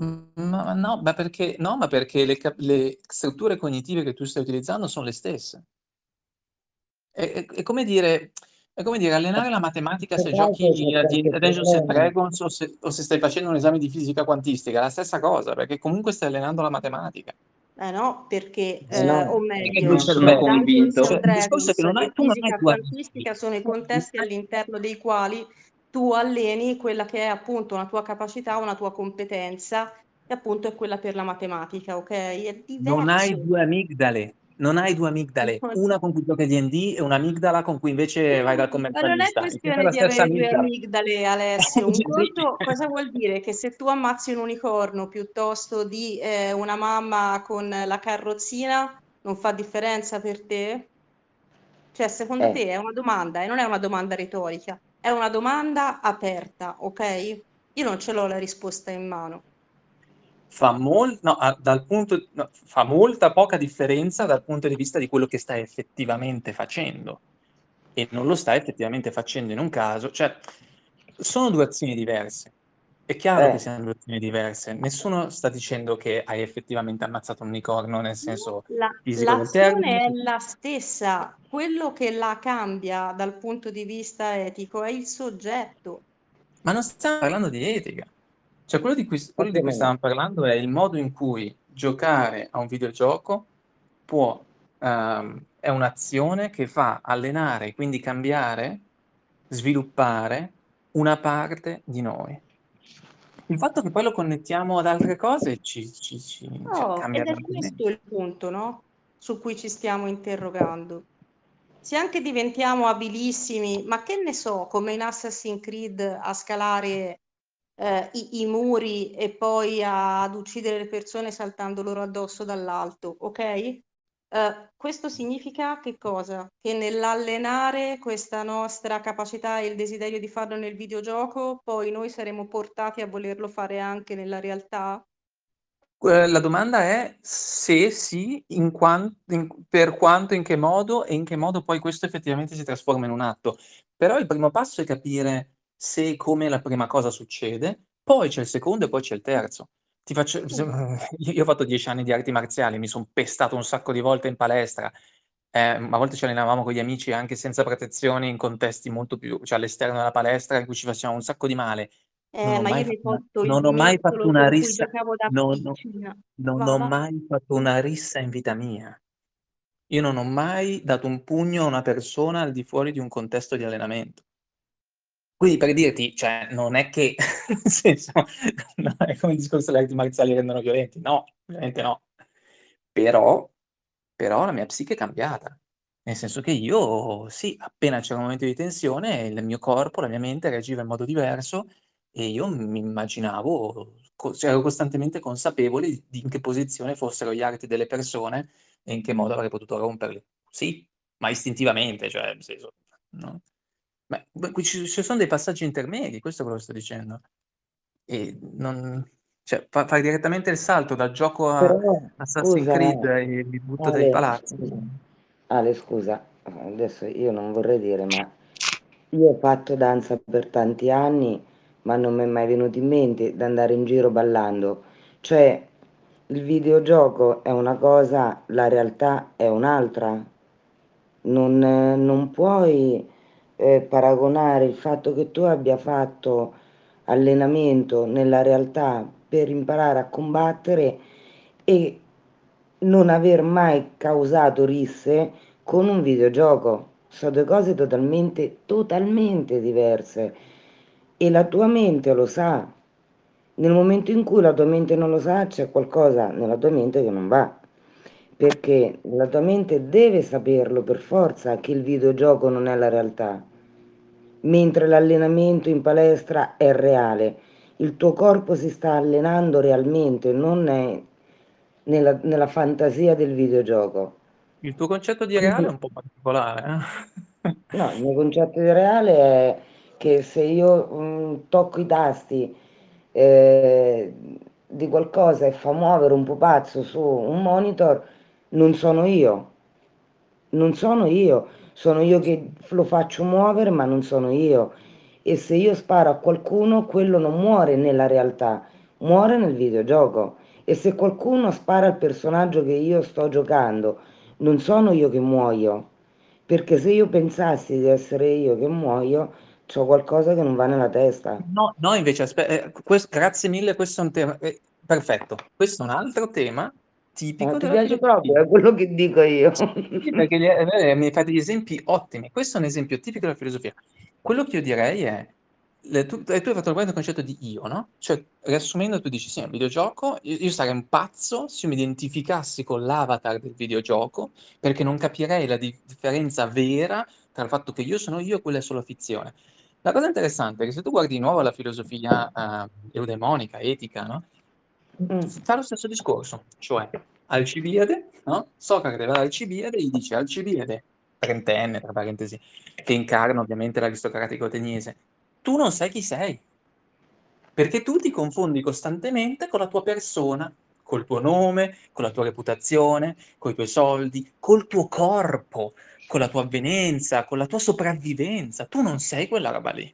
Mhmm, ma no, ma perché no, ma perché le cap le strutture cognitive che tu stai utilizzando son le stesse. È è è come dire è come dire allenare la matematica se giochi a D a Dungeons and Dragons o se o se stai facendo un esame di fisica quantistica, è la stessa cosa, perché comunque stai allenando la matematica. Eh no, perché, Eh ehm, no, o Perché meglio, sono cervello convinto. Dungeons cioè and il discorso è Dragons che non hai e tu non hai fisica 2 quantistica sono i contesti all'interno dei quali tu alleni quella che è appunto una tua capacità, una tua competenza, che appunto è quella per la matematica, okay? È Non hai. 2 amigdale, non hai 2 amigdale, una con cui giochi D&D e un'amigdala con cui invece vai dal Ma non è commercialista. Questione la di stessa avere 2 amigdala. amigdale, Alessio. Un conto cosa vuol dire? Che se tu ammazzi un unicorno piuttosto di, ehm, una mamma con la carrozzina, non fa differenza per te? Cioè, secondo Eh. te è una domanda e non è una domanda retorica, è una domanda aperta, okay? Io non ce l'ho la risposta in mano. Fa mol no, a dal punto no, fa molta poca differenza dal punto di vista di quello che stai effettivamente facendo. E non lo stai effettivamente facendo in un caso cioè, sono 2 azioni diverse. È chiaro che Eh. siano 2 azioni diverse. Nessuno sta dicendo che hai effettivamente ammazzato un unicorno nel senso La fisico l'azione è la stessa, quello che la cambia dal punto di vista etico è il soggetto. Ma non stiamo parlando di etica. Cioè quello di cui quello di cui stavamo parlando è il modo in cui giocare a un videogioco può ehm, è un'azione che fa allenare quindi cambiare, sviluppare una parte di noi. Il fatto che poi lo connettiamo ad altre cose ci ci ci cioè No, cambia ed è questo il punto, no, su cui ci stiamo interrogando. Se anche diventiamo abilissimi, ma che ne so, come in Assassin's Creed a scalare, ehm, i i muri e poi ad uccidere le persone saltando loro addosso dall'alto, okay, ehm, questo significa che cosa? Che nell'allenare questa nostra capacità e il desiderio di farlo nel videogioco, poi noi saremo portati a volerlo fare anche nella realtà? Que la domanda è se sì, in quan in per quanto, in che modo e in che modo poi questo effettivamente si trasforma in un atto. Però il primo passo è capire se e come la prima cosa succede, poi c'è il secondo e poi c'è il terzo. Ti faccio se io ho fatto 10 anni di arti marziali, mi son pestato un sacco di volte in palestra, ehm, a volte ci allenavamo con gli amici anche senza protezioni in contesti molto più cioè all'esterno della palestra in cui ci facevamo un sacco di male. Non Eh, ho ma mai io fatto una il non ho mai fatto una con cui rissa giocavo da non ho piccina. non Va, ho va. mai fatto una rissa in vita mia. Io non ho mai dato un pugno a una persona al di fuori di un contesto di allenamento. Quindi per dirti, cioè non è che nel senso no, è come il discorso delle arti marziali rendono violenti, no, ovviamente no. Però però la mia psiche è cambiata. Nel senso che io sì, appena c'era un momento di tensione il mio corpo, la mia mente reagiva in modo diverso e io mi immaginavo co cioè ero costantemente consapevole di di in che posizione fossero gli arti delle persone e in che modo avrei potuto romperli. Sì, ma istintivamente, cioè nel senso, no? Beh qui ci ci son dei passaggi intermedi, questo è quello che sto dicendo. E non cioè fa fai direttamente il salto dal gioco a Però Assassin's scusa Creed e mi butto dai Ale, palazzi. scusa. Ale scusa, adesso io non vorrei dire, ma io ho fatto danza per tanti anni, ma non m'è mai venuto in mente d'andare in giro ballando. Cioè, il videogioco è una cosa, la realtà è un'altra. Non non puoi, ehm, paragonare il fatto che tu abbia fatto allenamento nella realtà per imparare a combattere e non aver mai causato risse con un videogioco. So 2 cose totalmente, totalmente diverse e la tua mente lo sa. nel momento in cui la tua mente non lo sa, c'è qualcosa nella tua mente che non va. Perché la tua mente deve saperlo per forza che il videogioco non è la realtà, mentre l'allenamento in palestra è reale. Il tuo corpo si sta allenando realmente, non è nella, nella fantasia del videogioco. Il tuo concetto di reale è un po' particolare. eh? No, il mio concetto di reale è che se io mh, tocco i tasti eh, di qualcosa e fa muovere un pupazzo su un monitor, non sono io, non sono io, sono io che lo faccio muovere, ma non sono io. E se io sparo a qualcuno, quello non muore nella realtà, muore nel videogioco. E se qualcuno spara al personaggio che io sto giocando, non sono io che muoio, perché se io pensassi di essere io che muoio, c'ho qualcosa che non va nella testa. No, no, invece, aspe- eh, quest- grazie mille, questo è un tema eh, perfetto. Questo è un altro tema tipico Ma ti della piace filosofia. proprio, è quello che dico io. Sì, perché gli- eh, mi fate degli esempi ottimi. Questo è un esempio tipico della filosofia. Quello che io direi è, le- tu, tu hai fatto il concetto di io, no? Cioè, riassumendo, tu dici, sì, è un videogioco, io, io sarei un pazzo se io mi identificassi con l'avatar del videogioco, perché non capirei la di- differenza vera tra il fatto che io sono io e quella è solo fizione. La cosa interessante è che se tu guardi di nuovo la filosofia eh, eudemonica, etica, no? Mm. Fa lo stesso discorso, cioè Alcibiade, no? Socrate va da Alcibiade e gli dice Alcibiade, trentenne, tra parentesi, che incarna ovviamente l'aristocratico ateniese, tu non sai chi sei, perché tu ti confondi costantemente con la tua persona, col tuo nome, con la tua reputazione, con i tuoi soldi, col tuo corpo, con la tua avvenenza, con la tua sopravvivenza. Tu non sei quella roba lì.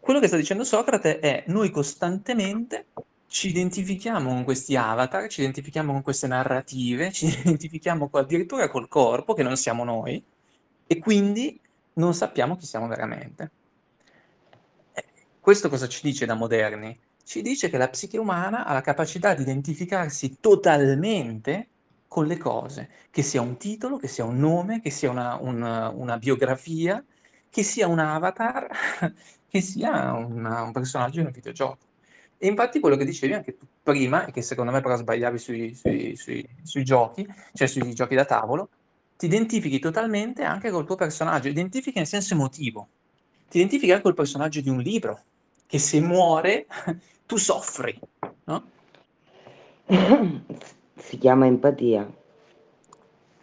Quello che sta dicendo Socrate è noi costantemente ci identifichiamo con questi avatar, ci identifichiamo con queste narrative, ci identifichiamo addirittura col corpo, che non siamo noi, e quindi non sappiamo chi siamo veramente. Eh, Questo cosa ci dice da moderni? Ci dice che la psiche umana ha la capacità di identificarsi totalmente con le cose, che sia un titolo, che sia un nome, che sia una, una- una biografia, che sia un avatar, che sia una- un personaggio in un videogioco. E infatti quello che dicevi anche tu prima, e che secondo me però sbagliavi sui, sui- sui- sui giochi, cioè sui giochi da tavolo, ti identifichi totalmente anche col tuo personaggio, identifichi in senso emotivo, ti identifichi anche col personaggio di un libro, che se muore tu soffri, no? Si chiama empatia.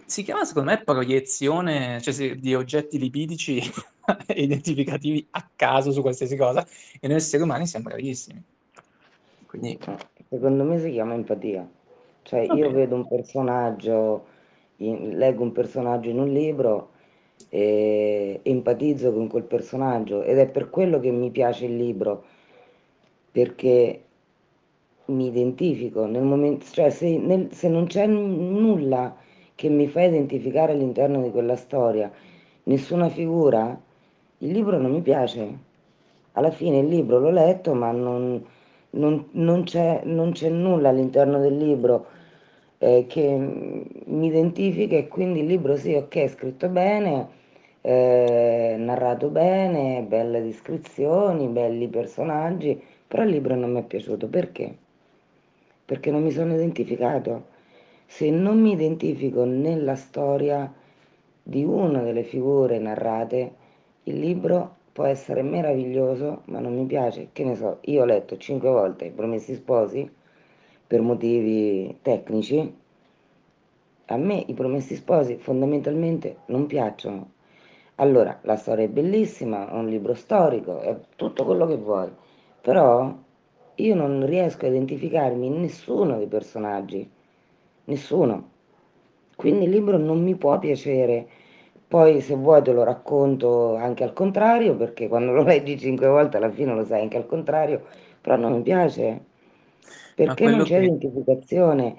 Si chiama secondo me proiezione, cioè di oggetti libidici identificativi a caso su qualsiasi cosa, e noi esseri umani siamo bravissimi. Quindi, Secondo me si chiama empatia. Cioè Va io bene. vedo un personaggio, in- leggo un personaggio in un libro e empatizzo con quel personaggio ed è per quello che mi piace il libro, perché mi identifico nel momento, cioè se, nel- se non c'è n- nulla che mi fa identificare all'interno di quella storia, nessuna figura, il libro non mi piace. Alla fine il libro l'ho letto, ma non, non- non c'è, non c'è nulla all'interno del libro eh, che mi identifica e quindi il libro sì, ok, è scritto bene, eh, narrato bene, belle descrizioni, belli personaggi, però il libro non mi è piaciuto. Perché? Perché non mi sono identificato. Se non mi identifico nella storia di una delle figure narrate, il libro può essere meraviglioso, ma non mi piace. Che ne so, io ho letto cinque volte I Promessi Sposi per motivi tecnici. A me i Promessi Sposi fondamentalmente non piacciono. Allora, la storia è bellissima, è un libro storico, è tutto quello che vuoi, però io non riesco a identificarmi in nessuno dei personaggi, nessuno. Quindi il libro non mi può piacere. Poi se vuoi te lo racconto anche al contrario, perché quando lo leggi cinque volte alla fine lo sai anche al contrario, però non mi piace, perché non c'è che... identificazione.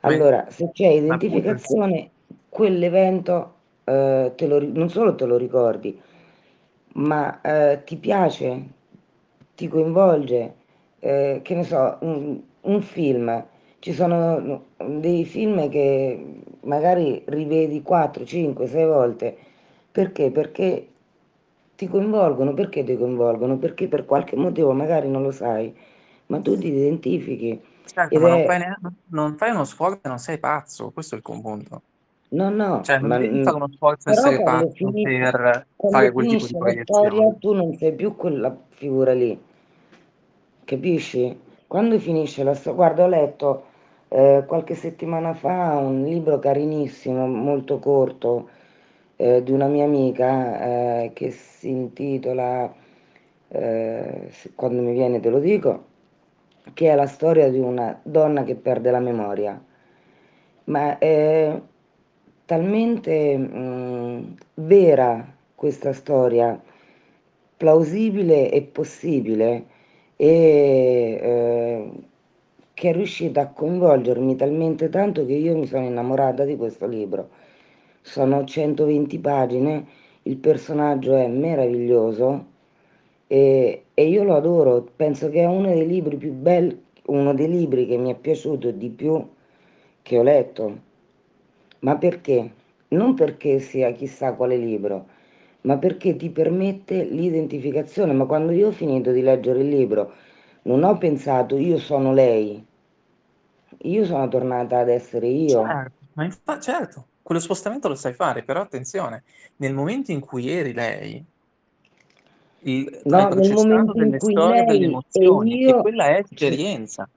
Allora, se c'è identificazione, quell'evento eh, te lo non solo te lo ricordi, ma eh, ti piace, ti coinvolge, eh, che ne so, un, un film. Ci sono dei film che magari rivedi 4, 5, 6 volte. Perché? Perché ti coinvolgono. Perché ti coinvolgono? Perché per qualche motivo magari non lo sai, ma tu ti identifichi. Certo, ma non è... fai, ne- non fai uno sforzo e non sei pazzo, questo è il punto. No, no, Cioè, non ma... devi fare uno sforzo e essere quando, pazzo finisce, per fare quel tipo di la storia proiezione. tu non sei più quella figura lì, capisci? Quando finisce la storia... Guarda, ho letto eh, qualche settimana fa un libro carinissimo, molto corto, eh, di una mia amica eh, che si intitola, eh, se- quando mi viene te lo dico, che è la storia di una donna che perde la memoria, ma è talmente mh, vera questa storia, plausibile e possibile, e eh, che è riuscita a coinvolgermi talmente tanto che io mi sono innamorata di questo libro. Sono 120 pagine, il personaggio è meraviglioso e, e io lo adoro, penso che è uno dei libri più belli, uno dei libri che mi è piaciuto di più che ho letto. Ma perché? Non perché sia chissà quale libro, ma perché ti permette l'identificazione. Ma quando io ho finito di leggere il libro, non ho pensato io sono lei, io sono tornata ad essere io. Certo, ma infa- certo, quello spostamento lo sai fare, però attenzione, nel momento in cui eri lei, il- No, nel momento in delle cui storie, delle e emozioni, e io, quella è esperienza.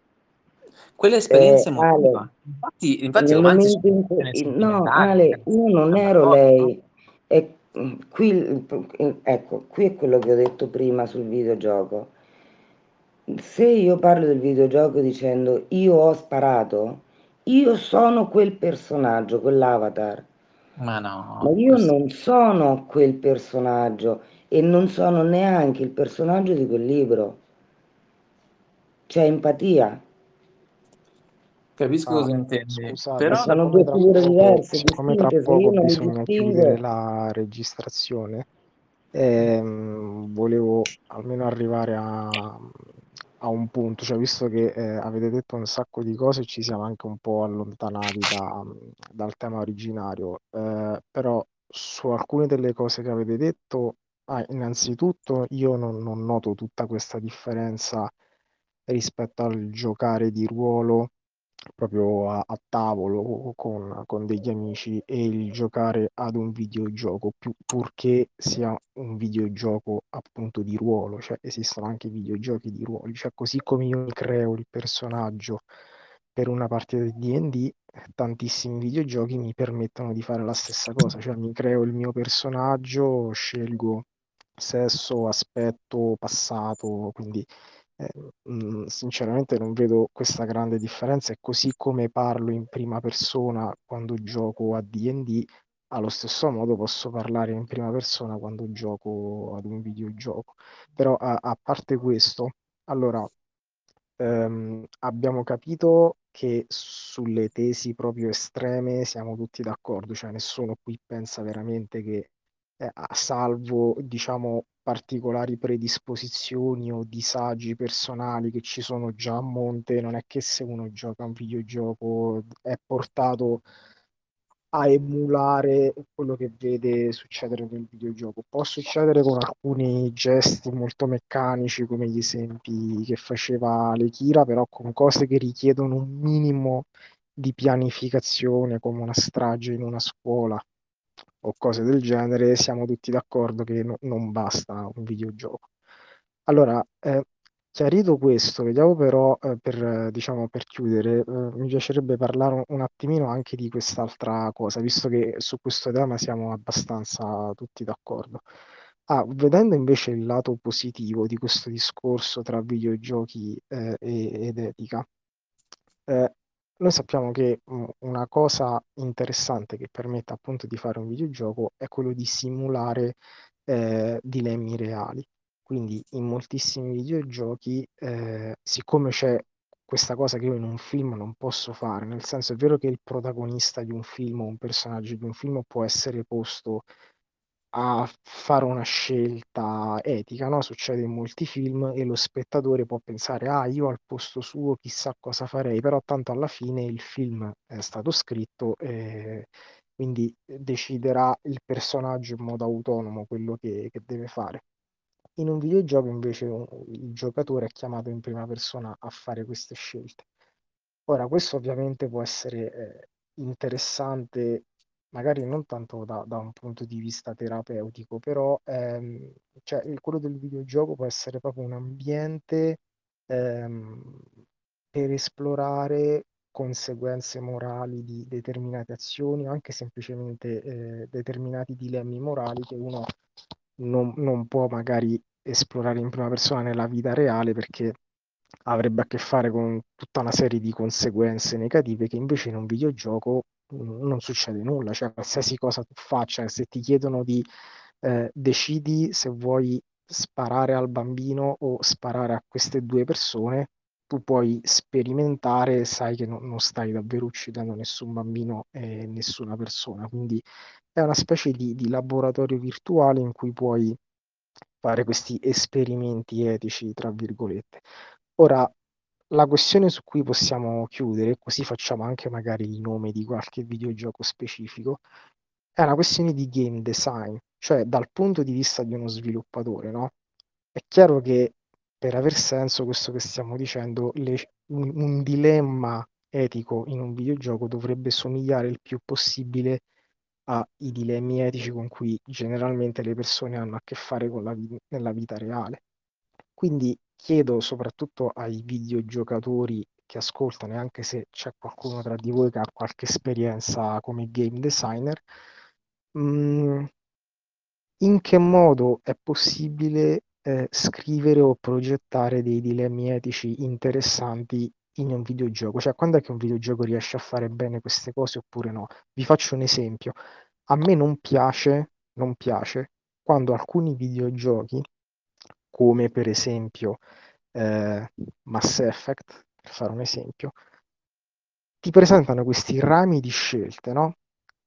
Quella è eh, esperienza Ale, emotiva. Infatti, infatti i nel romanzi in cui, no, Ale, io non ero lei. E mm, qui, ecco, qui è quello che ho detto prima sul videogioco. Se io parlo del videogioco dicendo io ho sparato, io sono quel personaggio, quell'avatar, Ma ma no, io questo... non sono quel personaggio e non sono neanche il personaggio di quel libro. C'è empatia, Capisco Ah, cosa intendi, scusate, però sono due figure diverse, siccome tra poco bisogna chiudere la registrazione, ehm, volevo almeno arrivare a, a un punto, cioè visto che eh, avete detto un sacco di cose, ci siamo anche un po' allontanati da- dal tema originario, eh, però su alcune delle cose che avete detto, ah, innanzitutto io non, non noto tutta questa differenza rispetto al giocare di ruolo proprio a, a tavolo con, con degli amici e il giocare ad un videogioco, più, purché sia un videogioco appunto di ruolo, cioè esistono anche videogiochi di ruoli, cioè così come io mi creo il personaggio per una partita di D&D, tantissimi videogiochi mi permettono di fare la stessa cosa, cioè mi creo il mio personaggio, scelgo sesso, aspetto, passato, quindi eh, mh, sinceramente non vedo questa grande differenza e così come parlo in prima persona quando gioco a D&D, allo stesso modo posso parlare in prima persona quando gioco ad un videogioco. Però a, a parte questo, allora ehm, abbiamo capito che sulle tesi proprio estreme siamo tutti d'accordo, cioè nessuno qui pensa veramente che eh, a salvo, diciamo, particolari predisposizioni o disagi personali che ci sono già a monte, non è che se uno gioca un videogioco è portato a emulare quello che vede succedere nel videogioco. Può succedere con alcuni gesti molto meccanici, come gli esempi che faceva Lekira, però con cose che richiedono un minimo di pianificazione, come una strage in una scuola o cose del genere, siamo tutti d'accordo che no- non basta un videogioco. Allora, eh, chiarito questo, vediamo però eh, per, diciamo, per chiudere, eh, mi piacerebbe parlare un, un attimino anche di quest'altra cosa, visto che su questo tema siamo abbastanza tutti d'accordo. Ah, vedendo invece il lato positivo di questo discorso tra videogiochi eh, ed etica, eh, noi sappiamo che mh, una cosa interessante che permette appunto di fare un videogioco è quello di simulare eh, dilemmi reali. Quindi in moltissimi videogiochi, eh, siccome c'è questa cosa che io in un film non posso fare, nel senso è vero che il protagonista di un film o un personaggio di un film può essere posto a fare una scelta etica, no? Succede in molti film e lo spettatore può pensare, ah, io al posto suo chissà cosa farei, però tanto alla fine il film è stato scritto e quindi deciderà il personaggio in modo autonomo quello che, che deve fare. In un videogioco invece il giocatore è chiamato in prima persona a fare queste scelte. Ora, questo ovviamente può essere eh, interessante, magari non tanto da, da, un punto di vista terapeutico, però ehm, cioè, quello del videogioco può essere proprio un ambiente ehm, per esplorare conseguenze morali di determinate azioni, anche semplicemente eh, determinati dilemmi morali che uno non, non può magari esplorare in prima persona nella vita reale perché avrebbe a che fare con tutta una serie di conseguenze negative che invece in un videogioco non succede nulla, cioè qualsiasi cosa tu faccia, se ti chiedono di eh, decidi se vuoi sparare al bambino o sparare a queste due persone, tu puoi sperimentare, sai che no, non stai davvero uccidendo nessun bambino e nessuna persona, quindi è una specie di, di laboratorio virtuale in cui puoi fare questi esperimenti etici, tra virgolette. Ora, la questione su cui possiamo chiudere, così facciamo anche magari il nome di qualche videogioco specifico, è una questione di game design, cioè dal punto di vista di uno sviluppatore, no? È chiaro che per aver senso questo che stiamo dicendo, le, un, un, dilemma etico in un videogioco dovrebbe somigliare il più possibile ai dilemmi etici con cui generalmente le persone hanno a che fare vi- nella vita reale. Quindi chiedo soprattutto ai videogiocatori che ascoltano, e anche se c'è qualcuno tra di voi che ha qualche esperienza come game designer, mh, mm, in che modo è possibile eh, scrivere o progettare dei dilemmi etici interessanti in un videogioco? Cioè, quando è che un videogioco riesce a fare bene queste cose oppure no? Vi faccio un esempio. A me non piace, non piace quando alcuni videogiochi, come per esempio eh, Mass Effect, per fare un esempio, ti presentano questi rami di scelte, no?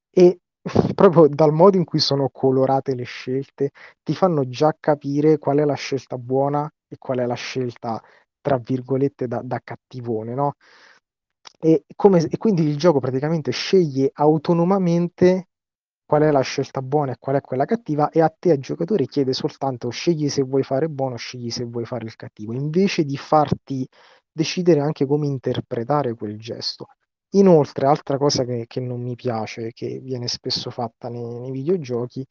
E proprio dal modo in cui sono colorate le scelte, ti fanno già capire qual è la scelta buona e qual è la scelta, tra virgolette, da, da cattivone, no? E, come, e quindi il gioco praticamente sceglie autonomamente qual è la scelta buona e qual è quella cattiva e a te, giocatore, chiede soltanto scegli se vuoi fare buono, scegli se vuoi fare il cattivo, invece di farti decidere anche come interpretare quel gesto. Inoltre, altra cosa che, che non mi piace, che viene spesso fatta nei, nei videogiochi,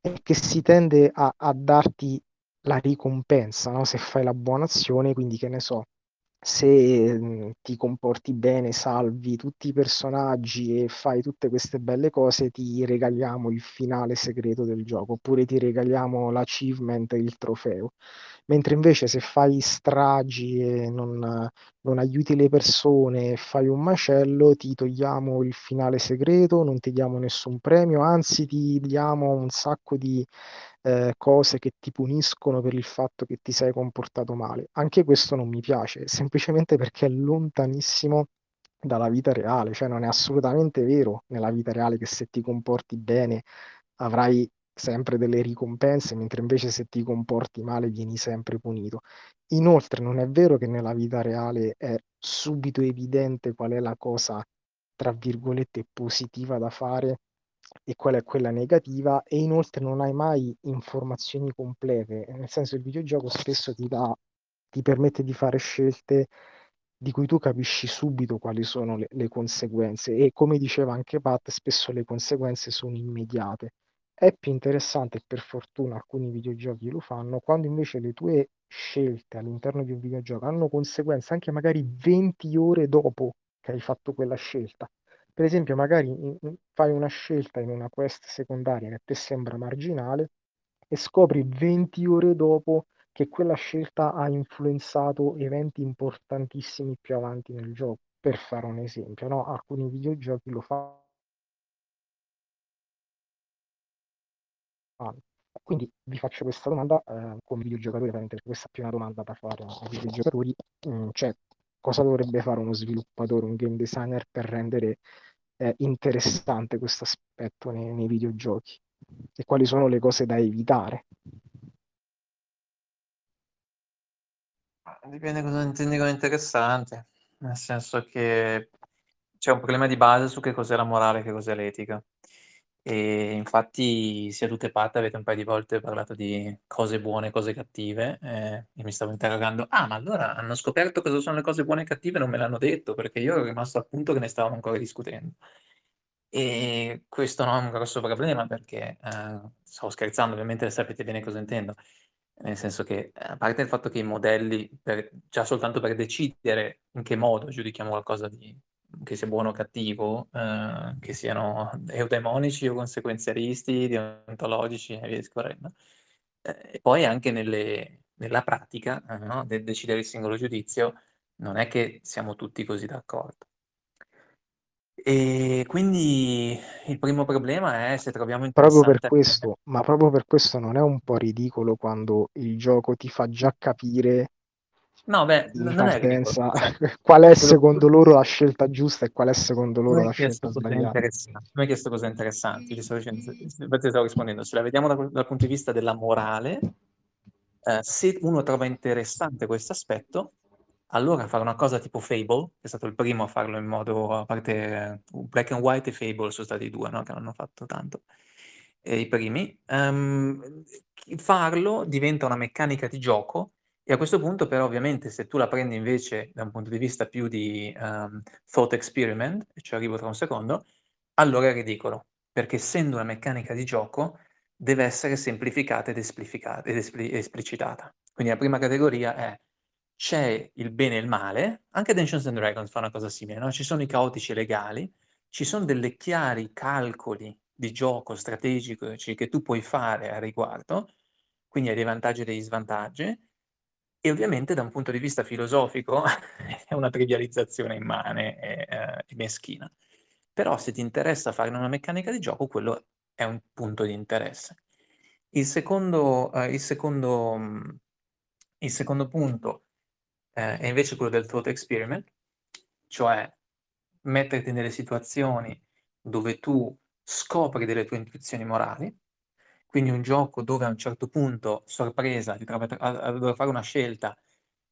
è che si tende a, a darti la ricompensa, no? Se fai la buona azione, quindi che ne so, se mh, ti comporti bene, salvi tutti i personaggi e fai tutte queste belle cose, ti regaliamo il finale segreto del gioco, oppure ti regaliamo l'achievement, il trofeo. Mentre invece se fai stragi e non, non aiuti le persone, fai un macello, ti togliamo il finale segreto, non ti diamo nessun premio, anzi ti diamo un sacco di eh, cose che ti puniscono per il fatto che ti sei comportato male. Anche questo non mi piace, semplicemente perché è lontanissimo dalla vita reale, cioè non è assolutamente vero nella vita reale che se ti comporti bene avrai sempre delle ricompense, mentre invece se ti comporti male vieni sempre punito. Inoltre non è vero che nella vita reale è subito evidente qual è la cosa, tra virgolette, positiva da fare e qual è quella negativa e inoltre non hai mai informazioni complete, nel senso il videogioco spesso ti dà, ti permette di fare scelte di cui tu capisci subito quali sono le, le conseguenze e come diceva anche Pat, spesso le conseguenze sono immediate. È più interessante, e per fortuna alcuni videogiochi lo fanno, quando invece le tue scelte all'interno di un videogioco hanno conseguenze anche magari 20 ore dopo che hai fatto quella scelta. Per esempio, magari fai una scelta in una quest secondaria che a te sembra marginale e scopri 20 ore dopo che quella scelta ha influenzato eventi importantissimi più avanti nel gioco. Per fare un esempio, no? Alcuni videogiochi lo fanno. Quindi vi faccio questa domanda eh, come videogiocatore, questa è più una domanda da fare ai videogiocatori, mm, cioè cosa dovrebbe fare uno sviluppatore, un game designer per rendere eh, interessante questo aspetto nei, nei videogiochi e quali sono le cose da evitare. Dipende cosa intendi con interessante, nel senso che c'è un problema di base su che cos'è la morale e che cos'è l'etica. E infatti tu che Pat avete un paio di volte parlato di cose buone e cose cattive, ehm, e mi stavo interrogando: "Ah, ma allora hanno scoperto cosa sono le cose buone e cattive e non me l'hanno detto?" Perché io ero rimasto al punto che ne stavamo ancora discutendo. E questo non è un grosso problema perché, ehm, stavo scherzando, ovviamente sapete bene cosa intendo. Nel senso che, a parte il fatto che i modelli per già soltanto per decidere in che modo giudichiamo qualcosa di che sia buono o cattivo, ehm, che siano eudemonici o consequenzialisti, deontologici e via discorrendo. Ehm, e poi anche nelle nella pratica, ehm, no, nel decidere il singolo giudizio, non è che siamo tutti così d'accordo. E quindi il primo problema è se troviamo Proprio per interessante questo, ma proprio per questo non è un po' ridicolo quando il gioco ti fa già capire No, beh, non è partenza qual è secondo loro la scelta giusta e qual è secondo loro la scelta sbagliata. mi hai chiesto cose interessanti, ti stavo dicendo infatti stavo rispondendo. Se la vediamo da dal punto di vista della morale, ehm, se uno trova interessante questo aspetto, allora fare una cosa tipo Fable, che è stato il primo a farlo in modo a parte Black and White e Fable son stati i 2, no, che l'hanno fatto tanto, ehm, i primi, chi farlo diventa una meccanica di gioco e a questo punto però ovviamente se tu la prendi invece da un punto di vista più di, ehm, thought experiment, e ci arrivo tra un secondo, allora è ridicolo, perché essendo una meccanica di gioco deve essere semplificata ed ed espli esplicitata. Quindi la prima categoria è: c'è il bene e il male, anche Dungeons and Dragons fa una cosa simile, no, ci sono i caotici legali, ci son delle chiari calcoli di gioco strategici che tu puoi fare a riguardo, quindi hai dei vantaggi e degli svantaggi, e ovviamente da un punto di vista filosofico è una trivializzazione immane e, ehm, meschina. Però se ti interessa farne una meccanica di gioco, quello è un punto di interesse. Il secondo ehm, il secondo mhmm, il secondo punto, ehm, è invece quello del thought experiment, cioè metterti nelle situazioni dove tu scopri delle tue intuizioni morali, quindi un gioco dove a un certo punto, sorpresa, ti trovi a a dover fare una scelta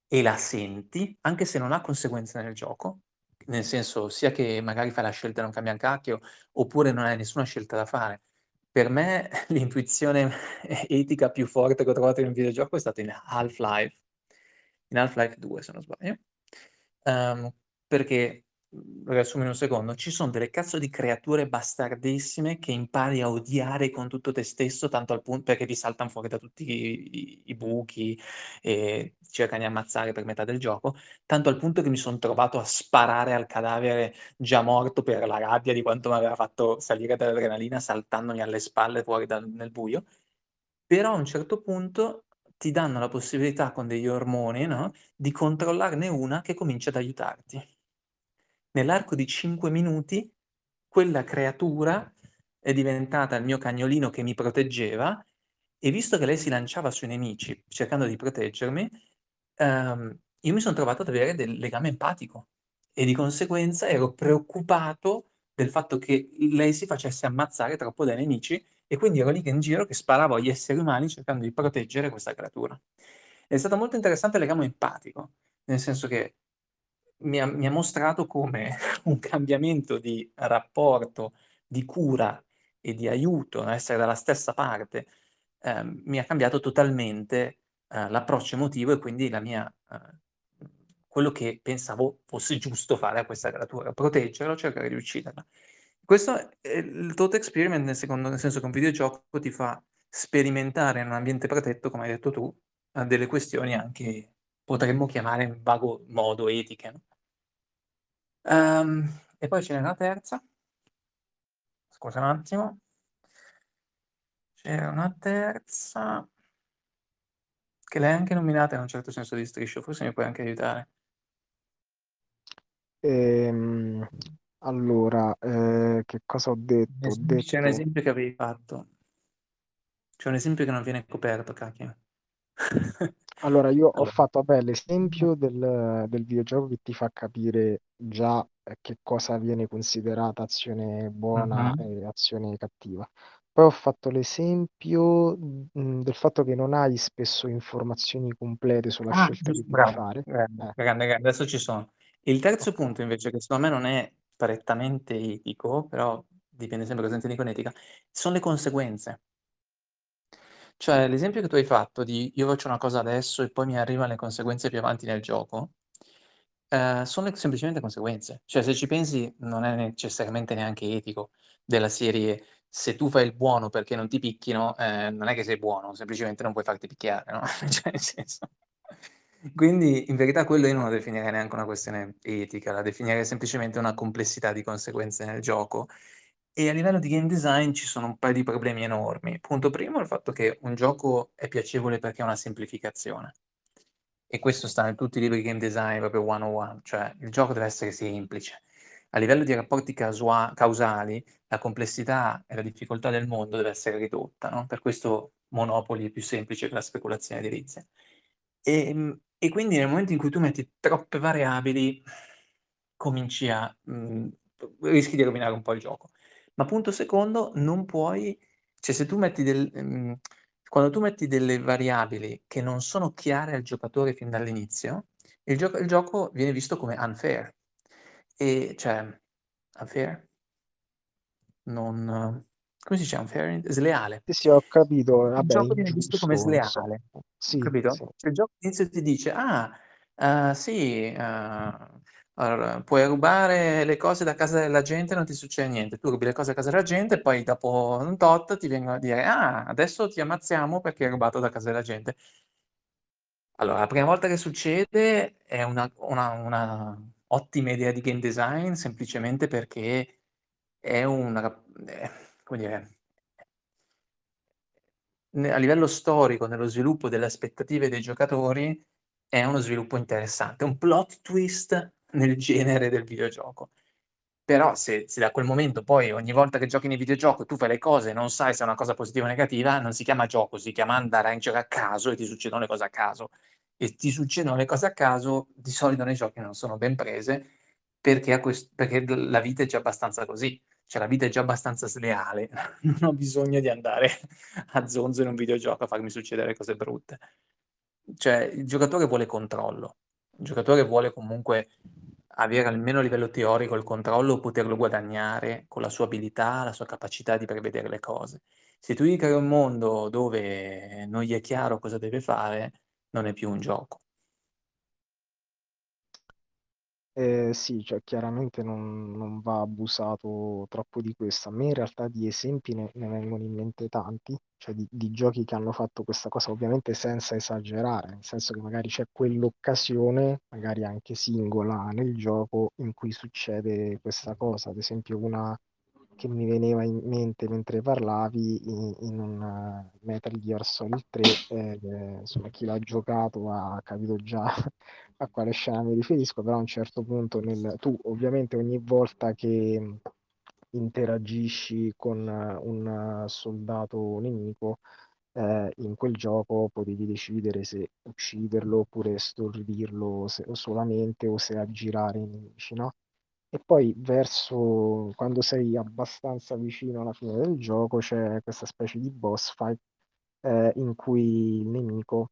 e la senti, anche se non ha conseguenze nel gioco, nel senso sia che magari fai la scelta e non cambia un cacchio, oppure non hai nessuna scelta da fare. Per me l'intuizione etica più forte che ho trovato in un videogioco è stato in Half-Life, in Half-Life 2 se non sbaglio, ehm, perché, riassumo in un secondo, ci son delle cazzo di creature bastardissime che impari a odiare con tutto te stesso, tanto al pun perché ti saltan fuori da tutti i i buchi e cercano di ammazzare per metà del gioco, tanto al punto che mi son trovato a sparare al cadavere già morto per la rabbia di quanto m'aveva fatto salire d'adrenalina saltandomi alle spalle fuori dal nel buio. Però a un certo punto ti danno la possibilità con degli ormoni, no, di controllarne una che comincia ad aiutarti. Nell'arco di 5 minuti quella creatura è diventata il mio cagnolino che mi proteggeva e visto che lei si lanciava sui nemici cercando di proteggermi, ehm, io mi son trovato ad avere del legame empatico e di conseguenza ero preoccupato del fatto che lei si facesse ammazzare troppo dai nemici e quindi ero lì che in giro che sparavo agli esseri umani cercando di proteggere questa creatura. È stato molto interessante il legame empatico, nel senso che mi ha mi ha mostrato come un cambiamento di rapporto, di cura e di aiuto, essere dalla stessa parte, ehm, mi ha cambiato totalmente, ehm, l'approccio emotivo e quindi la mia ehm, quello che pensavo fosse giusto fare a questa creatura, proteggerla cercare di ucciderla. Questo è il thought experiment nel secondo nel senso che un videogioco ti fa sperimentare in un ambiente protetto, come hai detto tu, delle questioni anche potremmo chiamare in vago modo etiche, no? Ehm, e poi ce n'è una terza. Scusa un attimo. C'era una terza che l'hai anche nominata in un certo senso di striscio, forse mi puoi anche aiutare. Ehm, allora, ehm, che cosa ho detto? Ho C'è un detto esempio che avevi fatto. C'è un esempio che non viene coperto, cacchio. Allora io ho Allora. fatto, vabbè, l'esempio del del videogioco che ti fa capire già, ehm, che cosa viene considerata azione buona Mh-mh. e azione cattiva. Poi ho fatto l'esempio, mhmm, del fatto che non hai spesso informazioni complete sulla Ah, scelta che giusto, devi bravo. fare. Grande, Eh. grande, grande, adesso ci sono. Il terzo punto invece che secondo me non è prettamente etico, però dipende sempre cosa intendi con etica, son le conseguenze. Cioè, l'esempio che tu hai fatto di: "Io faccio una cosa adesso e poi mi arrivan le conseguenze più avanti nel gioco", ehm, sono semplicemente conseguenze. Cioè, se ci pensi non è necessariamente neanche etico, della serie: se tu fai il buono perché non ti picchino, ehm, non è che sei buono, semplicemente non puoi farti picchiare, no, cioè nel senso quindi in verità quello io non lo definirei neanche una questione etica, la definirei semplicemente una complessità di conseguenze nel gioco. E a livello di game design ci sono un paio di problemi enormi. Punto primo, il fatto che un gioco è piacevole perché è una semplificazione. E questo sta in tutti i libri di game design proprio one on one, cioè il gioco deve essere semplice. A livello di rapporti casua causali, la complessità e la difficoltà del mondo deve essere ridotta, no, per questo Monopoly è più semplice che la speculazione edilizia. Ehm, e quindi nel momento in cui tu metti troppe variabili, cominci a mhmm, rischi di rovinare un po' il gioco. Ma punto secondo, non puoi cioè se tu metti del mhmm, quando tu metti delle variabili che non sono chiare al giocatore fin dall'inizio, il gioco il gioco viene visto come unfair. E cioè unfair? Non come si dice unfair? Sleale. Sì, sì, ho capito. Il Vabbè, gioco viene visto come ingiusto, sleale, Sì, capito? sì. Cioè il gioco all'inizio ti dice: "Ah, ehm, sì, ehm, allora puoi rubare le cose da casa della gente e non ti succede niente. Tu rubi le cose da casa della gente e poi dopo un tot ti vengono a dire: "Ah, adesso ti ammazziamo perché hai rubato da casa della gente". Allora, la prima volta che succede è una una una ottima idea di game design, semplicemente perché è un ehm, come dire a livello storico, nello sviluppo delle aspettative dei giocatori, è uno sviluppo interessante, un plot twist nel genere del videogioco. Però se se da quel momento poi ogni volta che giochi nei videogioco tu fai le cose e non sai se è una cosa positiva o negativa, non si chiama gioco, si chiama andare a giocare a caso e ti succedono le cose a caso. E ti succedono le cose a caso, di solito nei giochi non sono ben prese, perché a ques perché la vita è già abbastanza così. Cioè la vita è già abbastanza sleale, non ho bisogno di andare a zonzo in un videogioco a farmi succedere cose brutte. Cioè il giocatore vuole controllo. Il giocatore vuole comunque avere almeno a livello teorico il controllo o poterlo guadagnare con la sua abilità, la sua capacità di prevedere le cose. Se tu gli crei un mondo dove non gli è chiaro cosa deve fare, non è più un gioco. Eh, sì, cioè chiaramente non, non va abusato troppo di questo. A me in realtà di esempi ne, ne vengono in mente tanti, cioè di, di giochi che hanno fatto questa cosa, ovviamente senza esagerare, nel senso che magari c'è quell'occasione, magari anche singola nel gioco, in cui succede questa cosa. Ad esempio una che mi veniva in mente mentre parlavi in, in un Metal Gear Solid 3, eh, insomma chi l'ha giocato ha capito già a quale scena mi riferisco, però a un certo punto nel, tu ovviamente ogni volta che interagisci con un soldato nemico eh, in quel gioco potevi decidere se ucciderlo oppure stordirlo se, solamente o se aggirare i nemici, no? E poi verso quando sei abbastanza vicino alla fine del gioco c'è questa specie di boss fight eh, in cui il nemico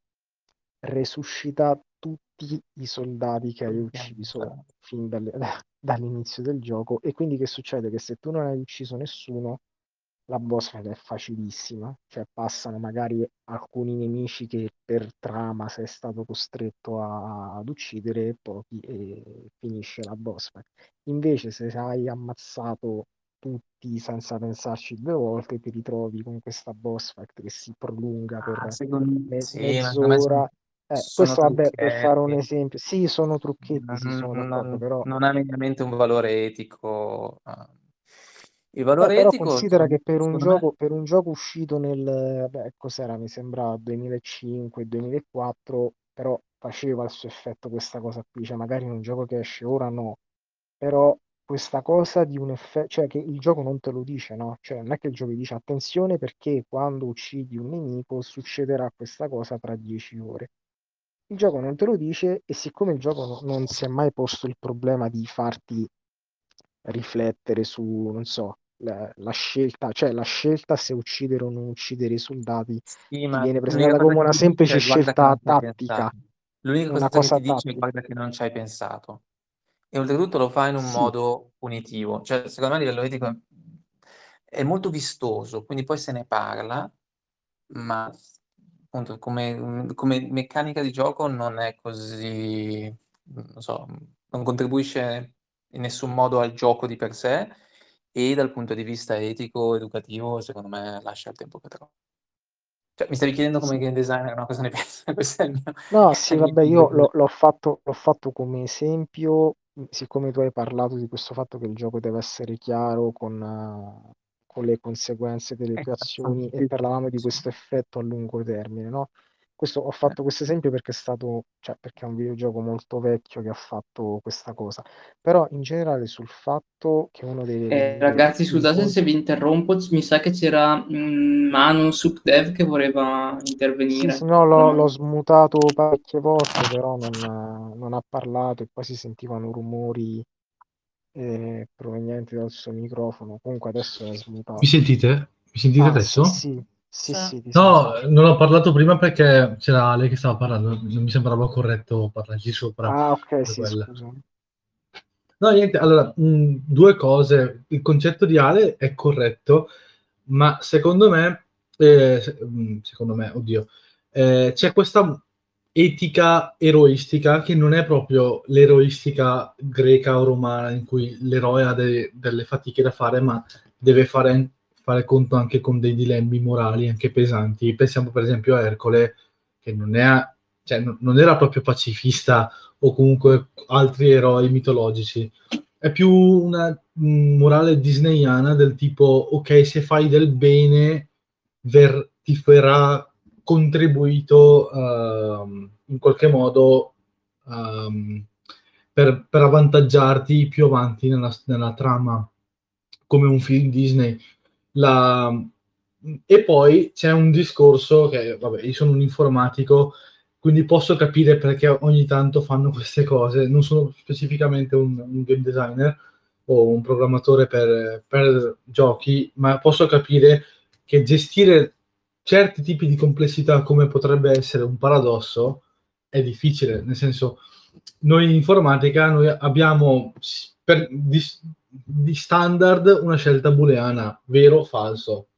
resuscita tutti i soldati che hai ucciso fin dalle- dall'inizio del gioco e quindi che succede? Che se tu non hai ucciso nessuno la boss fight è facilissima, cioè passano magari alcuni nemici che per trama sei stato costretto a- ad uccidere e pochi e finisce la boss fight. Invece se hai ammazzato tutti senza pensarci due volte ti ritrovi con questa boss fight che si prolunga per Ah, secondo me- sì, mezz'ora. Eh, questo vabbè, per fare un esempio, sì, sono trucchetti, sì, sono non però non ha minimamente un valore etico, uhm, il Beh, valore però etico considera che per un secondo me gioco, per un gioco uscito nel, beh, cos'era, mi sembra 2005-2004, però faceva il suo effetto questa cosa qui, cioè magari in un gioco che esce ora no, però questa cosa di un effetto, cioè che il gioco non te lo dice, no? Cioè non è che il gioco dice attenzione perché quando uccidi un nemico succederà questa cosa tra 10 ore. Il gioco non te lo dice e siccome il gioco no- non si è mai posto il problema di farti riflettere su, non so, la, la scelta, cioè la scelta se uccidere o non uccidere i soldati sì, viene presentata cosa come una dice semplice è: "Guarda che scelta tattica, pensato." L'unica una cosa che cosa ti dice è: tattica. "Guarda che non ci hai pensato." E oltretutto lo fa in un Sì, modo punitivo. Cioè, secondo me a livello etico, è molto vistoso, quindi poi se ne parla, ma appunto come, come meccanica di gioco non è così, non so, non contribuisce in nessun modo al gioco di per sé e dal punto di vista etico, educativo, secondo me lascia il tempo che trova. Cioè, mi stavi chiedendo come game designer, no? Cosa ne pensi? Questo è il mio, No, sì, vabbè, io l'ho l'ho fatto, l'ho fatto come esempio, mh, siccome tu hai parlato di questo fatto che il gioco deve essere chiaro con, eh, con le conseguenze delle tue Esatto, azioni e parlavamo di questo effetto a lungo termine, no? Questo, ho fatto questo esempio perché è stato, cioè, perché è un videogioco molto vecchio che ha fatto questa cosa, però in generale sul fatto che uno deve Eh, ragazzi, il scusate se vi interrompo, mi sa che c'era mm, Manu Subdev che voleva Sì, intervenire. sì, no, l'ho, Manu? l'ho smutato parecchie volte, però non, non ha parlato e poi si sentivano rumori eh, provenienti dal suo microfono. Comunque adesso è smutato. Mi sentite? Mi sentite Ah, sì, adesso? sì, sì, Sì. sì, No, non ho parlato prima perché c'era lei che stava parlando, non mi sembrava corretto parlargli sopra Ah, ok, sì. No, niente, allora, mh, due cose. Il concetto di Ale è corretto, ma secondo me, eh, secondo me, oddio, eh, c'è questa etica eroistica che non è proprio l'eroistica greca o romana in cui l'eroe ha de- delle fatiche da fare, ma deve fare, fare conto anche con dei dilemmi morali anche pesanti. Pensiamo per esempio a Ercole, che non, è, cioè, non- era proprio pacifista o comunque altri eroi mitologici. È più una morale disneyana del tipo, ok, se fai del bene ver- ti verrà contribuito ehm, in qualche modo ehm, per, per avvantaggiarti più avanti nella, nella trama, come un film Disney. La- E poi c'è un discorso che, vabbè, io sono un informatico, quindi posso capire perché ogni tanto fanno queste cose. Non sono specificamente un, un game designer o un programmatore per, per giochi, ma posso capire che gestire certi tipi di complessità come potrebbe essere un paradosso è difficile, nel senso noi in informatica noi abbiamo per, di, di standard una scelta booleana, vero o falso.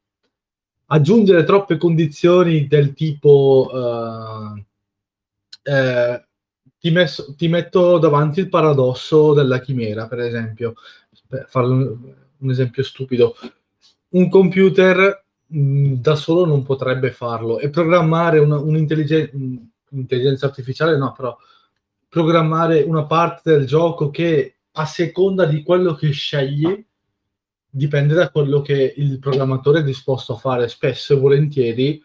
Aggiungere troppe condizioni del tipo eh, eh, ti, messo- ti metto davanti il paradosso della chimera, per esempio, per fare un, un esempio stupido. Un computer mh, da solo non potrebbe farlo e programmare una- un'intelligenza un'intelligenza artificiale, no, però programmare una parte del gioco che a seconda di quello che scegli dipende da quello che il programmatore è disposto a fare. Spesso e volentieri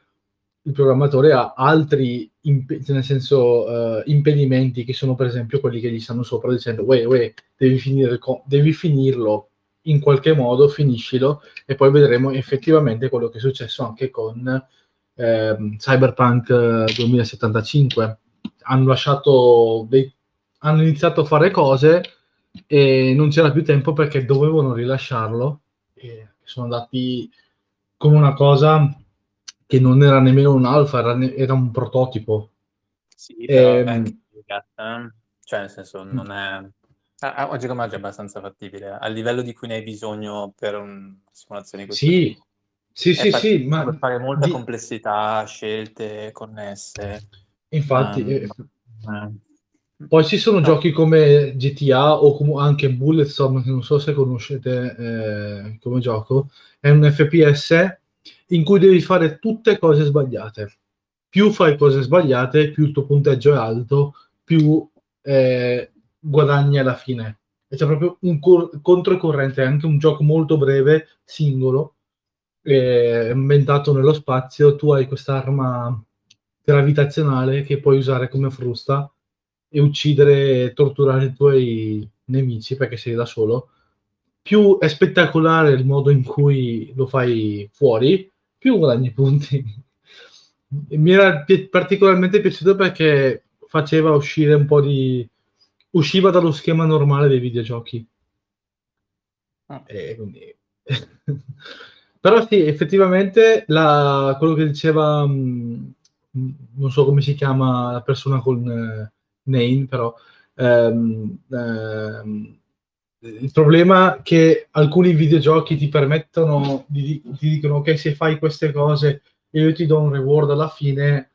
il programmatore ha altri imp- nel senso, eh, impedimenti che sono per esempio quelli che gli stanno sopra dicendo uè, uè, devi, finire co- devi finirlo in qualche modo, finiscilo e poi vedremo effettivamente quello che è successo anche con ehm, Cyberpunk eh, 2075. Hanno lasciato dei, hanno iniziato a fare cose e non c'era più tempo perché dovevano rilasciarlo e sono andati con una cosa che non era nemmeno un alfa, era, ne- era un prototipo. Sì, però è Ehm, anche. Cioè, nel senso, non è... ah, oggi come oggi è abbastanza fattibile, al livello di cui ne hai bisogno per una simulazione questo sì, sì, sì, sì, ma puoi fare molta di- complessità, scelte connesse. infatti, ehm, eh, eh. Poi ci sono No, giochi come GTA o comu- anche Bulletstorm, che non so se conoscete eh, come gioco, è un FPS in cui devi fare tutte cose sbagliate. Più fai cose sbagliate, più il tuo punteggio è alto, più eh, guadagni alla fine. E c'è proprio un cor- controcorrente, è anche un gioco molto breve, singolo, eh, ambientato nello spazio. Tu hai quest'arma gravitazionale che puoi usare come frusta e uccidere e torturare i tuoi nemici perché sei da solo. Più è spettacolare il modo in cui lo fai fuori, più guadagni punti. Mi era pi- particolarmente piaciuto perché faceva uscire un po' di... usciva dallo schema normale dei videogiochi. Ah. E quindi- Però sì, effettivamente la- quello che diceva, mh, mh, non so come si chiama la persona con eh, name, però ehm, ehm, il problema è che alcuni videogiochi ti permettono, di, ti dicono che se fai queste cose io ti do un reward alla fine,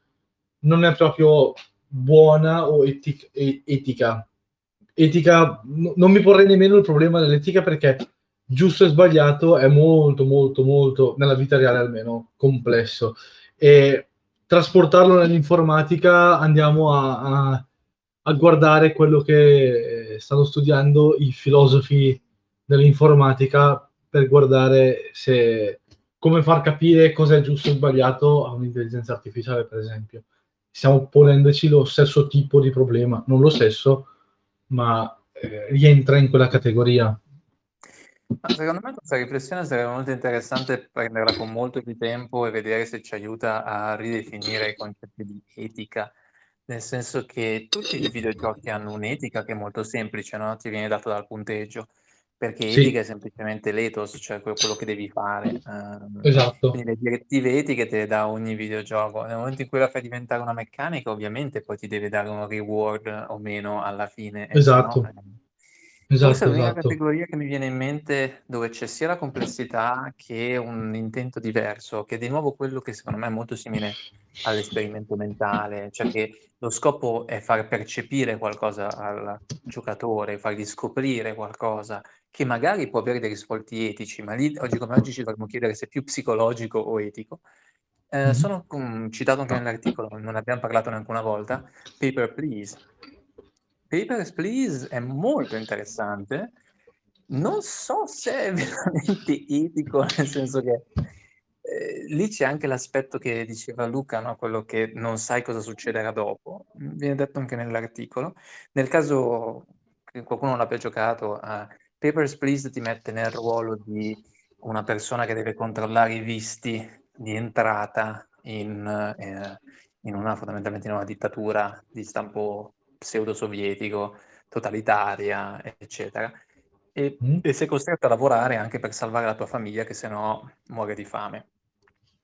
non è proprio buona o etic- etica. Etica, non mi porrei nemmeno il problema dell'etica perché giusto e sbagliato è molto, molto, molto, nella vita reale almeno, complesso. E trasportarlo nell'informatica andiamo a, a, a guardare quello che stanno studiando i filosofi dell'informatica per guardare se come far capire cosa è giusto o sbagliato a un'intelligenza artificiale, per esempio. Stiamo ponendoci lo stesso tipo di problema, non lo stesso, ma eh, rientra in quella categoria. Secondo me questa riflessione sarebbe molto interessante prenderla con molto più tempo e vedere se ci aiuta a ridefinire i concetti di etica, nel senso che tutti i videogiochi hanno un'etica che è molto semplice, no? Ti viene data dal punteggio. Perché Sì. etica è semplicemente l'ethos, cioè que- quello che devi fare. ehm, Esatto. quindi le direttive etiche te le dà ogni videogioco. Nel momento in cui la fai diventare una meccanica, ovviamente poi ti deve dare un reward o meno alla fine. e se no, Esatto. eh, Forse Esatto, l'unica esatto. categoria che mi viene in mente dove c'è sia la complessità che un intento diverso, che è di nuovo quello che secondo me è molto simile all'esperimento mentale, cioè che lo scopo è far percepire qualcosa al giocatore, fargli scoprire qualcosa che magari può avere dei risvolti etici, ma lì oggi come oggi ci dovremmo chiedere se è più psicologico o etico. Eh, sono com- citato anche nell'articolo, non ne abbiamo parlato neanche una volta, Paper Please. Papers, Please è molto interessante. Non so se è veramente etico, nel senso che eh, lì c'è anche l'aspetto che diceva Luca, no? quello che non sai cosa succederà dopo. Viene detto anche nell'articolo. Nel caso che qualcuno non abbia giocato, eh, Papers, Please ti mette nel ruolo di una persona che deve controllare i visti di entrata in, eh, in una fondamentalmente in una dittatura di stampo pseudo-sovietico, totalitaria, eccetera. E, Mm. e sei costretto a lavorare anche per salvare la tua famiglia, che se no muore di fame.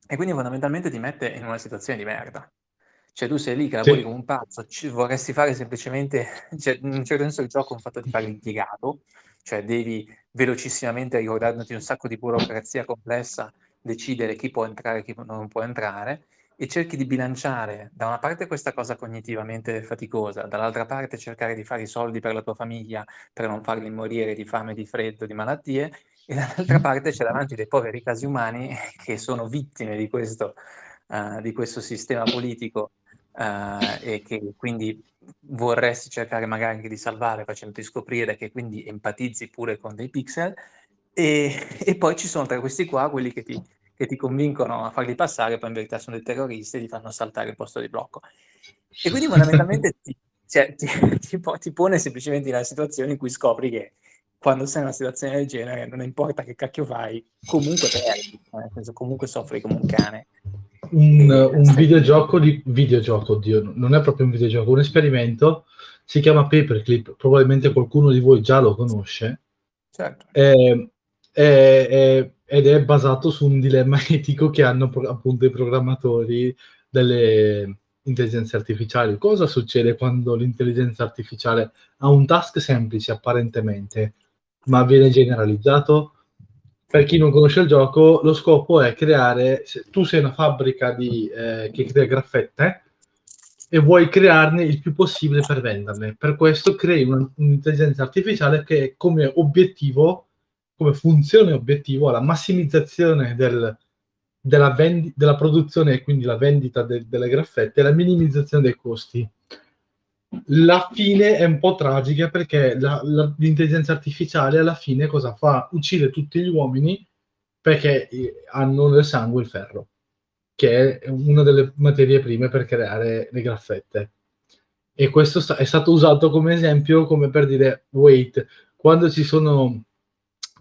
E quindi fondamentalmente ti mette in una situazione di merda. Cioè tu sei lì che lavori Sì. come un pazzo, ci- vorresti fare semplicemente, cioè, in un certo senso il gioco è un fatto di fare l'impiegato, cioè devi velocissimamente ricordandoti un sacco di burocrazia complessa, decidere chi può entrare e chi non può entrare, e cerchi di bilanciare da una parte questa cosa cognitivamente faticosa, dall'altra parte cercare di fare i soldi per la tua famiglia, per non farli morire di fame, di freddo, di malattie, e dall'altra parte c'è davanti dei poveri casi umani che sono vittime di questo, eh, di questo sistema politico eh, e che quindi vorresti cercare magari anche di salvare facendoti scoprire che quindi empatizzi pure con dei pixel e, e poi ci sono tra questi qua quelli che ti, che ti convincono a farli passare, poi in verità sono dei terroristi e ti fanno saltare il posto di blocco. E quindi fondamentalmente ti, cioè, ti, ti ti pone semplicemente in una situazione in cui scopri che quando sei in una situazione del genere, non importa che cacchio fai, comunque perdi, eh, nel senso comunque soffri come un cane. un, un videogioco di videogioco, oddio, non è proprio un videogioco, un esperimento, si chiama Paperclip, probabilmente qualcuno di voi già lo conosce, Certo. è- è- è- ed è basato su un dilemma etico che hanno pro- appunto i programmatori delle intelligenze artificiali. Cosa succede quando l'intelligenza artificiale ha un task semplice apparentemente, ma viene generalizzato? Per chi non conosce il gioco, lo scopo è creare, se tu sei una fabbrica di, eh, che crea graffette e vuoi crearne il più possibile per venderle. Per questo crei un- un'intelligenza artificiale che come obiettivo, come funzione obiettivo, ha la massimizzazione del- della, vendi- della produzione e quindi la vendita de- delle graffette e la minimizzazione dei costi. La fine è un po' tragica perché la- la- l'intelligenza artificiale alla fine cosa fa? Uccide tutti gli uomini perché eh, hanno nel sangue il ferro, che è una delle materie prime per creare le graffette. E questo sta- è stato usato come esempio, come per dire, wait, quando ci sono,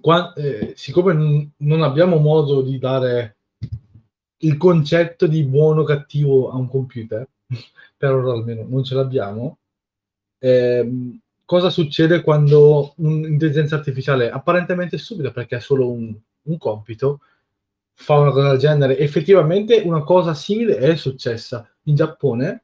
qua- eh, siccome non, non abbiamo modo di dare il concetto di buono o cattivo a un computer, per ora almeno non ce l'abbiamo, ehm, cosa succede quando un'intelligenza artificiale apparentemente stupida perché è solo un, un compito fa una cosa del genere? Effettivamente una cosa simile è successa in Giappone.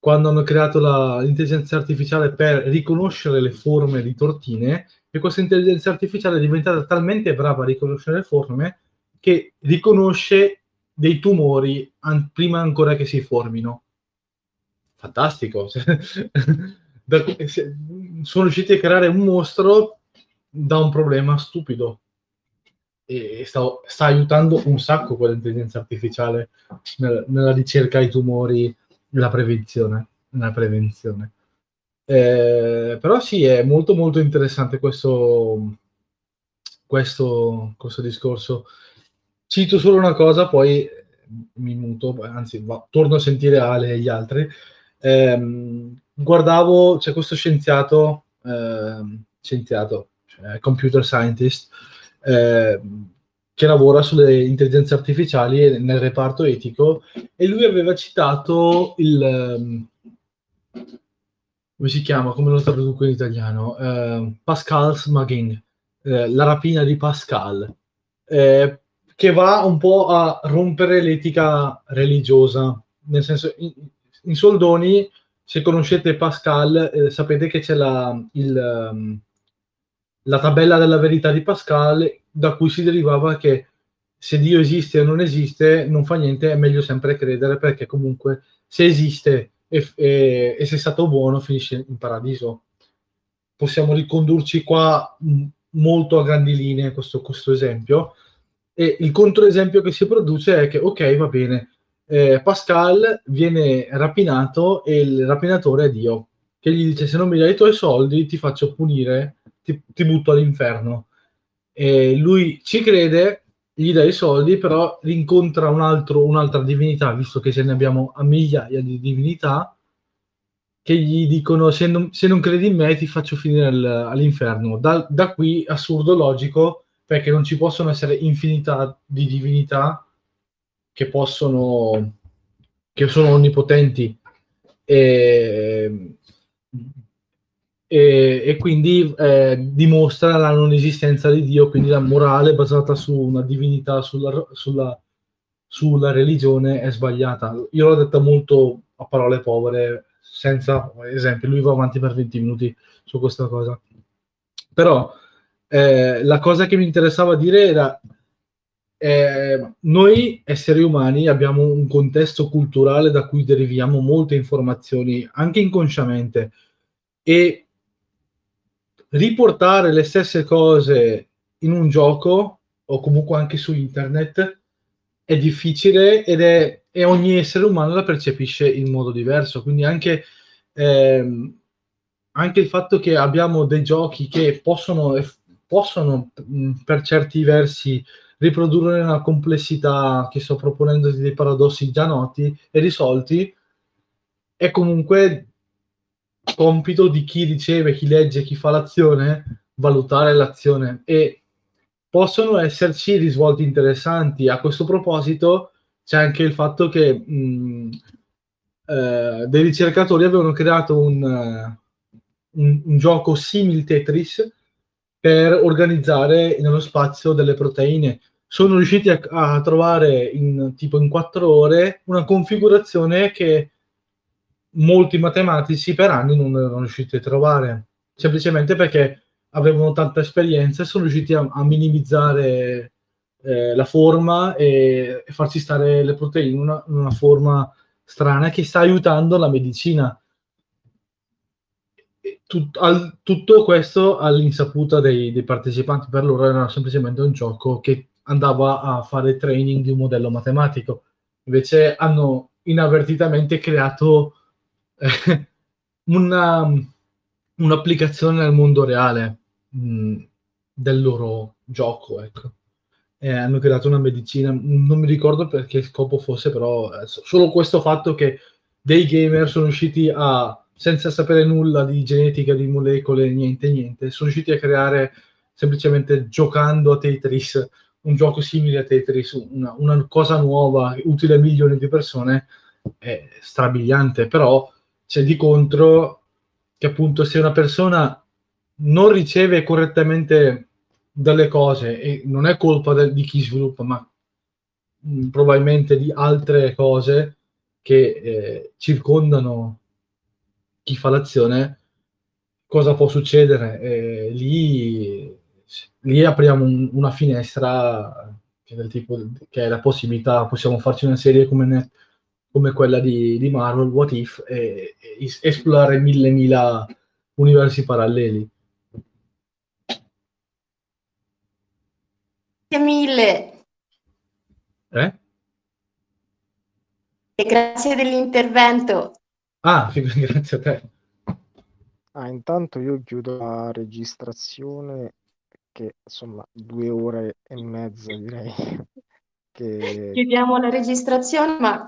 quando hanno creato la, l'intelligenza artificiale per riconoscere le forme di tortine e questa intelligenza artificiale è diventata talmente brava a riconoscere le forme che riconosce dei tumori an- prima ancora che si formino. Fantastico. Sono riusciti a creare un mostro da un problema stupido e sta, sta aiutando un sacco quell'intelligenza artificiale nel- nella ricerca ai tumori nella prevenzione. Nella prevenzione. Eh, però sì, è molto molto interessante questo, questo, questo discorso. Cito solo una cosa, poi mi muto, anzi va- torno a sentire Ale e gli altri. Ehm, guardavo, c'è questo scienziato, ehm, scienziato, cioè computer scientist, ehm, che lavora sulle intelligenze artificiali nel reparto etico e lui aveva citato il... come si chiama? Come lo traduco in italiano? Eh, Pascal's mugging, eh, la rapina di Pascal, eh, che va un po' a rompere l'etica religiosa. Nel senso, in, in soldoni, se conoscete Pascal, eh, sapete che c'è la, il, ehm, la tabella della verità di Pascal, da cui si derivava che se Dio esiste o non esiste, non fa niente, è meglio sempre credere, perché comunque se esiste e, e, e sei stato buono, finisci in paradiso. Possiamo ricondurci qua mh, molto a grandi linee questo, questo esempio. E il controesempio che si produce è che, ok, va bene, eh, Pascal viene rapinato e il rapinatore è Dio, che gli dice se non mi dai i tuoi soldi ti faccio punire, ti, ti butto all'inferno. E lui ci crede, gli dà i soldi, però rincontra un altro, un'altra divinità, visto che ce ne abbiamo a migliaia di divinità, che gli dicono se non, se non credi in me ti faccio finire al- all'inferno. Da, da qui assurdo logico, perché non ci possono essere infinità di divinità che possono che sono onnipotenti e, e, e quindi eh, dimostra la non esistenza di Dio, quindi la morale basata su una divinità, sulla, sulla, sulla religione è sbagliata. Io l'ho detta molto a parole povere, senza esempio, lui va avanti per 20 minuti su questa cosa. Però eh, la cosa che mi interessava dire era eh, noi esseri umani abbiamo un contesto culturale da cui deriviamo molte informazioni, anche inconsciamente, e riportare le stesse cose in un gioco o comunque anche su internet è difficile ed è, e ogni essere umano la percepisce in modo diverso. Quindi anche, ehm, anche il fatto che abbiamo dei giochi che possono, possono per certi versi riprodurre una complessità che sto proponendo dei paradossi già noti e risolti, è comunque compito di chi riceve, chi legge, chi fa l'azione, valutare l'azione e possono esserci risvolti interessanti. A questo proposito c'è anche il fatto che mh, eh, dei ricercatori avevano creato un, un, un gioco simile Tetris per organizzare nello spazio delle proteine. Sono riusciti a, a trovare in tipo in quattro ore una configurazione che molti matematici per anni non erano riusciti a trovare, semplicemente perché avevano tanta esperienza e sono riusciti a, a minimizzare eh, la forma e, e, farci stare le proteine in una, una forma strana che sta aiutando la medicina. Tut, al, tutto questo all'insaputa dei, dei, partecipanti, per loro era semplicemente un gioco che andava a fare training di un modello matematico. Invece hanno inavvertitamente creato una, un'applicazione nel mondo reale mh, del loro gioco, ecco. E hanno creato una medicina, non mi ricordo perché il scopo fosse, però eh, solo questo fatto che dei gamer sono riusciti a, senza sapere nulla di genetica, di molecole, niente, niente, sono riusciti a creare semplicemente giocando a Tetris, un gioco simile a Tetris, una, una cosa nuova, utile a milioni di persone, è strabiliante, però c'è di contro che appunto se una persona non riceve correttamente delle cose e non è colpa de- di chi sviluppa, ma mh, probabilmente di altre cose che eh, circondano chi fa l'azione, cosa può succedere? E lì, lì apriamo un- una finestra che, è del tipo, che è la possibilità, possiamo farci una serie come, ne- come quella di, di Marvel, What If, e, e es- esplorare mille mila universi paralleli. Grazie mille Eh? e grazie dell'intervento. Ah, grazie a te. Ah, intanto io chiudo la registrazione che insomma due ore e mezza direi che Chiudiamo la registrazione, ma